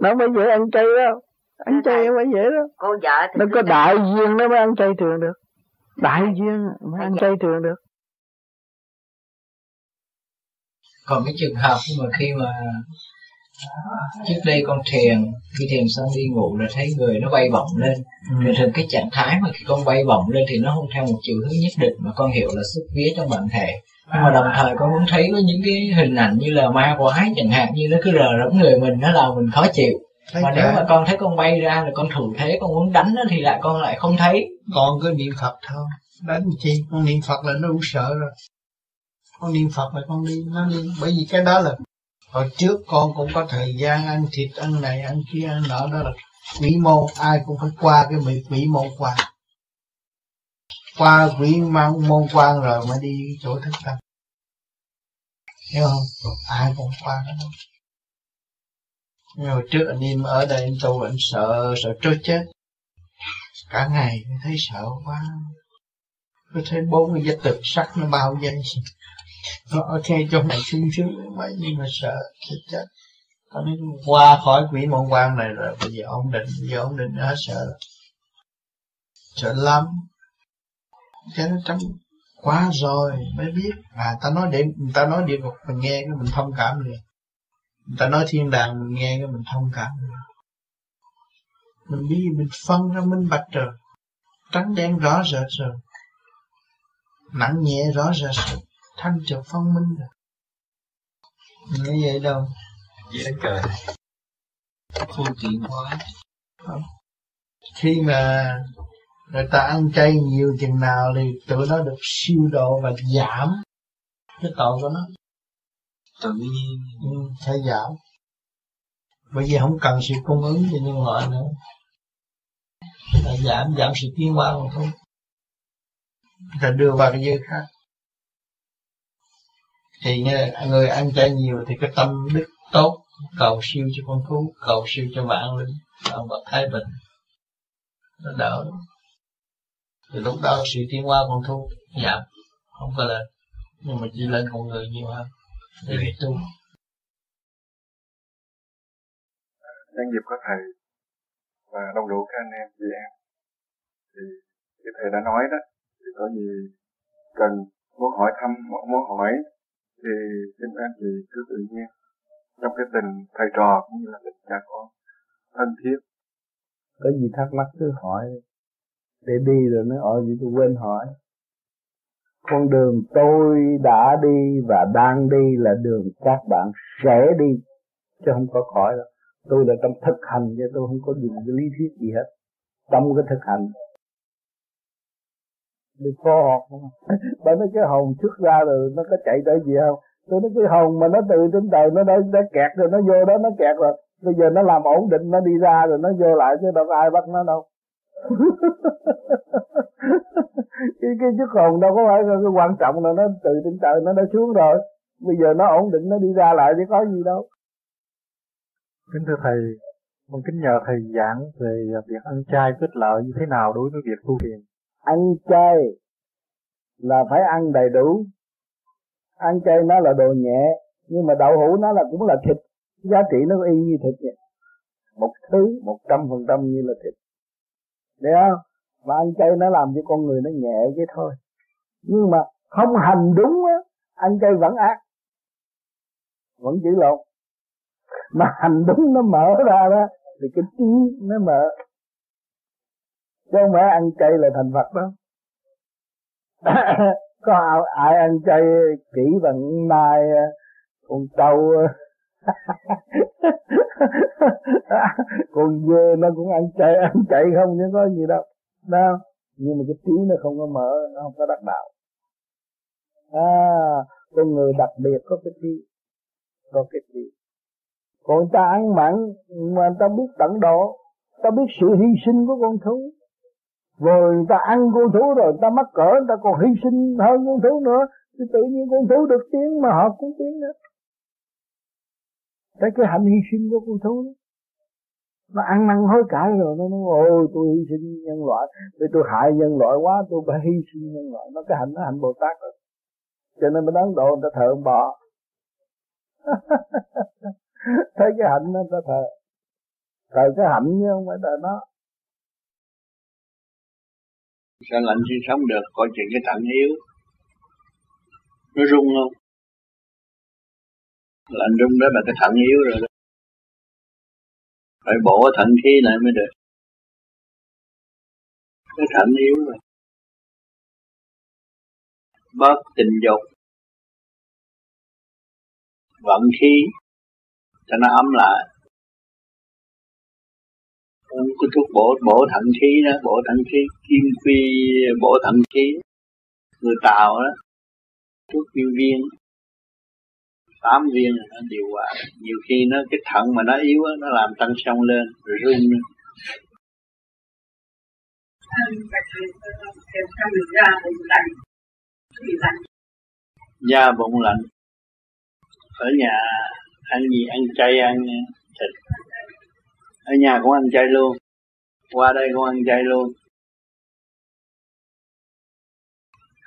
Nó không phải dễ ăn chay đâu. Ăn chay không phải dễ đâu. cô vợ thì nó có đại duyên nó mới ăn chay thường được. Đại duyên mới ăn chay thường được. Còn cái trường hợp mà khi mà trước đây con thiền khi thiền xong đi ngủ là thấy người nó bay bổng lên. Rồi thường cái trạng thái mà khi con bay bổng lên thì nó không theo một chiều hướng nhất định mà con hiểu là sức vía trong bản thể. Nhưng mà đồng thời con cũng thấy có những cái hình ảnh như là ma quái chẳng hạn như nó cứ rờ rẫm người mình nó làm mình khó chịu. Thấy mà cả. nếu mà con thấy con bay ra là con thủ thế con muốn đánh nó thì lại con lại không thấy. Con cứ niệm phật thôi. Đánh chi? Con niệm phật là nó đủ sợ rồi. Con niệm phật là con đi nó đi bởi vì cái đó là hồi trước con cũng có thời gian ăn thịt, ăn này, ăn kia, ăn nọ, đó là quỷ môn ai cũng phải qua cái vị quỷ môn quan qua quỷ môn môn quan rồi mới đi chỗ thức tâm. Hiểu không? Ai cũng qua đó nhưng hồi trước anh em ở đây anh tu, anh sợ sợ trôi chết. Cả ngày thấy sợ quá. Tôi thấy bốn cái vết tực sắc nó bao dây nó ở ngay trong này sung sướng mấy nhưng mà sợ, chết chết. Có nói, qua khỏi quỷ môn quan này rồi, bây giờ ổn định, bây giờ ổn định hết sợ sợ lắm. Thế nó trong quá rồi, mới biết. À ta nói để người ta nói địa ngục mình nghe cái mình thông cảm liền. Người ta nói thiên đàng mình nghe cái mình thông cảm liền. Mình biết mình phân ra, minh bạch rồi. Trắng đen rõ rệt rồi. Nặng nhẹ rõ rệt rồi thanh trực phân minh rồi. Nghĩ vậy đâu. Dễ trời phương tiện quá Không. khi mà người ta ăn chay nhiều chừng nào thì tụi nó được siêu độ và giảm cái tội của nó. Tự nhiên. Ừ, phải giảm. Bởi vì không cần sự cung ứng cho nhân loại nữa. Là giảm giảm sự tiến hóa mà thôi. Ta đưa vào cái giới khác thì người ăn chay nhiều thì cái tâm đức tốt, cầu siêu cho con thú, cầu siêu cho vạn linh, ông bậc thái bình. Nó đỡ thì lúc đó sự tiến hóa con thú giảm không có lên. Nhưng mà chỉ lên con người nhiều hơn, để đi tu. Nhân dịp có thầy và đông đủ các anh em, chị em, thì cái thầy đã nói đó, thì có gì cần muốn hỏi thăm, muốn hỏi thì xin anh chị cứ tự nhiên trong cái tình thầy trò cũng như là tình cha con thân thiết. Có gì thắc mắc cứ hỏi. Để đi rồi nó ở gì tôi quên hỏi. Con đường tôi đã đi và đang đi là đường các bạn sẽ đi, chứ không có khỏi đâu. Tôi là trong thực hành chứ tôi không có dùng cái lý thuyết gì hết. Trong cái thực hành đi co học không bởi mấy cái hồn xuất ra rồi nó có chạy tới gì không? Tôi nói cái hồn mà nó từ trên trời nó đã, đã kẹt rồi nó vô đó nó kẹt rồi. Bây giờ nó làm ổn định nó đi ra rồi nó vô lại chứ đâu có ai bắt nó đâu. Cái cái chức hồn đâu có phải cái quan trọng là nó từ trên trời nó đã xuống rồi. Bây giờ nó ổn định nó đi ra lại chứ có gì đâu. Kính thưa thầy con kính nhờ thầy giảng về việc ăn chay kết lợi như thế nào đối với việc tu thiền ăn chay là phải ăn đầy đủ ăn chay nó là đồ nhẹ nhưng mà đậu hũ nó là cũng là thịt giá trị nó y như thịt vậy một thứ một trăm phần trăm như là thịt để không? Mà ăn chay nó làm cho con người nó nhẹ vậy thôi. Nhưng mà không hành đúng á, ăn chay vẫn ác. vẫn chữ lộn mà hành đúng nó mở ra đó thì cái trí nó mở chứ không phải ăn chay là thành Phật đó. Có ai, ăn chay kỹ bằng mai con trâu con dê nó cũng ăn chay ăn chay không chứ có gì đâu. Đâu nhưng mà cái trí nó không có mở nó không có đắc đạo. À con người đặc biệt có cái trí có cái trí. Còn ta ăn mặn mà ta biết tận độ ta biết sự hy sinh của con thú rồi ta ăn con thú rồi, ta mắc cỡ, ta còn hy sinh hơn con thú nữa. Thì tự nhiên con thú được tiếng mà họ cũng tiếng nữa. Thấy cái hạnh hy sinh của con thú. Đó. Nó ăn năn hối cải rồi, Nó nói, ôi, tôi hy sinh nhân loại, Vì tôi hại nhân loại quá, tôi phải hy sinh nhân loại. Nó cái hạnh, nó hạnh Bồ Tát rồi Cho nên bên Ấn Độ, người ta thờ ông bò Thấy cái hạnh nó ta thờ. Thờ cái hạnh chứ không phải thờ nó. Sao lạnh sinh sống được, Coi chuyện cái thận yếu Nó rung không? Lạnh rung đó là cái thận yếu rồi đó. Phải bổ thận khí lại mới được. Cái thận yếu rồi bớt tình dục. Vận khí. Cho nó ấm lại cái thuốc bổ bổ thận khí đó, bổ thận khí, kim quy, bổ thận khí, người tàu đó thuốc kim viên. Tám viên nó điều hòa. Nhiều khi nó, cái thận mà nó yếu nó làm tăng sông lên rồi run lên. Da bụng lạnh. Ở nhà ăn gì? Ăn chay, ăn thịt ở nhà cũng ăn chay luôn. Qua đây cũng ăn chay luôn.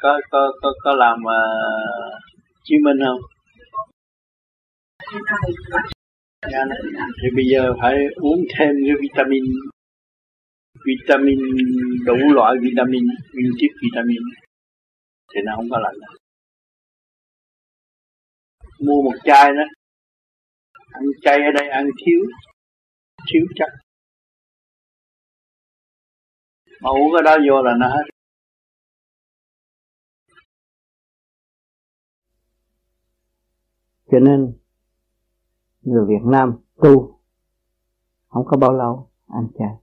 Có có có có làm uh, Chí Minh không? Dạ. Thì bây giờ phải uống thêm cái vitamin vitamin đủ loại vitamin nguyên chất vitamin. Thì nó không có lạnh đâu. Mua một chai đó. Ăn chay ở đây ăn thiếu thiếu chắc mà uống cái đó vô là nó hết. Cho nên người Việt Nam tu không có bao lâu ăn chay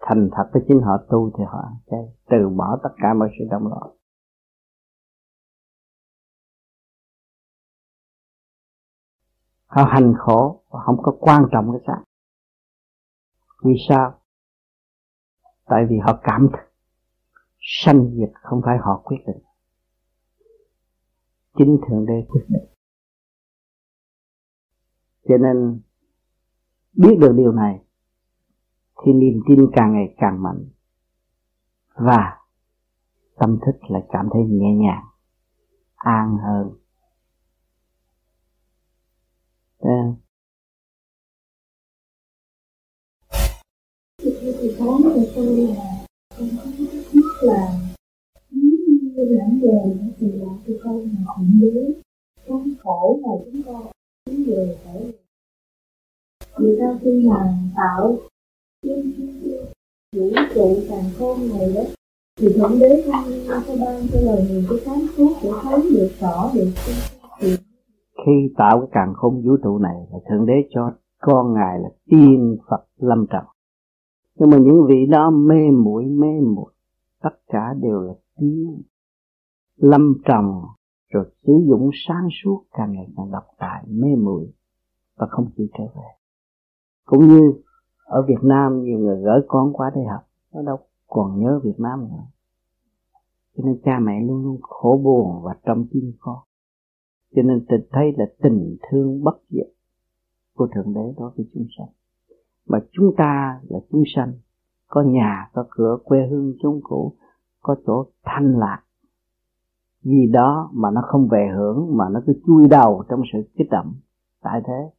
thành thật với chính họ tu thì họ ăn chay từ bỏ tất cả mọi sự động loạn họ hành khổ và không có quan trọng cái xác. Vì sao? Tại vì họ cảm thức. Sanh diệt không phải họ quyết định. Chính thượng đế quyết định. Cho nên, biết được điều này, thì niềm tin càng ngày càng mạnh. Và tâm thức lại cảm thấy nhẹ nhàng, an hơn. Đấy. thì có một tôi là con có thắc mắc là như lãnh về thì là tôi coi là khủng bố con khổ là chúng con, vấn về phải người ta khi mà tạo vũ trụ càng khôn này đó thì thượng đế không có ban cho lời người cái sáng suốt để thấy được rõ được khi tạo cái càng khôn vũ trụ này là thượng đế cho con ngài là tiên phật lâm trần. Nhưng mà những vị đó mê muội mê muội, tất cả đều là tiên lâm trần, rồi sử dụng sáng suốt càng ngày càng độc tài, mê muội và không chịu trở về. Cũng như ở Việt Nam nhiều người gửi con qua đây học, nó đâu còn nhớ Việt Nam nữa. Cho nên cha mẹ luôn luôn khổ buồn và trong tim con cho nên tình thấy là tình thương bất diệt của thượng đế đối với chúng sanh. Mà chúng ta là chúng sanh, có nhà, có cửa, quê hương chúng cũ, có chỗ thanh lạc. Vì đó mà nó không về hưởng, mà nó cứ chui đầu trong sự kích động. Tại thế,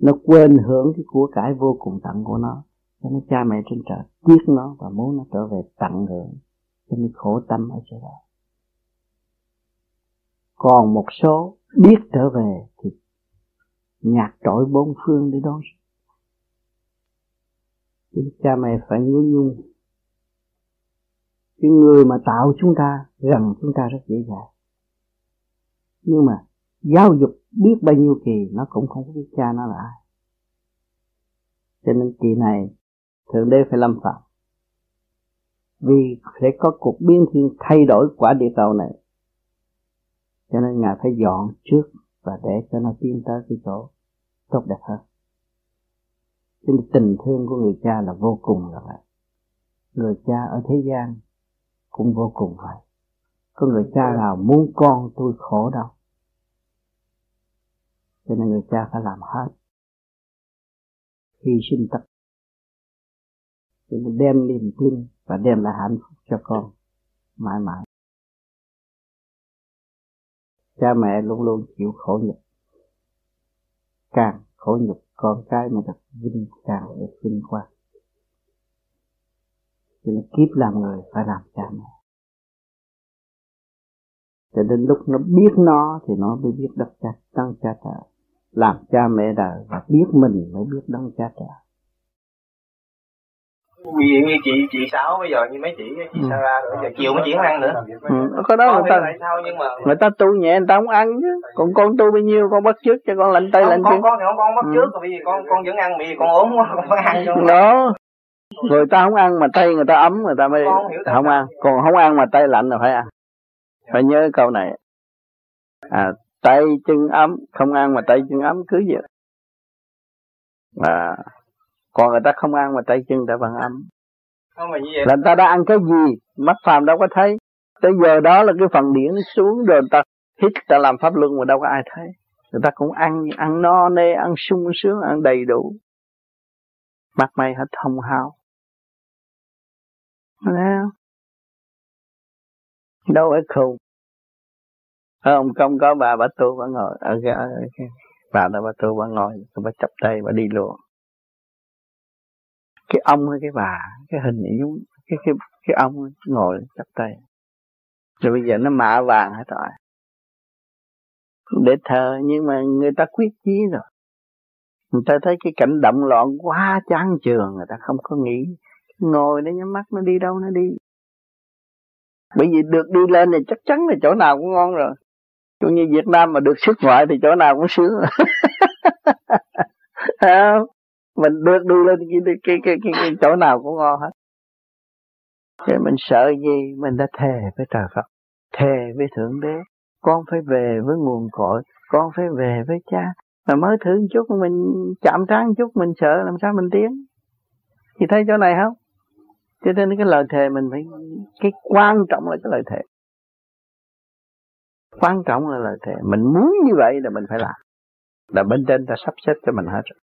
nó quên hưởng cái của cải vô cùng tận của nó. Cho nên cha mẹ trên trời tiếc nó và muốn nó trở về tận hưởng. Cho nên khổ tâm ở chỗ đó. Còn một số biết trở về thì nhạc trội bốn phương để đón. Chứ cha mẹ phải nhớ nhung. Cái người mà tạo chúng ta, gần chúng ta rất dễ dàng. Nhưng mà giáo dục biết bao nhiêu kỳ, nó cũng không có biết cha nó là ai. Cho nên kỳ này, thượng đế phải lâm phạm. Vì sẽ có cuộc biến thiên thay đổi quả địa cầu này cho nên ngài phải dọn trước và để cho nó tiến tới cái chỗ tốt đẹp hơn. Chính tình thương của người cha là vô cùng rồi người cha ở thế gian cũng vô cùng vậy. Có người cha nào muốn con tôi khổ đâu. Cho nên người cha phải làm hết. Hy sinh tất đem niềm tin và đem lại hạnh phúc cho con mãi mãi cha mẹ luôn luôn chịu khổ nhục. Càng khổ nhục, con cái mà được vinh càng được vinh quang. Cho nên kiếp làm người phải làm cha mẹ. Cho đến lúc nó biết nó thì nó mới biết đất cha, đấng cha trời. Làm cha mẹ đời và biết mình mới biết đấng cha trời. Vì như chị chị sáu bây giờ như mấy chị chị ừ. Sarah rồi giờ chiều mới chuyển ăn nữa. Ừ. có đó người ta sao? Nhưng mà người ta tu nhẹ người ta không ăn chứ. Còn con tu bao nhiêu con bắt trước cho con lạnh tay lạnh chân. con thì không con bắt trước rồi bây giờ con con vẫn ăn vì con ốm quá con phải ăn cho đó. Người ta không ăn mà tay người ta ấm người ta mới không ăn. Còn không ăn mà tay lạnh là phải ăn. Phải nhớ câu này. À, tay chân ấm không ăn mà tay chân ấm cứ vậy. À, còn người ta không ăn mà tay chân ta vẫn ấm không, mà như vậy. Là người ta đã ăn cái gì? Mắt phàm đâu có thấy. Tới giờ đó là cái phần điển xuống rồi người ta hít ta làm pháp luân mà đâu có ai thấy. Người ta cũng ăn ăn no nê ăn sung sướng ăn đầy đủ. Mặt mày hết Thấy không? Đâu phải khùng. Không, không có bà bà tu bà ngồi. Ở ở cái bà đó bà tu bà ngồi bà chắp tay bà đi luôn cái ông hay cái bà, cái hình giống, cái cái cái ông ngồi chắp tay. Rồi bây giờ nó mạ vàng hết rồi. Để thờ, nhưng mà người ta quyết chí rồi. Người ta thấy cái cảnh động loạn quá chán trường người ta không có nghĩ. Ngồi để nhắm mắt, nó đi đâu nó đi. Bởi vì được đi lên thì chắc chắn là chỗ nào cũng ngon rồi. Cũng như Việt Nam mà được xuất ngoại thì chỗ nào cũng sướng. mình được đi lên cái, cái, cái, cái, cái chỗ nào cũng ngon hết. Thế mình sợ gì? Mình đã thề với trời Phật thề với Thượng Đế. Con phải về với nguồn cội con phải về với cha. Mà mới thử một chút mình chạm trán một chút mình sợ làm sao mình tiến? Thì thấy chỗ này không? Cho nên cái lời thề mình phải cái quan trọng là cái lời thề. Quan trọng là lời thề. Mình muốn như vậy là mình phải làm. Là bên trên ta sắp xếp cho mình hết rồi.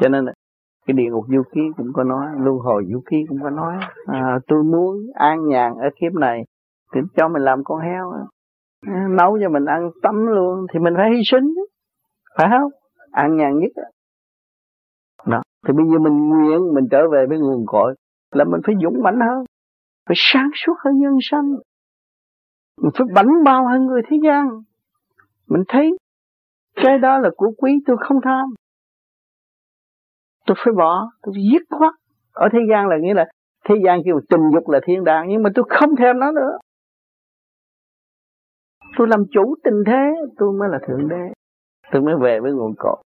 Cho nên cái địa ngục du ký cũng có nói luân hồi du ký cũng có nói. À, tôi muốn an nhàn ở kiếp này. Thì cho mình làm con heo. À, nấu cho mình ăn tắm luôn thì mình phải hy sinh. Phải không? An nhàn nhất. Đó. Thì bây giờ mình nguyện mình trở về với nguồn cội là mình phải dũng mãnh hơn. Phải sáng suốt hơn nhân sanh. Mình phải bảnh bao hơn người thế gian. Mình thấy cái đó là của quý tôi không tham tôi phải bỏ. Tôi phải dứt khoát. Ở thế gian là nghĩa là thế gian kêu tình dục là thiên đàng, nhưng mà tôi không thèm nó nữa. Tôi làm chủ tình thế, tôi mới là thượng đế. Tôi mới về với nguồn cội.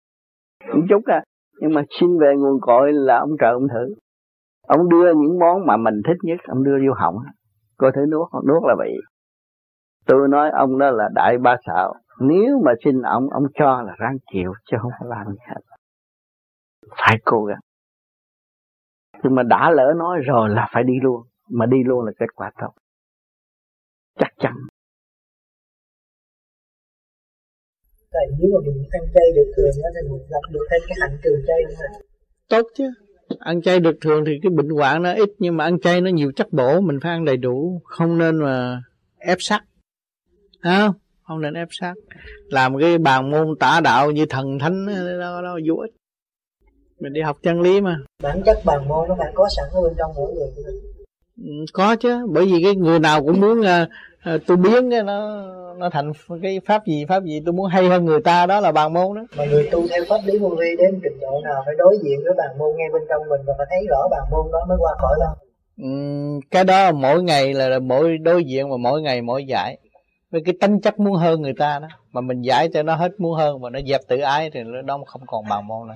Cũng chút à nhưng mà xin về nguồn cội là ông trời ông thử. Ông đưa những món mà mình thích nhất, ông đưa vô họng. Coi thử nuốt nuốt là vậy. Tôi nói ông đó là đại ba xạo nếu mà xin ông ông cho là ráng chịu, chứ không phải làm gì hết phải cố gắng. Nhưng mà đã lỡ nói rồi là phải đi luôn. Mà đi luôn là kết quả tốt. Chắc chắn. Tại nếu mà mình ăn chay được thường thì mình lập được thêm cái hạnh trường chay nữa. Tốt chứ. Ăn chay được thường thì cái bệnh hoạn nó ít nhưng mà ăn chay nó nhiều chất bổ mình phải ăn đầy đủ. Không nên mà ép sắc. Không? Không nên ép sát làm cái bàn môn tả đạo như thần thánh đó, đó vô ích mình đi học chân lý mà. Bản chất bàn môn nó phải có sẵn ở bên trong mỗi người ừ, có chứ. Bởi vì cái người nào cũng muốn uh, uh, tôi biến cái nó nó thành cái pháp gì pháp gì tôi muốn hay hơn người ta đó là bàn môn đó. Mà người tu theo pháp lý vô vi đến trình độ nào phải đối diện với bàn môn ngay bên trong mình và phải thấy rõ bàn môn đó mới qua khỏi đâu? Uhm, cái đó mỗi ngày là, là mỗi đối diện và mỗi ngày mỗi giải. Với cái tính chất muốn hơn người ta đó mà mình giải cho nó hết muốn hơn và nó dẹp tự ái thì nó không còn bàn môn nữa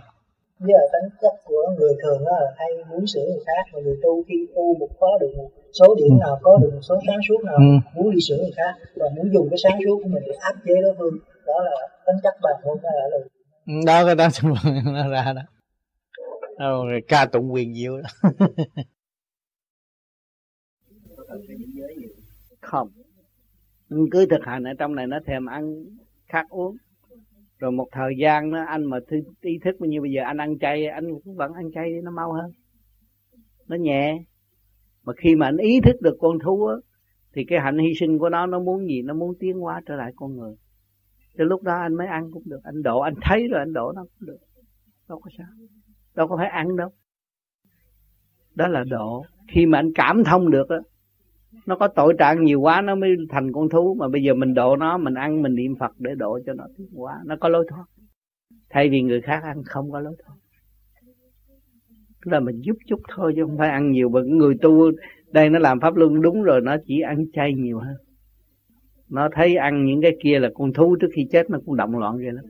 với là tính chất của người thường đó là hay muốn sửa người khác mà người tu khi tu một có được một số điểm ừ. nào có được một số sáng suốt nào ừ. muốn đi sửa người khác và muốn dùng cái sáng suốt của mình để áp chế đối phương đó là tính chất bản môn đó là ừ, đó cái đó nó ra đó. Đó, rồi ca tụng quyền diệu đó. Không. Cứ thực hành ở trong này nó thèm ăn khát uống rồi một thời gian nó anh mà thư, ý thức như bây giờ anh ăn chay anh cũng vẫn ăn chay nó mau hơn. Nó nhẹ. Mà khi mà anh ý thức được con thú á thì cái hạnh hy sinh của nó nó muốn gì nó muốn tiến hóa trở lại con người. Từ lúc đó anh mới ăn cũng được. Anh đổ anh thấy rồi anh đổ nó cũng được. Đâu có sao. Đâu có phải ăn đâu. Đó là độ. Khi mà anh cảm thông được á nó có tội trạng nhiều quá nó mới thành con thú mà bây giờ mình độ nó mình ăn mình niệm phật để độ cho nó tiến hóa. Nó có lối thoát. Thay vì người khác ăn không có lối thoát. Tức là mình giúp chút thôi chứ không phải ăn nhiều. Bởi người tu đây nó làm pháp luân đúng rồi nó chỉ ăn chay nhiều hơn. Nó thấy ăn những cái kia là con thú trước khi chết nó cũng động loạn vậy lắm.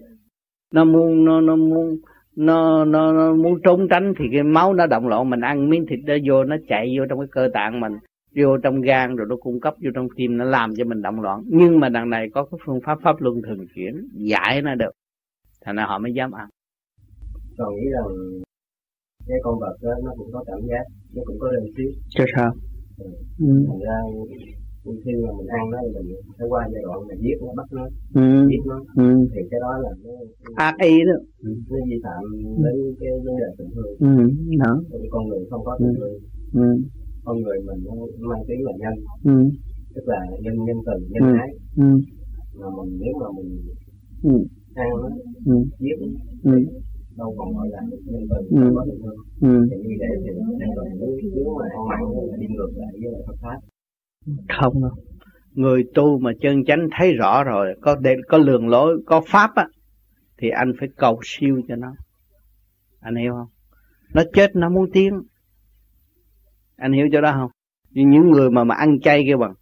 Nó muốn nó nó muốn nó, nó, nó muốn trốn tránh thì cái máu nó động loạn mình ăn miếng thịt đó vô nó chạy vô trong cái cơ tạng mình vô trong gan rồi nó cung cấp vô trong tim nó làm cho mình động loạn nhưng mà đằng này có cái phương pháp pháp luân thường chuyển giải nó được thành ra họ mới dám ăn còn nghĩ rằng cái con vật đó nó cũng có cảm giác nó cũng có lên xíu cho sao ừ. ừ. thành ra khi mà mình ăn nó thì mình phải qua giai đoạn là giết nó bắt nó ừ. giết nó ừ. thì cái đó là nó ác ý đó ừ. nó vi phạm đến cái vấn đề tình thương ừ. đó. con người không có tình thương ừ con người mình nó mang tiếng là nhân ừ. tức là nhân nhân từ nhân ừ. ái ừ. mà mình nếu mà mình ừ. ăn nó ừ. giết ừ. đâu còn gọi là nhân từ ừ. không có tình thương ừ. thì như vậy thì nhân từ nếu, nếu mà ăn mặn đi ngược lại với lại Phật pháp không đâu người tu mà chân chánh thấy rõ rồi có để có lường lối có pháp á thì anh phải cầu siêu cho nó anh hiểu không nó chết nó muốn tiến anh hiểu cho đó không? Nhưng những người mà mà ăn chay kêu bằng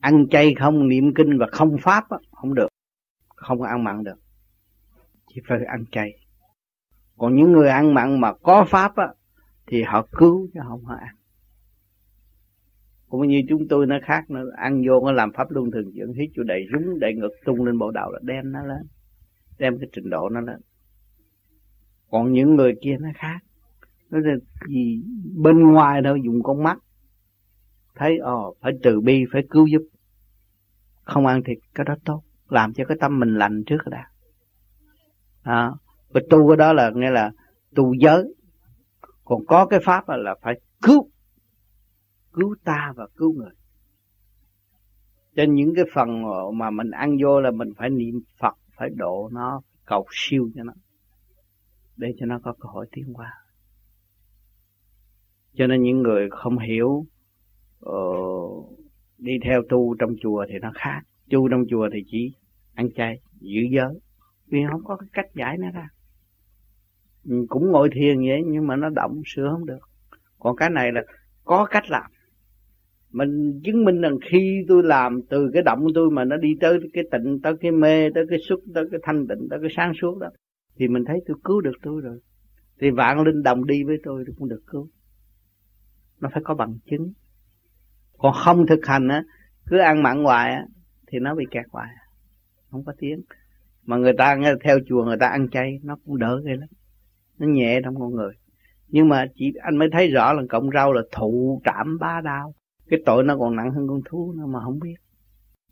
ăn chay không niệm kinh và không pháp á, không được. Không có ăn mặn được. Chỉ phải ăn chay. Còn những người ăn mặn mà có pháp á, thì họ cứu chứ không họ ăn. Cũng như chúng tôi nó khác nó ăn vô nó làm pháp luân thường chuyển hít chỗ đầy rúng đầy ngực tung lên bộ đầu là đem nó lên đem cái trình độ nó lên. Còn những người kia nó khác nó là gì? Bên ngoài đâu dùng con mắt. Thấy ồ oh, phải từ bi phải cứu giúp. Không ăn thịt cái đó tốt. Làm cho cái tâm mình lành trước đã. À, và tu cái đó là nghĩa là tu giới. Còn có cái pháp là, là phải cứu. Cứu ta và cứu người. Trên những cái phần mà mình ăn vô là mình phải niệm Phật phải độ nó cầu siêu cho nó. Để cho nó có cơ hội tiến qua cho nên những người không hiểu uh, đi theo tu trong chùa thì nó khác. Tu trong chùa thì chỉ ăn chay giữ giới. Vì không có cái cách giải nó ra. Ừ, cũng ngồi thiền vậy nhưng mà nó động sửa không được. Còn cái này là có cách làm. Mình chứng minh rằng khi tôi làm từ cái động của tôi mà nó đi tới cái tịnh tới cái mê tới cái xúc tới cái thanh tịnh tới cái sáng suốt đó thì mình thấy tôi cứu được tôi rồi. Thì vạn linh đồng đi với tôi cũng được cứu nó phải có bằng chứng. Còn không thực hành á, cứ ăn mặn hoài á, thì nó bị kẹt hoài. Không có tiếng. Mà người ta nghe theo chùa người ta ăn chay, nó cũng đỡ ghê lắm. Nó nhẹ trong con người. Nhưng mà chỉ, anh mới thấy rõ là cộng rau là thụ trảm ba đau cái tội nó còn nặng hơn con thú nữa mà không biết.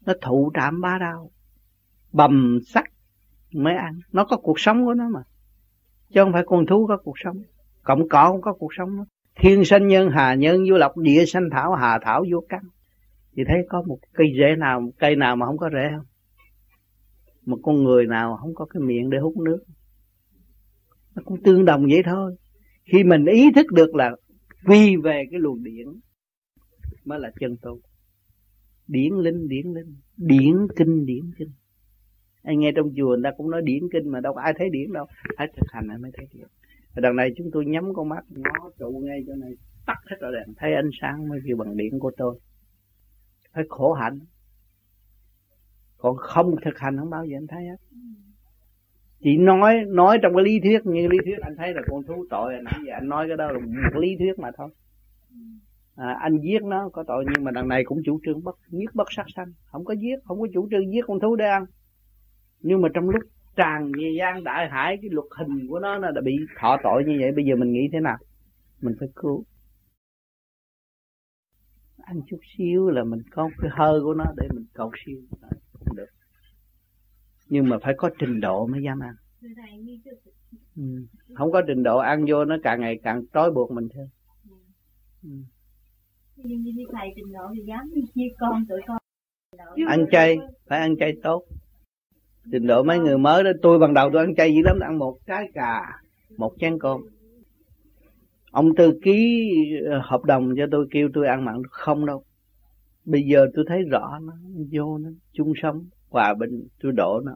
Nó thụ trảm ba đau bầm sắc mới ăn. Nó có cuộc sống của nó mà. Chứ không phải con thú có cuộc sống. Cộng cỏ cũng có cuộc sống đó thiên sanh nhân, hà nhân, vô lộc, địa sanh, thảo, hà thảo, vô căn. Thì thấy có một cây rễ nào, một cây nào mà không có rễ không? Một con người nào không có cái miệng để hút nước. Nó cũng tương đồng vậy thôi. Khi mình ý thức được là quy về cái luồng điện mới là chân tu. Điển linh điển linh. Điển kinh điển kinh. Anh nghe trong chùa người ta cũng nói điển kinh mà đâu có ai thấy điển đâu. Phải thực hành anh mới thấy điển đằng này chúng tôi nhắm con mắt nó trụ ngay chỗ này tắt hết rồi đèn thấy ánh sáng mới kêu bằng điện của tôi. Phải khổ hạnh. Còn không thực hành không bao giờ anh thấy hết. Chỉ nói nói trong cái lý thuyết như lý thuyết anh thấy là con thú tội nãy giờ anh nói cái đó là một lý thuyết mà thôi. À, anh giết nó có tội nhưng mà đằng này cũng chủ trương bất giết bất sát sanh. Không có giết không có chủ trương giết con thú để ăn. Nhưng mà trong lúc tràn gian đại hải cái luật hình của nó nó đã bị thọ tội như vậy. Bây giờ mình nghĩ thế nào? Mình phải cứu. Ăn chút xíu là mình có cái hơi của nó để mình cầu siêu. Không được. Nhưng mà phải có trình độ mới dám ăn. Ừ. không có trình độ ăn vô nó càng ngày càng trói buộc mình thêm. Ừ. nhưng như thầy trình độ thì dám chia con tụi con. Ăn chay phải ăn chay tốt trình độ mấy người mới đó, tôi ban đầu tôi ăn chay dữ lắm, ăn một trái cà, một chén cơm. Ông tư ký ờ, hợp đồng cho tôi kêu tôi ăn mặn không đâu. Bây giờ tôi thấy rõ nó, vô nó, chung sống. Hòa bình, tôi đổ nó.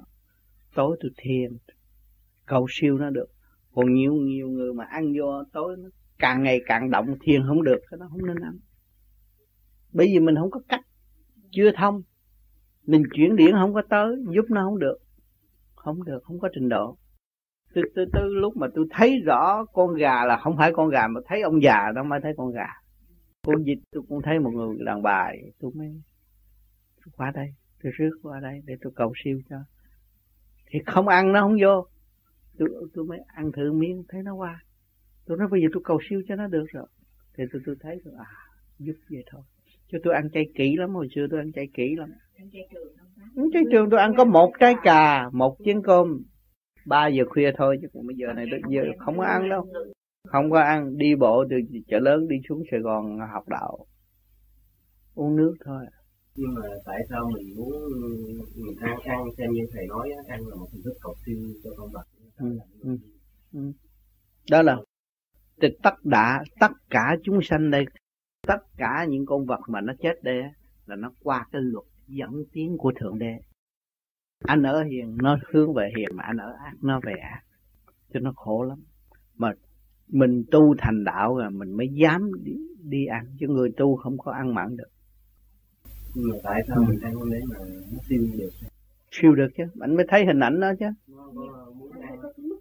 Tối tôi thiền, cầu siêu nó được. Còn nhiều nhiều người mà ăn vô tối nó, càng ngày càng động, thiền không được, cái nó không nên ăn. Bởi vì mình không có cách chưa thông mình chuyển điển không có tới, giúp nó không được. Không được, không có trình độ. Từ từ từ lúc mà tôi thấy rõ con gà là không phải con gà mà thấy ông già nó mới thấy con gà. Con vịt tôi cũng thấy một người đàn bà tôi mới tôi qua đây, tôi rước qua đây để tôi cầu siêu cho. Thì không ăn nó không vô. Tôi tôi mới ăn thử miếng, thấy nó qua. Tôi nói, bây giờ tôi cầu siêu cho nó được rồi. Thì tôi tôi thấy rồi à giúp vậy thôi chứ tôi ăn chay kỹ lắm hồi xưa tôi ăn chay kỹ lắm. Ăn chay trường, chay trường tôi ăn có một trái cà một chén cơm. Ba giờ khuya thôi chứ còn bây giờ này giờ không có ăn đâu. không có ăn đi bộ từ chợ lớn đi xuống Sài Gòn học đạo. Uống nước thôi. Nhưng mà tại sao mình muốn mình ăn ăn xem như thầy nói ăn là một hình thức cầu siêu cho con vật ừ, ừ, ừ. đó là thì tất đã tất cả chúng sanh đây tất cả những con vật mà nó chết đây là nó qua cái luật dẫn tiến của thượng đế. Anh ở hiền nó hướng về hiền mà anh ở ác nó về ác cho nó khổ lắm. Mà mình tu thành đạo rồi mình mới dám đi, đi ăn chứ người tu không có ăn mặn được. Nhưng mà tại sao mình ăn đấy mà nó siêu được? Siêu được chứ anh mới thấy hình ảnh đó chứ.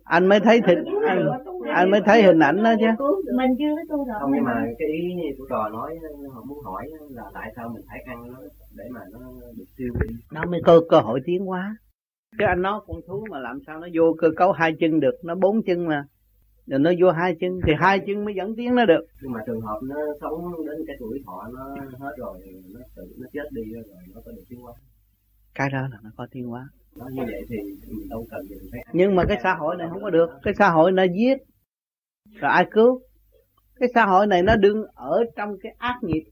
Anh mới thấy thịt anh, anh mới thấy hình ảnh đó chứ? Mình chưa có tu rồi. Không nhưng mà cái ý của trò nói họ muốn hỏi là tại sao mình phải ăn nó để mà nó được siêu đi nó mới có cơ hội tiến hóa. Cái anh nói con thú mà làm sao nó vô cơ cấu hai chân được? Nó bốn chân mà. Rồi nó vô hai chân thì hai chân mới dẫn tiếng nó được. Nhưng mà trường hợp nó sống đến cái tuổi thọ nó hết rồi nó tự nó chết đi rồi nó có được tiến hóa. Cái đó là nó có tiến hóa. Nó như vậy thì mình đâu cần gì phải nhưng mà cái xã hội này không có được. Cái xã hội nó giết rồi ai cứu? Cái xã hội này nó đương ở trong cái ác nghiệp.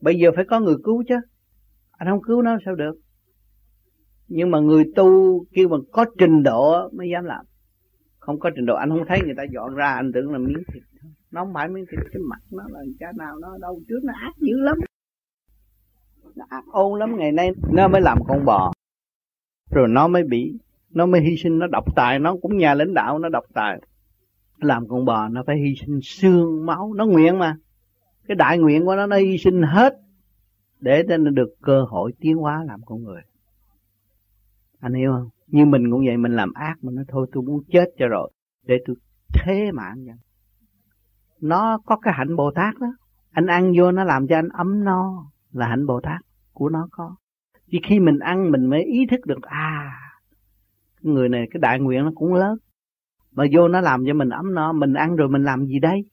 Bây giờ phải có người cứu chứ. Anh không cứu nó sao được? Nhưng mà người tu kêu mà có trình độ mới dám làm. Không có trình độ. Anh không thấy người ta dọn ra, anh tưởng là miếng thịt nó không phải miếng thịt, cái mặt nó là cha nào nó đâu. Trước nó ác dữ lắm. Nó ác ôn lắm. Ngày nay nó mới làm con bò. Rồi nó mới bị, nó mới hy sinh, nó độc tài. Nó cũng nhà lãnh đạo, nó độc tài làm con bò nó phải hy sinh xương máu, nó nguyện mà. Cái đại nguyện của nó nó hy sinh hết để cho nó được cơ hội tiến hóa làm con người. Anh hiểu không? Như mình cũng vậy, mình làm ác mà nó thôi, tôi muốn chết cho rồi, để tôi thế mạng vậy nó có cái hạnh bồ tát đó. Anh ăn vô nó làm cho anh ấm no, là hạnh bồ tát của nó có. Chỉ khi mình ăn mình mới ý thức được à người này, cái đại nguyện nó cũng lớn mà vô nó làm cho mình ấm no, mình ăn rồi mình làm gì đây?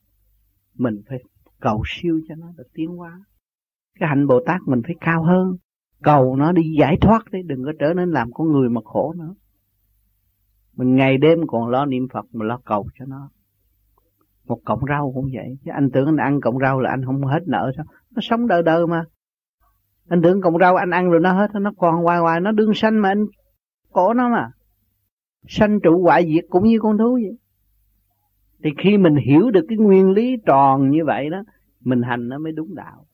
Mình phải cầu siêu cho nó được tiến hóa. Cái hạnh bồ tát mình phải cao hơn. Cầu nó đi giải thoát đấy, đừng có trở nên làm con người mà khổ nữa. Mình ngày đêm còn lo niệm phật mà lo cầu cho nó. Một cọng rau cũng vậy. Chứ anh tưởng anh ăn cọng rau là anh không hết nợ sao? Nó sống đời đời mà. Anh tưởng cọng rau anh ăn rồi nó hết, nó còn hoài hoài, nó đương sanh mà anh cổ nó mà sanh trụ hoại diệt cũng như con thú vậy. Thì khi mình hiểu được cái nguyên lý tròn như vậy đó, mình hành nó mới đúng đạo.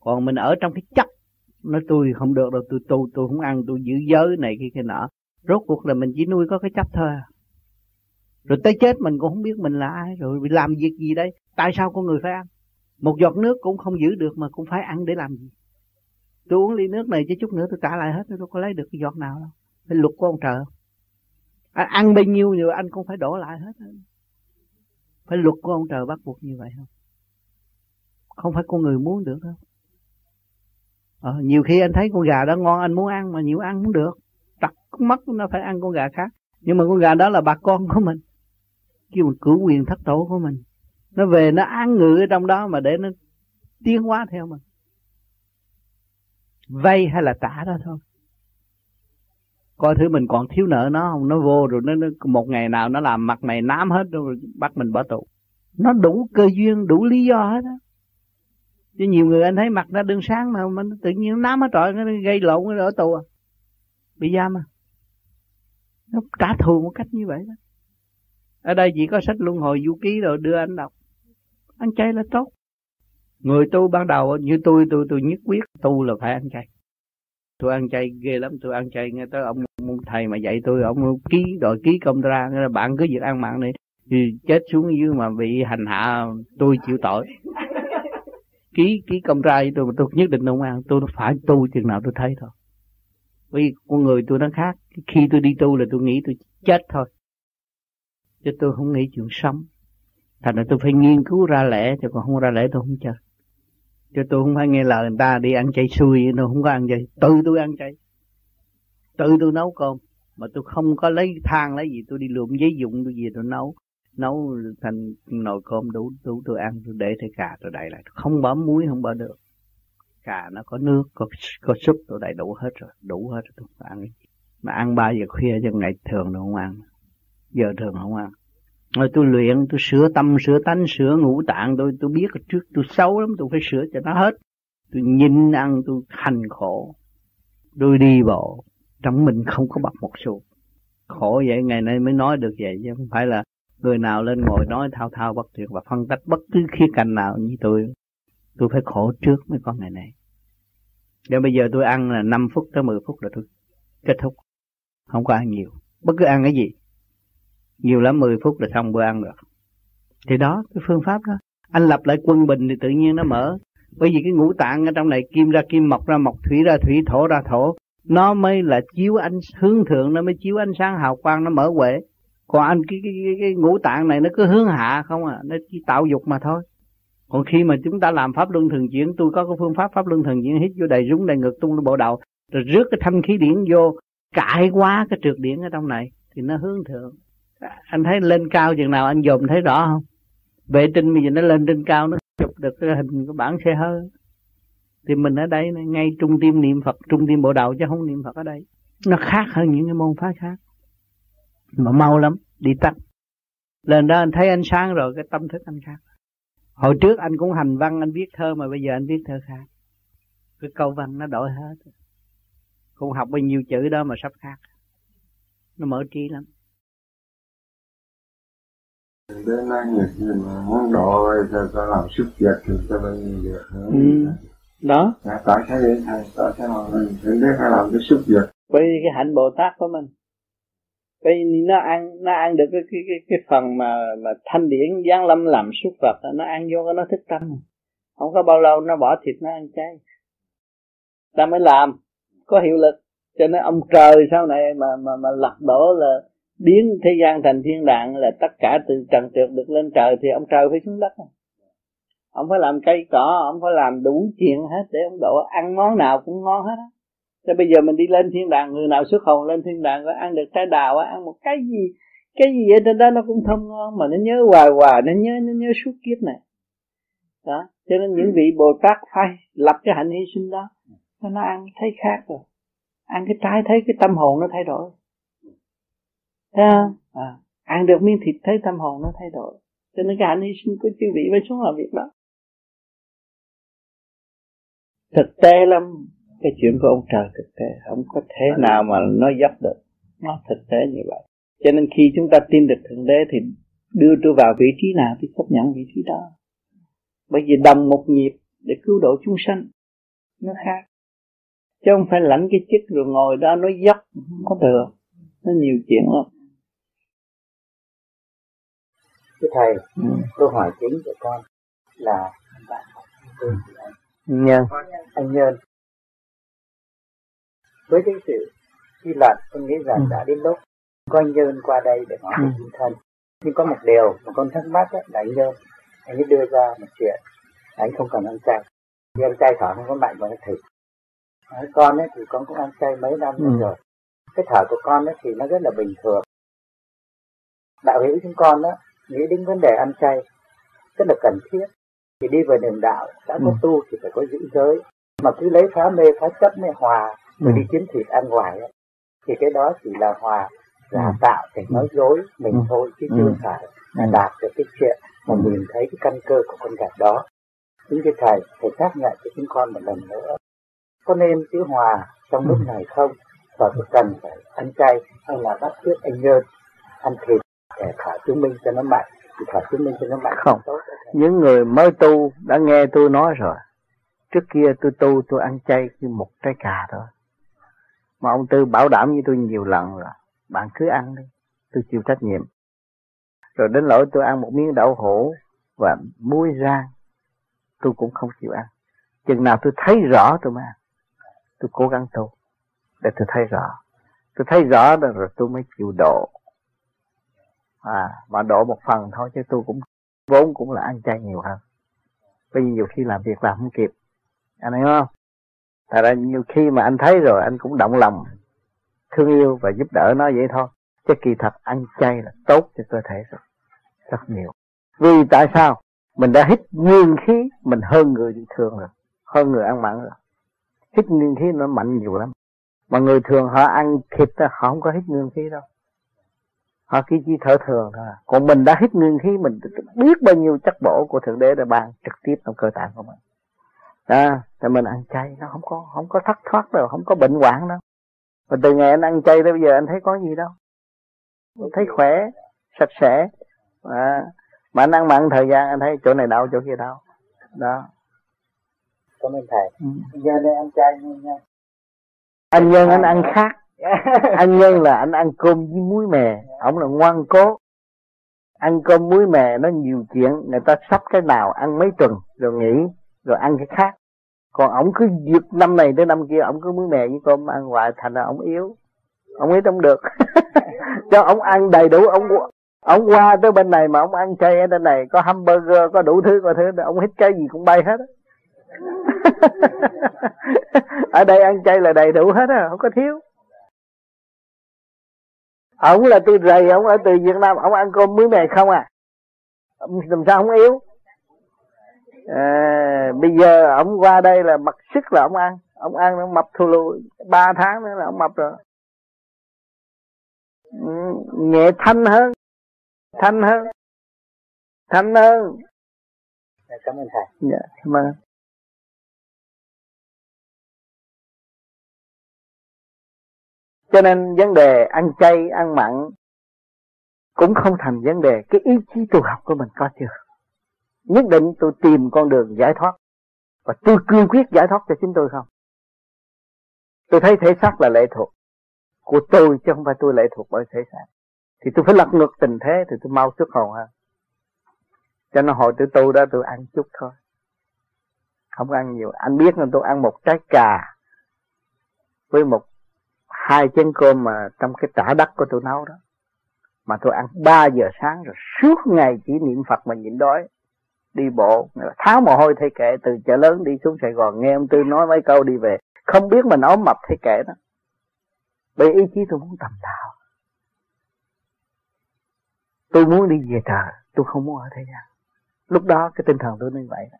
Còn mình ở trong cái chấp nó tôi không được đâu, tôi tu, tôi không ăn, tôi giữ giới này kia kia nọ. Rốt cuộc là mình chỉ nuôi có cái chấp thôi. Rồi tới chết mình cũng không biết mình là ai, rồi làm việc gì đây? Tại sao con người phải ăn? Một giọt nước cũng không giữ được mà cũng phải ăn để làm gì? Tôi uống ly nước này chứ chút nữa tôi trả lại hết, tôi có lấy được cái giọt nào đâu. Phải luật của ông trời anh ăn bao nhiêu rồi anh cũng phải đổ lại hết phải luật của ông trời bắt buộc như vậy không? Không phải con người muốn được đâu. Ờ, nhiều khi anh thấy con gà đó ngon anh muốn ăn mà nhiều ăn không được. Tật mất nó phải ăn con gà khác. Nhưng mà con gà đó là bà con của mình. Kêu mình cử quyền thất tổ của mình. Nó về nó ăn ngự ở trong đó mà để nó tiến hóa theo mình. Vay hay là trả đó thôi coi thứ mình còn thiếu nợ nó không? Nó vô rồi nó, nó một ngày nào nó làm mặt mày nám hết rồi bắt mình bỏ tù. Nó đủ cơ duyên đủ lý do hết á. Chứ nhiều người anh thấy mặt nó đương sáng mà mình tự nhiên nám hết trọi nó gây lộn nó ở tù à. Bị giam à? Nó trả thù một cách như vậy đó. Ở đây chỉ có sách luân hồi du ký rồi đưa anh đọc. Ăn chay là tốt. Người tu ban đầu như tôi tôi tôi nhất quyết tu là phải ăn chay tôi ăn chay ghê lắm tôi ăn chay nghe tới ông, ông thầy mà dạy tôi ông ký đòi ký công ra là bạn cứ việc ăn mặn này thì chết xuống dưới mà bị hành hạ tôi chịu tội. Ký ký công ra với tôi mà tôi nhất định không ăn tôi phải tu chừng nào tôi thấy thôi. Vì con người tôi nó khác khi tôi đi tu là tôi nghĩ tôi chết thôi chứ tôi không nghĩ chuyện sống. Thành ra tôi phải nghiên cứu ra lẽ chứ còn không ra lẽ tôi không chơi chứ tôi không phải nghe lời người ta đi ăn chay xui, tôi không có ăn chay. Tự tôi ăn chay. Tự tôi nấu cơm. Mà tôi không có lấy than, lấy gì, tôi đi lượm giấy dụng, tôi gì tôi nấu. Nấu thành nồi cơm đủ đủ tôi ăn, tôi để thấy cà, tôi đậy lại. Không bỏ muối, không bỏ được. Cà nó có nước, có có súp, tôi đầy đủ hết rồi. Đủ hết rồi, tôi ăn. Mà ăn ba giờ khuya cho ngày thường tôi không ăn. Giờ thường không ăn rồi tôi luyện, tôi sửa tâm, sửa tánh, sửa ngũ tạng, tôi tôi biết trước tôi xấu lắm, tôi phải sửa cho nó hết. Tôi nhìn ăn, tôi hành khổ. Tôi đi bộ, trong mình không có bật một xu khổ vậy, ngày nay mới nói được vậy, chứ không phải là người nào lên ngồi nói thao thao bất tuyệt và phân tích bất cứ khía cạnh nào như tôi. Tôi phải khổ trước mới có ngày này để bây giờ tôi ăn là 5 phút tới 10 phút là tôi kết thúc. Không có ăn nhiều. Bất cứ ăn cái gì nhiều lắm 10 phút là xong bữa ăn rồi. thì đó cái phương pháp đó. Anh lập lại quân bình thì tự nhiên nó mở. Bởi vì cái ngũ tạng ở trong này kim ra kim mộc ra mộc thủy ra thủy thổ ra thổ nó mới là chiếu ánh hướng thượng nó mới chiếu ánh sáng hào quang nó mở huệ. Còn anh cái, cái, cái, cái ngũ tạng này nó cứ hướng hạ không à nó chỉ tạo dục mà thôi. Còn khi mà chúng ta làm pháp luân thường chuyển tôi có cái phương pháp pháp luân thường chuyển hít vô đầy rúng đầy ngực tung bộ đầu rồi rước cái thanh khí điển vô cải quá cái trượt điển ở trong này thì nó hướng thượng anh thấy lên cao chừng nào anh dòm thấy rõ không? Vệ tinh bây giờ nó lên trên cao, nó chụp được cái hình của bản xe hơi. Thì mình ở đây ngay trung tâm niệm Phật, trung tâm bộ đầu chứ không niệm Phật ở đây. Nó khác hơn những cái môn phái khác. Mà mau lắm, đi tắt. Lên đó anh thấy ánh sáng rồi, cái tâm thức anh khác. Hồi trước anh cũng hành văn, anh viết thơ mà bây giờ anh viết thơ khác. Cái câu văn nó đổi hết. Cũng học bao nhiêu chữ đó mà sắp khác. Nó mở trí lắm đến nay nhiều khi mà muốn độ cho ta làm sức việc thì cho bao nhiêu nữa ừ. đó. Dạ, tại sao vậy thầy tại sao mà mình thượng đế phải làm cái sức việc bởi vì cái hạnh bồ tát của mình cái nó ăn nó ăn được cái cái cái, cái phần mà mà thanh điển giáng lâm làm súc vật nó ăn vô nó thích tâm. Không có bao lâu nó bỏ thịt nó ăn chay. Ta mới làm có hiệu lực. Cho nên ông trời sau này mà mà mà lật đổ là biến thế gian thành thiên đàng là tất cả từ trần trượt được lên trời thì ông trời phải xuống đất. Ông phải làm cây cỏ, ông phải làm đủ chuyện hết để ông độ ăn món nào cũng ngon hết á. Thế bây giờ mình đi lên thiên đàng, người nào xuất hồn lên thiên đàng có ăn được trái đào, ăn một cái gì cái gì ở trên đó nó cũng thơm ngon mà nó nhớ hoài hoài, nó nhớ nó nhớ suốt kiếp này. Đó, cho nên những vị bồ tát phải lập cái hạnh hy sinh đó nó ăn thấy khác rồi. Ăn cái trái, thấy cái tâm hồn nó thay đổi. Thấy không? À, ăn được miếng thịt thấy tâm hồn nó thay đổi. Cho nên cái hạnh hy sinh của chư vị mới xuống làm việc đó. Thực tế lắm, cái chuyện của ông trời thực tế, không có thế nào mà nó dấp được. Nó thực tế như vậy. Cho nên khi chúng ta tin được Thượng Đế thì đưa tôi vào vị trí nào thì chấp nhận vị trí đó. Bởi vì đồng một nhịp để cứu độ chúng sanh. nó khác chứ không phải lãnh cái chức rồi ngồi đó nói dốc không có được nó nhiều chuyện lắm thưa thầy ừ. câu hỏi chính của con là bạn nhân anh nhân với cái sự suy luận con nghĩ rằng ừ. đã đến lúc anh nhân qua đây để nói ừ. thân nhưng có một điều mà con thắc mắc là anh nhân anh ấy đưa ra một chuyện anh không cần ăn chay vì ăn chay thở không có mạnh vào thịt Nói con ấy thì con cũng ăn chay mấy năm ừ. rồi cái thở của con ấy thì nó rất là bình thường đạo hữu chúng con đó nghĩ đến vấn đề ăn chay rất là cần thiết. Thì đi về đường đạo đã có ừ. tu thì phải có giữ giới. Mà cứ lấy phá mê phá chấp mê hòa rồi ừ. đi kiếm thịt ăn ngoài ấy, thì cái đó chỉ là hòa giả ừ. tạo để nói dối mình ừ. thôi chứ chưa phải là đạt được cái chuyện mà nhìn thấy cái căn cơ của con gạt đó. Chính cái thầy thầy xác nhận cho chúng con một lần nữa. Có nên chữ hòa trong lúc này không? Và có cần phải ăn chay hay là bắt trước anh nhơn ăn thịt thả chứng minh cho nó mạnh. Thả chứng minh cho nó mạnh. Không. Những người mới tu đã nghe tôi nói rồi. Trước kia tôi tu tôi ăn chay như một trái cà thôi. Mà ông tư bảo đảm với tôi nhiều lần rồi bạn cứ ăn đi. Tôi chịu trách nhiệm. Rồi đến lỗi tôi ăn một miếng đậu hũ và muối rang tôi cũng không chịu ăn. Chừng nào tôi thấy rõ tôi mới ăn. Tôi cố gắng tu để tôi thấy rõ. Tôi thấy rõ rồi tôi mới chịu độ à mà độ một phần thôi, chứ tôi cũng, vốn cũng là ăn chay nhiều hơn. Bởi vì nhiều khi làm việc làm không kịp. Anh hiểu không? Tại ra nhiều khi mà anh thấy rồi, anh cũng động lòng, thương yêu và giúp đỡ nó vậy thôi. Chứ kỳ thật ăn chay là tốt cho cơ thể rồi. Rất nhiều. Vì tại sao? Mình đã hít nguyên khí, mình hơn người thường rồi. Hơn người ăn mặn rồi. Hít nguyên khí nó mạnh nhiều lắm. Mà người thường họ ăn thịt họ không có hít nguyên khí đâu họ chỉ chỉ thở thường thôi còn mình đã hít nguyên khí mình biết bao nhiêu chất bổ của thượng đế đã ban trực tiếp trong cơ tạng của mình. À, thì mình ăn chay nó không có không có thất thoát đâu không có bệnh hoạn đâu. Và từ ngày anh ăn chay tới bây giờ anh thấy có gì đâu. Anh thấy khỏe sạch sẽ. À, mà anh ăn mặn thời gian anh thấy chỗ này đau chỗ kia đau. Đó. Cảm ơn thầy. Ừ. giờ đây ăn chay nha. Anh nhân anh ăn khác anh nhân là anh ăn cơm với muối mè. Ông là ngoan cố. Ăn cơm muối mè nó nhiều chuyện. Người ta sắp cái nào ăn mấy tuần, rồi nghỉ, rồi ăn cái khác. Còn ông cứ dược năm này tới năm kia, ông cứ muối mè với cơm ăn hoài, thành ra ông yếu. Ông ấy không được. Cho ông ăn đầy đủ, ông ông qua tới bên này mà ông ăn chay ở bên này, có hamburger, có đủ thứ, có thứ ông hít cái gì cũng bay hết ở đây ăn chay là đầy đủ hết á, không có thiếu ông là tôi rầy ông ở từ Việt Nam ông ăn cơm muối mè không à? Làm sao không yếu? À, bây giờ ông qua đây là mặc sức là ông ăn. Ông ăn nó mập thù lù. Ba tháng nữa là ông mập rồi. Ừ, nhẹ thanh hơn. Thanh hơn. Thanh hơn. Dạ, cảm ơn thầy. Dạ cảm ơn cho nên vấn đề ăn chay, ăn mặn cũng không thành vấn đề. Cái ý chí tu học của mình có chưa? Nhất định tôi tìm con đường giải thoát. Và tôi cương quyết giải thoát cho chính tôi không? Tôi thấy thể xác là lệ thuộc của tôi chứ không phải tôi lệ thuộc bởi thể xác. Thì tôi phải lật ngược tình thế thì tôi mau xuất hồn hơn. Cho nên hồi tôi tu đó tôi ăn chút thôi. Không ăn nhiều. Anh biết là tôi ăn một trái cà với một hai chén cơm mà trong cái tả đất của tôi nấu đó. Mà tôi ăn 3 giờ sáng rồi suốt ngày chỉ niệm Phật mà nhịn đói. Đi bộ tháo mồ hôi thay kệ, từ chợ lớn đi xuống Sài Gòn. Nghe ông Tư nói mấy câu đi về, không biết mình ốm mập thay kệ đó. Bởi ý chí tôi muốn tầm đạo tôi muốn đi về trời, tôi không muốn ở thế gian. Lúc đó cái tinh thần tôi như vậy đó.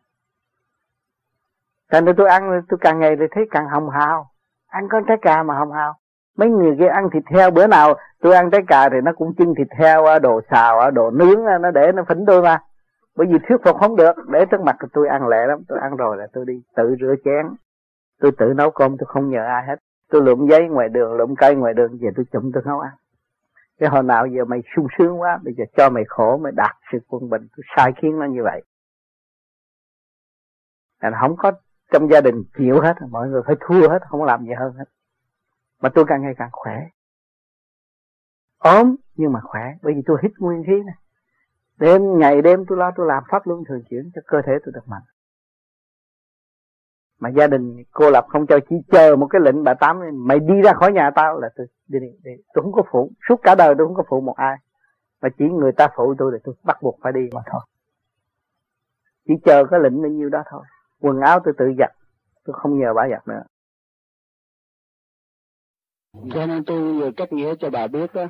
Thành ra tôi ăn, tôi càng ngày thì thấy càng hồng hào. Ăn con trái cà mà hồng hào mấy người kia ăn thịt heo, bữa nào tôi ăn trái cà thì nó cũng chưng thịt heo đồ xào đồ nướng nó để nó phỉnh tôi mà. Bởi vì thuyết phục không được, để trước mặt tôi ăn lẹ lắm, tôi ăn rồi là tôi đi tự rửa chén. Tôi tự nấu cơm, tôi không nhờ ai hết. Tôi lượm giấy ngoài đường lượm cây ngoài đường, về tôi chụm, tôi nấu ăn. Cái hồi nào giờ mày sung sướng quá, bây giờ cho mày khổ, mày đạt sự quân bình, tôi sai khiến nó như vậy. Là không có trong gia đình chịu hết, mọi người phải thua hết, không làm gì hơn hết mà tôi càng ngày càng khỏe. Ốm nhưng mà khỏe bởi vì tôi hít nguyên khí này. Đêm ngày đêm tôi lo tôi làm pháp luân thường chuyển cho cơ thể tôi được mạnh. Mà gia đình cô lập không cho chỉ chờ một cái lệnh bà tám mày đi ra khỏi nhà tao. Là tôi đi, đi, đi. tôi không có phụ. Suốt cả đời tôi không có phụ một ai. Mà chỉ người ta phụ tôi thì tôi bắt buộc phải đi mà thôi. Chỉ chờ cái lệnh bao nhiêu đó thôi. Quần áo tôi tự giặt. Tôi không nhờ bà giặt nữa cho nên tôi vừa cách nghĩa cho bà biết đó,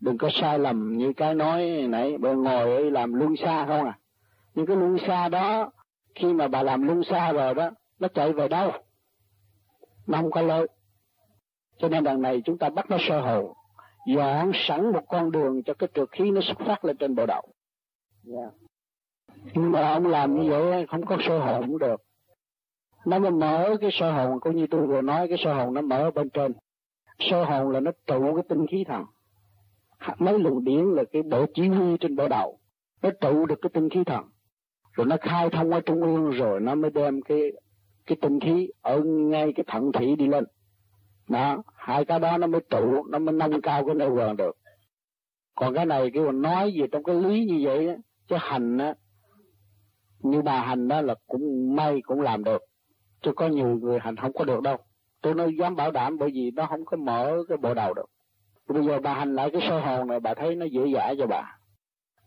đừng có sai lầm như cái nói nãy bà ngồi ấy làm luân xa không à? Nhưng cái luân xa đó, khi mà bà làm luân xa rồi đó, nó chạy về đâu? Nó không có lối cho nên đằng này chúng ta bắt nó sơ hồn dọn sẵn một con đường cho cái trượt khí nó xuất phát lên trên bộ đầu. Yeah. nhưng mà ông làm như vậy không có sơ hồn cũng được. Nó mới mở cái sơ hồn cũng như tôi vừa nói, cái sơ hồn nó mở bên trên sơ hồn là nó trụ cái tinh khí thần. Mấy luồng điển là cái bộ chỉ huy trên bộ đầu nó trụ được cái tinh khí thần. Rồi nó khai thông ở trung ương rồi nó mới đem cái cái tinh khí ở ngay cái thận thủy đi lên. Đó, hai cái đó nó mới trụ, nó mới nâng cao cái nơi vườn được. Còn cái này cái nói gì trong cái lý như vậy á, chứ hành á, như bà hành đó là cũng may cũng làm được, chứ có nhiều người hành không có được đâu tôi nói dám bảo đảm bởi vì nó không có mở cái bộ đầu được. Bây giờ bà hành lại cái sơ hồn này, bà thấy nó dễ dãi cho bà.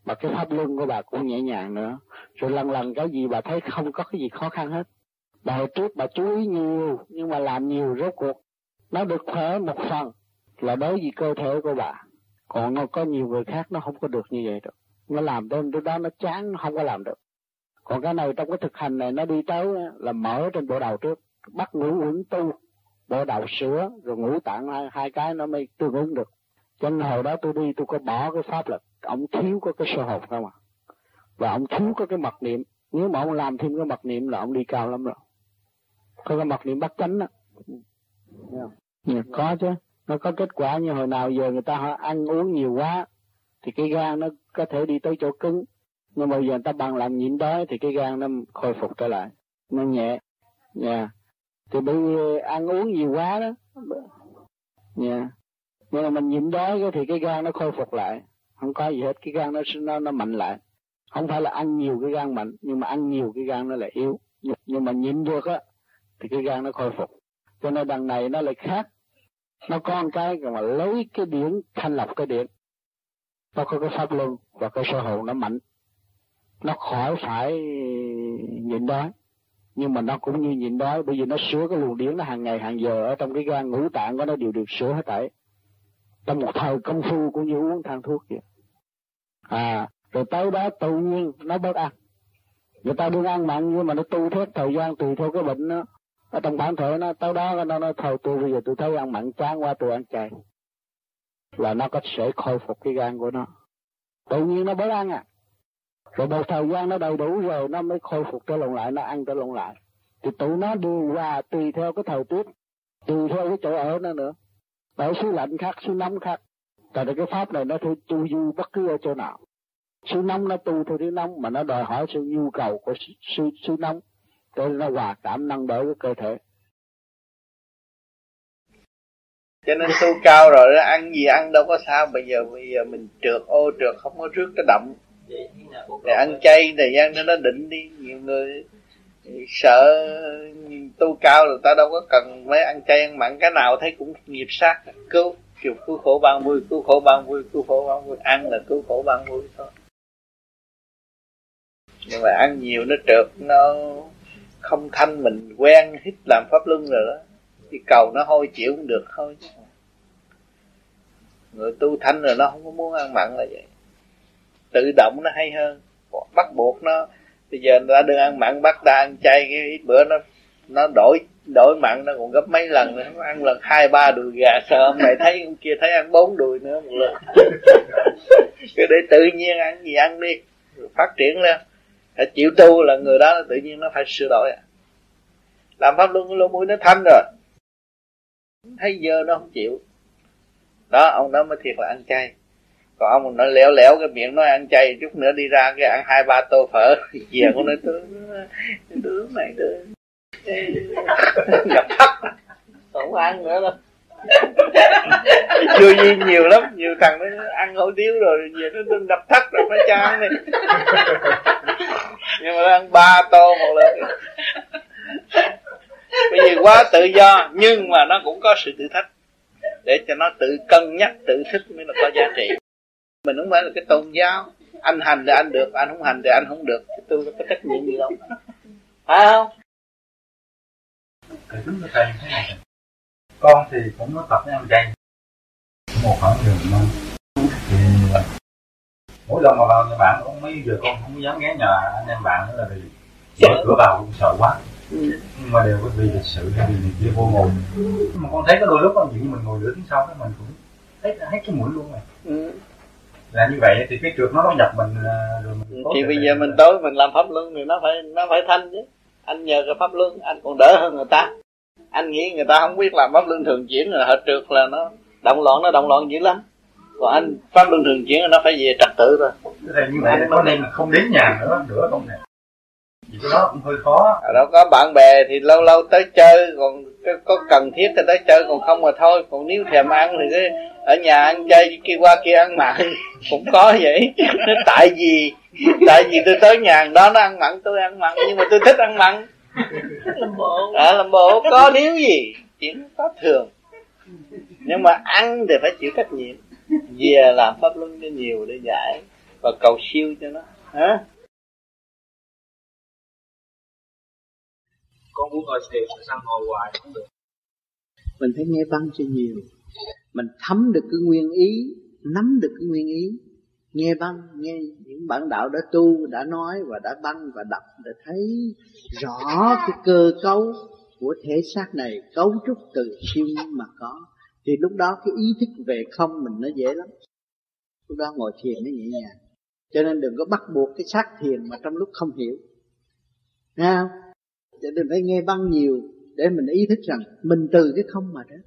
Mà cái pháp luân của bà cũng nhẹ nhàng nữa. Rồi lần lần cái gì bà thấy không có cái gì khó khăn hết. Bà hồi trước bà chú ý nhiều, nhưng mà làm nhiều rốt cuộc. Nó được khỏe một phần là đối với cơ thể của bà. Còn nó có nhiều người khác nó không có được như vậy được. Nó làm đến lúc đó nó chán, nó không có làm được. Còn cái này trong cái thực hành này nó đi tới là mở trên bộ đầu trước, bắt ngủ uống tu bộ đầu sửa rồi ngũ tạng hai, hai cái nó mới tương ứng được. Cho nên hồi đó tôi đi tôi có bỏ cái pháp là ông thiếu có cái sơ hồn không à? Và ông thiếu có cái mật niệm. Nếu mà ông làm thêm cái mật niệm là ông đi cao lắm rồi. Có cái mật niệm bắt chánh đó yeah. có chứ. Nó có kết quả như hồi nào giờ người ta ăn uống nhiều quá thì cái gan nó có thể đi tới chỗ cứng. Nhưng mà giờ người ta bằng làm nhịn đói thì cái gan nó khôi phục trở lại. Nó nhẹ. Nha yeah thì bị ờ, ăn uống nhiều quá đó. Nha yeah. nhưng mà mình nhịn đói thì cái gan nó khôi phục lại. Không có gì hết, cái gan nó nó nó mạnh lại. Không phải là ăn nhiều cái gan mạnh, nhưng mà ăn nhiều cái gan nó lại yếu. Nhưng mà nhịn được á, thì cái gan nó khôi phục. Cho nên đằng này nó lại khác. Nó có một cái mà lấy cái điển, thanh lọc cái điển. Nó có cái pháp luân và cái sơ hồn nó mạnh. Nó khỏi phải nhịn đói nhưng mà nó cũng như nhịn đói bởi vì nó sửa cái luồng điển nó hàng ngày, hàng giờ ở trong cái gan ngũ tạng của nó đều được sửa hết thảy. Trong một thời công phu cũng như uống thang thuốc vậy. À rồi tới đó tự nhiên nó bớt ăn. Người ta muốn ăn mặn nhưng mà nó tu theo thời gian, tùy theo cái bệnh nó ở trong bản thể nó, tới đó nó nói thôi tôi bây giờ tôi thấy ăn mặn chán qua tôi ăn chay. Là nó có thể khôi phục cái gan của nó. Tự nhiên nó bớt ăn à rồi một thời gian nó đầy đủ rồi, nó mới khôi phục trở lộn lại, nó ăn trở lộn lại. Thì tụi nó đưa qua tùy theo cái thời tiết, tùy theo cái chỗ ở nó nữa. Ở xứ lạnh khác xứ nóng khác. Tại cái pháp này nó thôi tu du bất cứ ở chỗ nào. Xứ nóng nó tu theo thứ nóng mà nó đòi hỏi sự nhu cầu của xứ xứ nóng cho nên nó hòa cảm năng đỡ với cơ thể. Cho nên tu cao rồi nó ăn gì ăn đâu có sao. Bây giờ bây giờ mình trượt ô, trượt không có rước cái động để ăn chay thời gian nó nó định đi. Nhiều người sợ tu cao rồi ta đâu có cần mấy ăn chay ăn mặn. Cái nào thấy cũng nghiệp sát. Cứu, kiểu cứu khổ ban vui, cứu khổ ban vui, cứu khổ ban vui. Ăn là cứu khổ ban vui thôi. Nhưng mà ăn nhiều nó trượt, nó không thanh mình quen hít làm pháp luân rồi đó. Thì cầu nó hôi chịu cũng được thôi. Người tu thanh rồi nó không có muốn ăn mặn là vậy tự động nó hay hơn. Bắt buộc nó, bây giờ người ta đừng ăn mặn, bắt ta ăn chay, cái ít bữa nó nó đổi đổi mặn nó còn gấp mấy lần nữa. Nó ăn lần hai, ba đùi gà, sợ ông này thấy, ông kia thấy ăn bốn đùi nữa một lần. Cứ để tự nhiên ăn gì ăn đi phát triển lên. Phải chịu tu là người đó, tự nhiên nó phải sửa đổi à. làm pháp luân lỗ mũi nó thanh rồi. Thấy giờ nó không chịu. Đó, ông đó mới thiệt là ăn chay còn ông nó lẻo lẻo cái miệng nó ăn chay chút nữa đi ra cái ăn hai ba tô phở. Về của nó tướng tướng này tướng nhập thất không ăn nữa đâu. Vô gì nhiều lắm nhiều thằng nó ăn hủ tiếu rồi về nó, nó đập thắt rồi nó ăn này nhưng mà nó ăn ba tô một lần. Bởi vì quá tự do nhưng mà nó cũng có sự thử thách để cho nó tự cân nhắc tự thức mới là có giá trị mình không phải là cái tôn giáo. Anh hành thì anh được anh không hành thì anh không được. Tôi có trách nhiệm gì đâu. Phải không? Thầy đúng thầy thế này. Con thì cũng có tập với ăn chay một khoảng đường mà. Thì mỗi lần mà vào nhà bạn cũng mấy giờ con không dám ghé nhà anh em bạn nữa là vì mở cửa vào cũng sợ quá. Ừ. nhưng mà đều có vì lịch sự hay vì kia vô ngồi nhưng mà con thấy có đôi lúc như mình ngồi lửa tiếng sau đó mình cũng thấy thấy cái mũi luôn này ừ. Là như vậy thì cái trượt nó nó nhập mình à, rồi mình thì bây giờ mình tối mình làm pháp luân thì nó phải nó phải thanh chứ. Anh nhờ cái pháp luân anh còn đỡ hơn người ta. Anh nghĩ người ta không biết làm pháp luân thường chuyển là họ trượt là nó động loạn nó động loạn dữ lắm. Còn anh pháp luân thường chuyển nó phải về trật tự rồi. Thì như vậy có nên không đến nhà nữa nữa không nè? Vì cái đó cũng hơi khó. Ở đó có bạn bè thì lâu lâu tới chơi còn có cần thiết thì tới chơi còn không mà thôi. Còn nếu thèm ăn thì cái ở nhà ăn chơi kia qua kia ăn mặn cũng có vậy. Tại vì tại vì tôi tới nhà đó nó ăn mặn tôi ăn mặn nhưng mà tôi thích ăn mặn. Làm bộ à, làm bộ có nếu gì chuyện có thường. Nhưng mà ăn thì phải chịu trách nhiệm. Về làm pháp luân cho nhiều để giải và cầu siêu cho nó. Hả? Con muốn ngồi thiền mà sao ngồi hoài không được. Mình phải nghe văn cho nhiều. Mình thấm được cái nguyên ý, nắm được cái nguyên ý. Nghe văn, nghe những bản đạo đã tu, đã nói, và đã băng và đọc để thấy rõ cái cơ cấu của thể xác này, cấu trúc từ siêu nhiên mà có, thì lúc đó cái ý thức về không mình nó dễ lắm. Lúc đó ngồi thiền nó nhẹ nhàng. Cho nên đừng có bắt buộc cái xác thiền mà trong lúc không hiểu. Nghe không? Cho nên phải nghe băng nhiều để mình ý thức rằng mình từ cái không mà đến.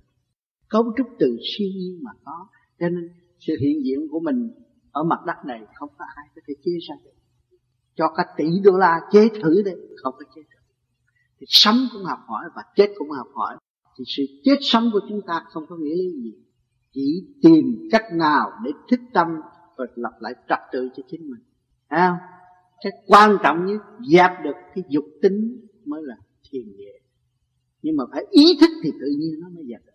Cấu trúc từ siêu nhiên mà có. Cho nên sự hiện diện của mình ở mặt đất này không có ai có thể chế ra được. Cho cả tỷ đô la chế thử đấy không có chế thử thì sống cũng học hỏi và chết cũng học hỏi. Thì sự chết sống của chúng ta không có nghĩa lý gì. Chỉ tìm cách nào để thích tâm và lập lại trật tự cho chính mình. À, cái quan trọng nhất dẹp được cái dục tính mới là thiền địa nhưng mà phải ý thức thì tự nhiên nó mới dẹp được.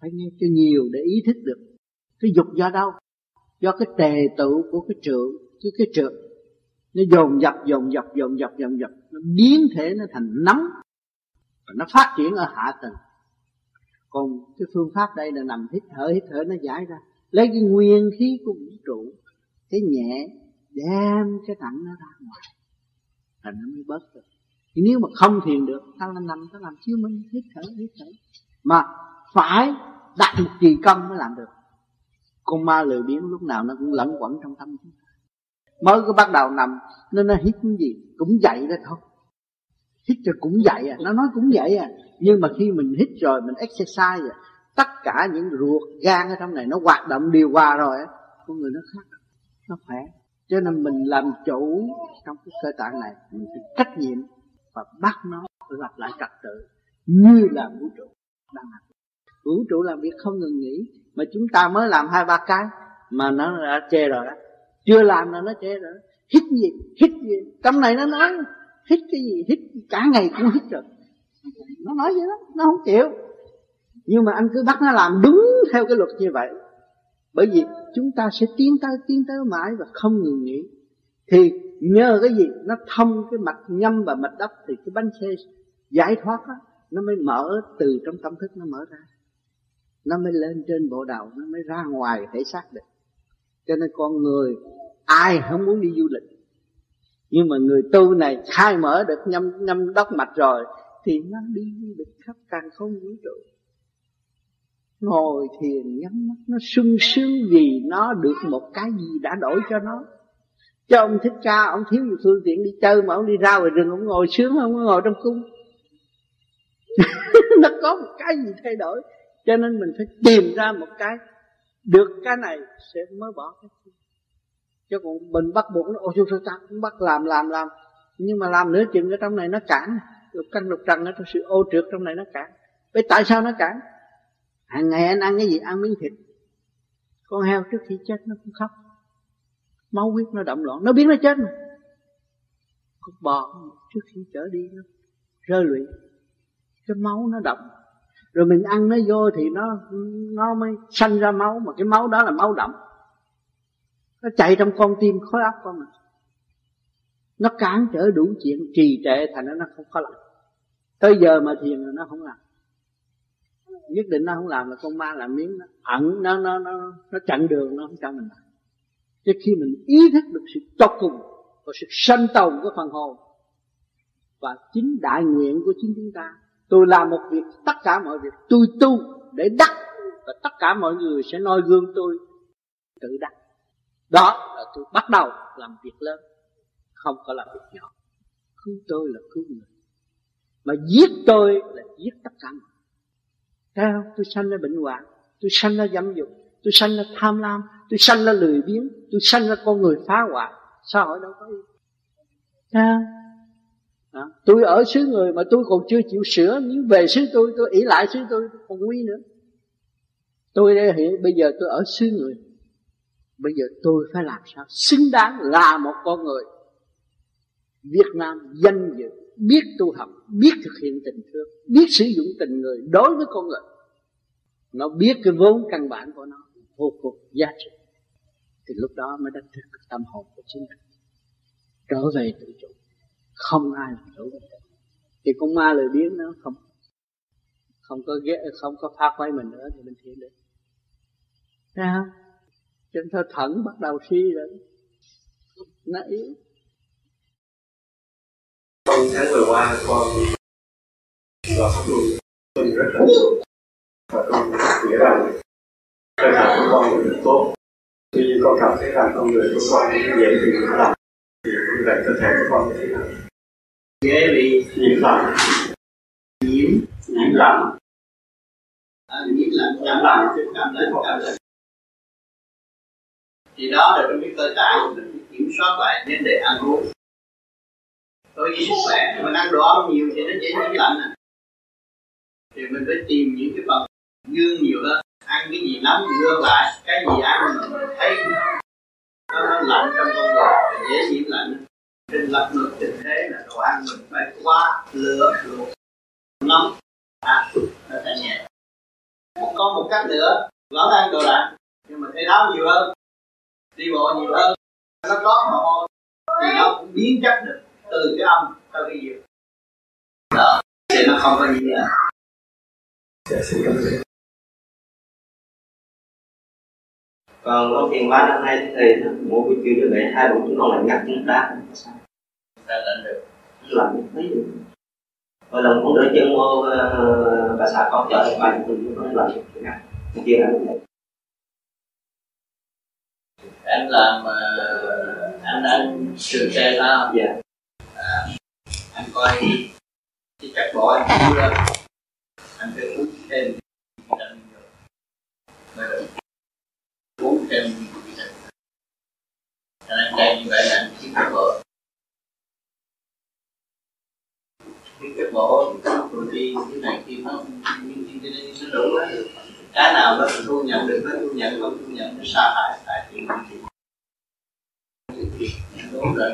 Phải nghe cho nhiều để ý thức được. Cái dục do đâu? Do cái tề tụ của cái trượng cái cái trượng nó dồn dập dồn dập dồn dập dồn dập. Nó biến thể, nó thành nóng và nó phát triển ở hạ tầng. Còn cái phương pháp đây là nằm hít thở hít thở nó giải ra. Lấy cái nguyên khí của vũ trụ, cái nhẹ, đem cái nặng nó ra ngoài. Là nó mới bớt được thì nếu mà không thiền được, ta là nằm, ta làm chiếu minh, hít thở hít thở. Mà phải đặt một kỳ công mới làm được. Con ma lười biếng lúc nào nó cũng lẫn quẩn trong tâm chúng ta. Mới có bắt đầu nằm nên nó hít cái gì, cũng dậy đó thôi. Hít rồi cũng dậy à nó nói cũng vậy à. Nhưng mà khi mình hít rồi, mình exercise rồi tất cả những ruột gan ở trong này nó hoạt động điều hòa rồi á, con người nó khác, nó khỏe. Cho nên mình làm chủ trong cái cơ tạng này, mình phải trách nhiệm và bắt nó lặp lại trật tự như là vũ trụ đang làm. Vũ trụ làm việc không ngừng nghỉ, mà chúng ta mới làm hai, ba cái mà nó đã chê rồi đó. Chưa làm là nó chê rồi hít gì hít gì trong này nó nói, hít cái gì, hít cả ngày cũng hít rồi. Nó nói vậy đó, nó không chịu. Nhưng mà anh cứ bắt nó làm đúng theo cái luật như vậy. Bởi vì chúng ta sẽ tiến tới tiến tới mãi và không ngừng nghỉ. Thì nhờ cái gì? Nó thông cái mạch nhâm và mạch đắp thì cái bánh xe giải thoát đó, nó mới mở từ trong tâm thức nó mở ra. Nó mới lên trên bộ đầu nó mới ra ngoài thể xác được. Cho nên con người ai không muốn đi du lịch? Nhưng mà người tu này khai mở được nhâm nhâm đốc mạch rồi thì nó đi du lịch khắp càng không vũ trụ. Ngồi thiền nhắm mắt nó sung sướng vì nó được một cái gì đã đổi cho nó cho ông thích ca, ông thiếu một phương tiện đi chơi mà ông đi ra ngoài rừng, ông ngồi sướng không có ngồi trong cung. Nó có một cái gì thay đổi. Cho nên mình phải tìm ra một cái. Được cái này sẽ mới bỏ cái kia. Chứ còn mình bắt buộc nó, ôi chúng ta cũng bắt làm làm làm. Nhưng mà làm nữa chừng ở trong này nó cản. Lục căn, lục trần ở trong sự ô trượt trong này nó cản. Vậy tại sao nó cản? Hàng ngày anh ăn cái gì? Ăn miếng thịt. Con heo trước khi chết nó cũng khóc máu huyết nó động loạn, nó biết nó chết mà. Con bò trước khi chở đi nó rơi lụy. Cái máu nó động. Rồi mình ăn nó vô thì nó nó mới sanh ra máu, mà cái máu đó là máu động. Nó chạy trong con tim khối óc con mình nó cản trở đủ chuyện trì trệ thành nó không có làm tới giờ mà thiền là nó không làm. Nhất định nó không làm là con ma làm miếng nó ẩn, nó nó nó nó chặn đường, nó không cho mình làm chứ khi mình ý thức được sự tột cùng và sự sanh tồn của phần hồn và chính đại nguyện của chính chúng ta, tôi làm một việc tất cả mọi việc tôi tu để đắc. Và tất cả mọi người sẽ noi gương tôi tự đắc. Đó là tôi bắt đầu làm việc lớn, không có làm việc nhỏ. Cứu tôi là cứu người, mà giết tôi là giết tất cả mọi Thấy không? Tôi sanh ra bệnh hoạn, Tôi sanh ra dâm dục, Tôi sanh ra tham lam Tôi sanh ra lười biếng Tôi sanh ra con người phá hoại. Xã hội đâu có gì không? Đó. Tôi ở xứ người mà tôi còn chưa chịu sửa. Nhưng về xứ tôi tôi ỷ lại xứ tôi còn nguy nữa. Tôi đây hiện bây giờ tôi ở xứ người. Bây giờ tôi phải làm sao? Xứng đáng là một con người. Việt Nam danh dự biết tu học biết thực hiện tình thương biết sử dụng tình người đối với con người. Nó biết cái vốn căn bản của nó vô cùng giá trị thì lúc đó mới đánh thức tâm hồn của chính mình. Trở về tự chủ. Không ai làm chủ mình thì con ma lời biến nó không không có ghé không có phá quay mình nữa thì mình thiện được. Thấy không? Chân thơ thận bắt đầu suy rồi. Nó yếu. Trong tháng vừa qua con và pháp rất là và con nghĩ rằng cơ thể của con rất tốt khi con cảm thấy rằng con người của con dễ bị nhiễm lạnh thì như vậy cơ thể của con. Thế nào dễ bị nhiễm lạnh nhiễm nhiễm lạnh à, nhiễm lạnh cảm lạnh chứ cảm thấy không cảm lạnh thì đó là trong cái cơ tạng mình kiểm soát lại vấn đề ăn uống. Tôi vì sức khỏe mình ăn đồ ăn nhiều thì nó dễ nhiễm lạnh à. thì mình phải tìm những cái phần dương nhiều hơn. Ăn cái gì nóng ngược lại cái gì ăn mình thấy. Nó, nó lạnh trong con người dễ nhiễm lạnh. Trên lập luật tình thế là đồ ăn mình phải qua lửa luộc nóng. À nó sẽ nhẹ. Có một cách nữa. Vẫn ăn đồ lạnh nhưng mà thấy đau nhiều hơn. Đi bộ nhiều hơn. Nó có mà hôi thì nó cũng biến chất được từ cái âm tới cái gì. đó. Thì nó không có gì nữa. Dạ xin cảm ơn còn có tiền ba năm nay thì mỗi buổi chiều như vậy hai buổi chúng con lại ngắt chúng đá ta lạnh được. Lạnh thấy được. Mỗi lần con đỡ chân uh, bà xã con chở ba chục tuần nó lạnh ngắt kia là anh làm uh, anh anh trường xe sao? Dạ. À, anh coi cái chất bỏ anh lên anh phải uống thêm uống thêm cho nên đây như vậy là anh kiếm cái bộ kiếm cái bộ rồi đi cái này khi nó nó đủ cái nào nó thu nhận được nó thu nhận không thu nhận nó sa hại tại chuyện đúng rồi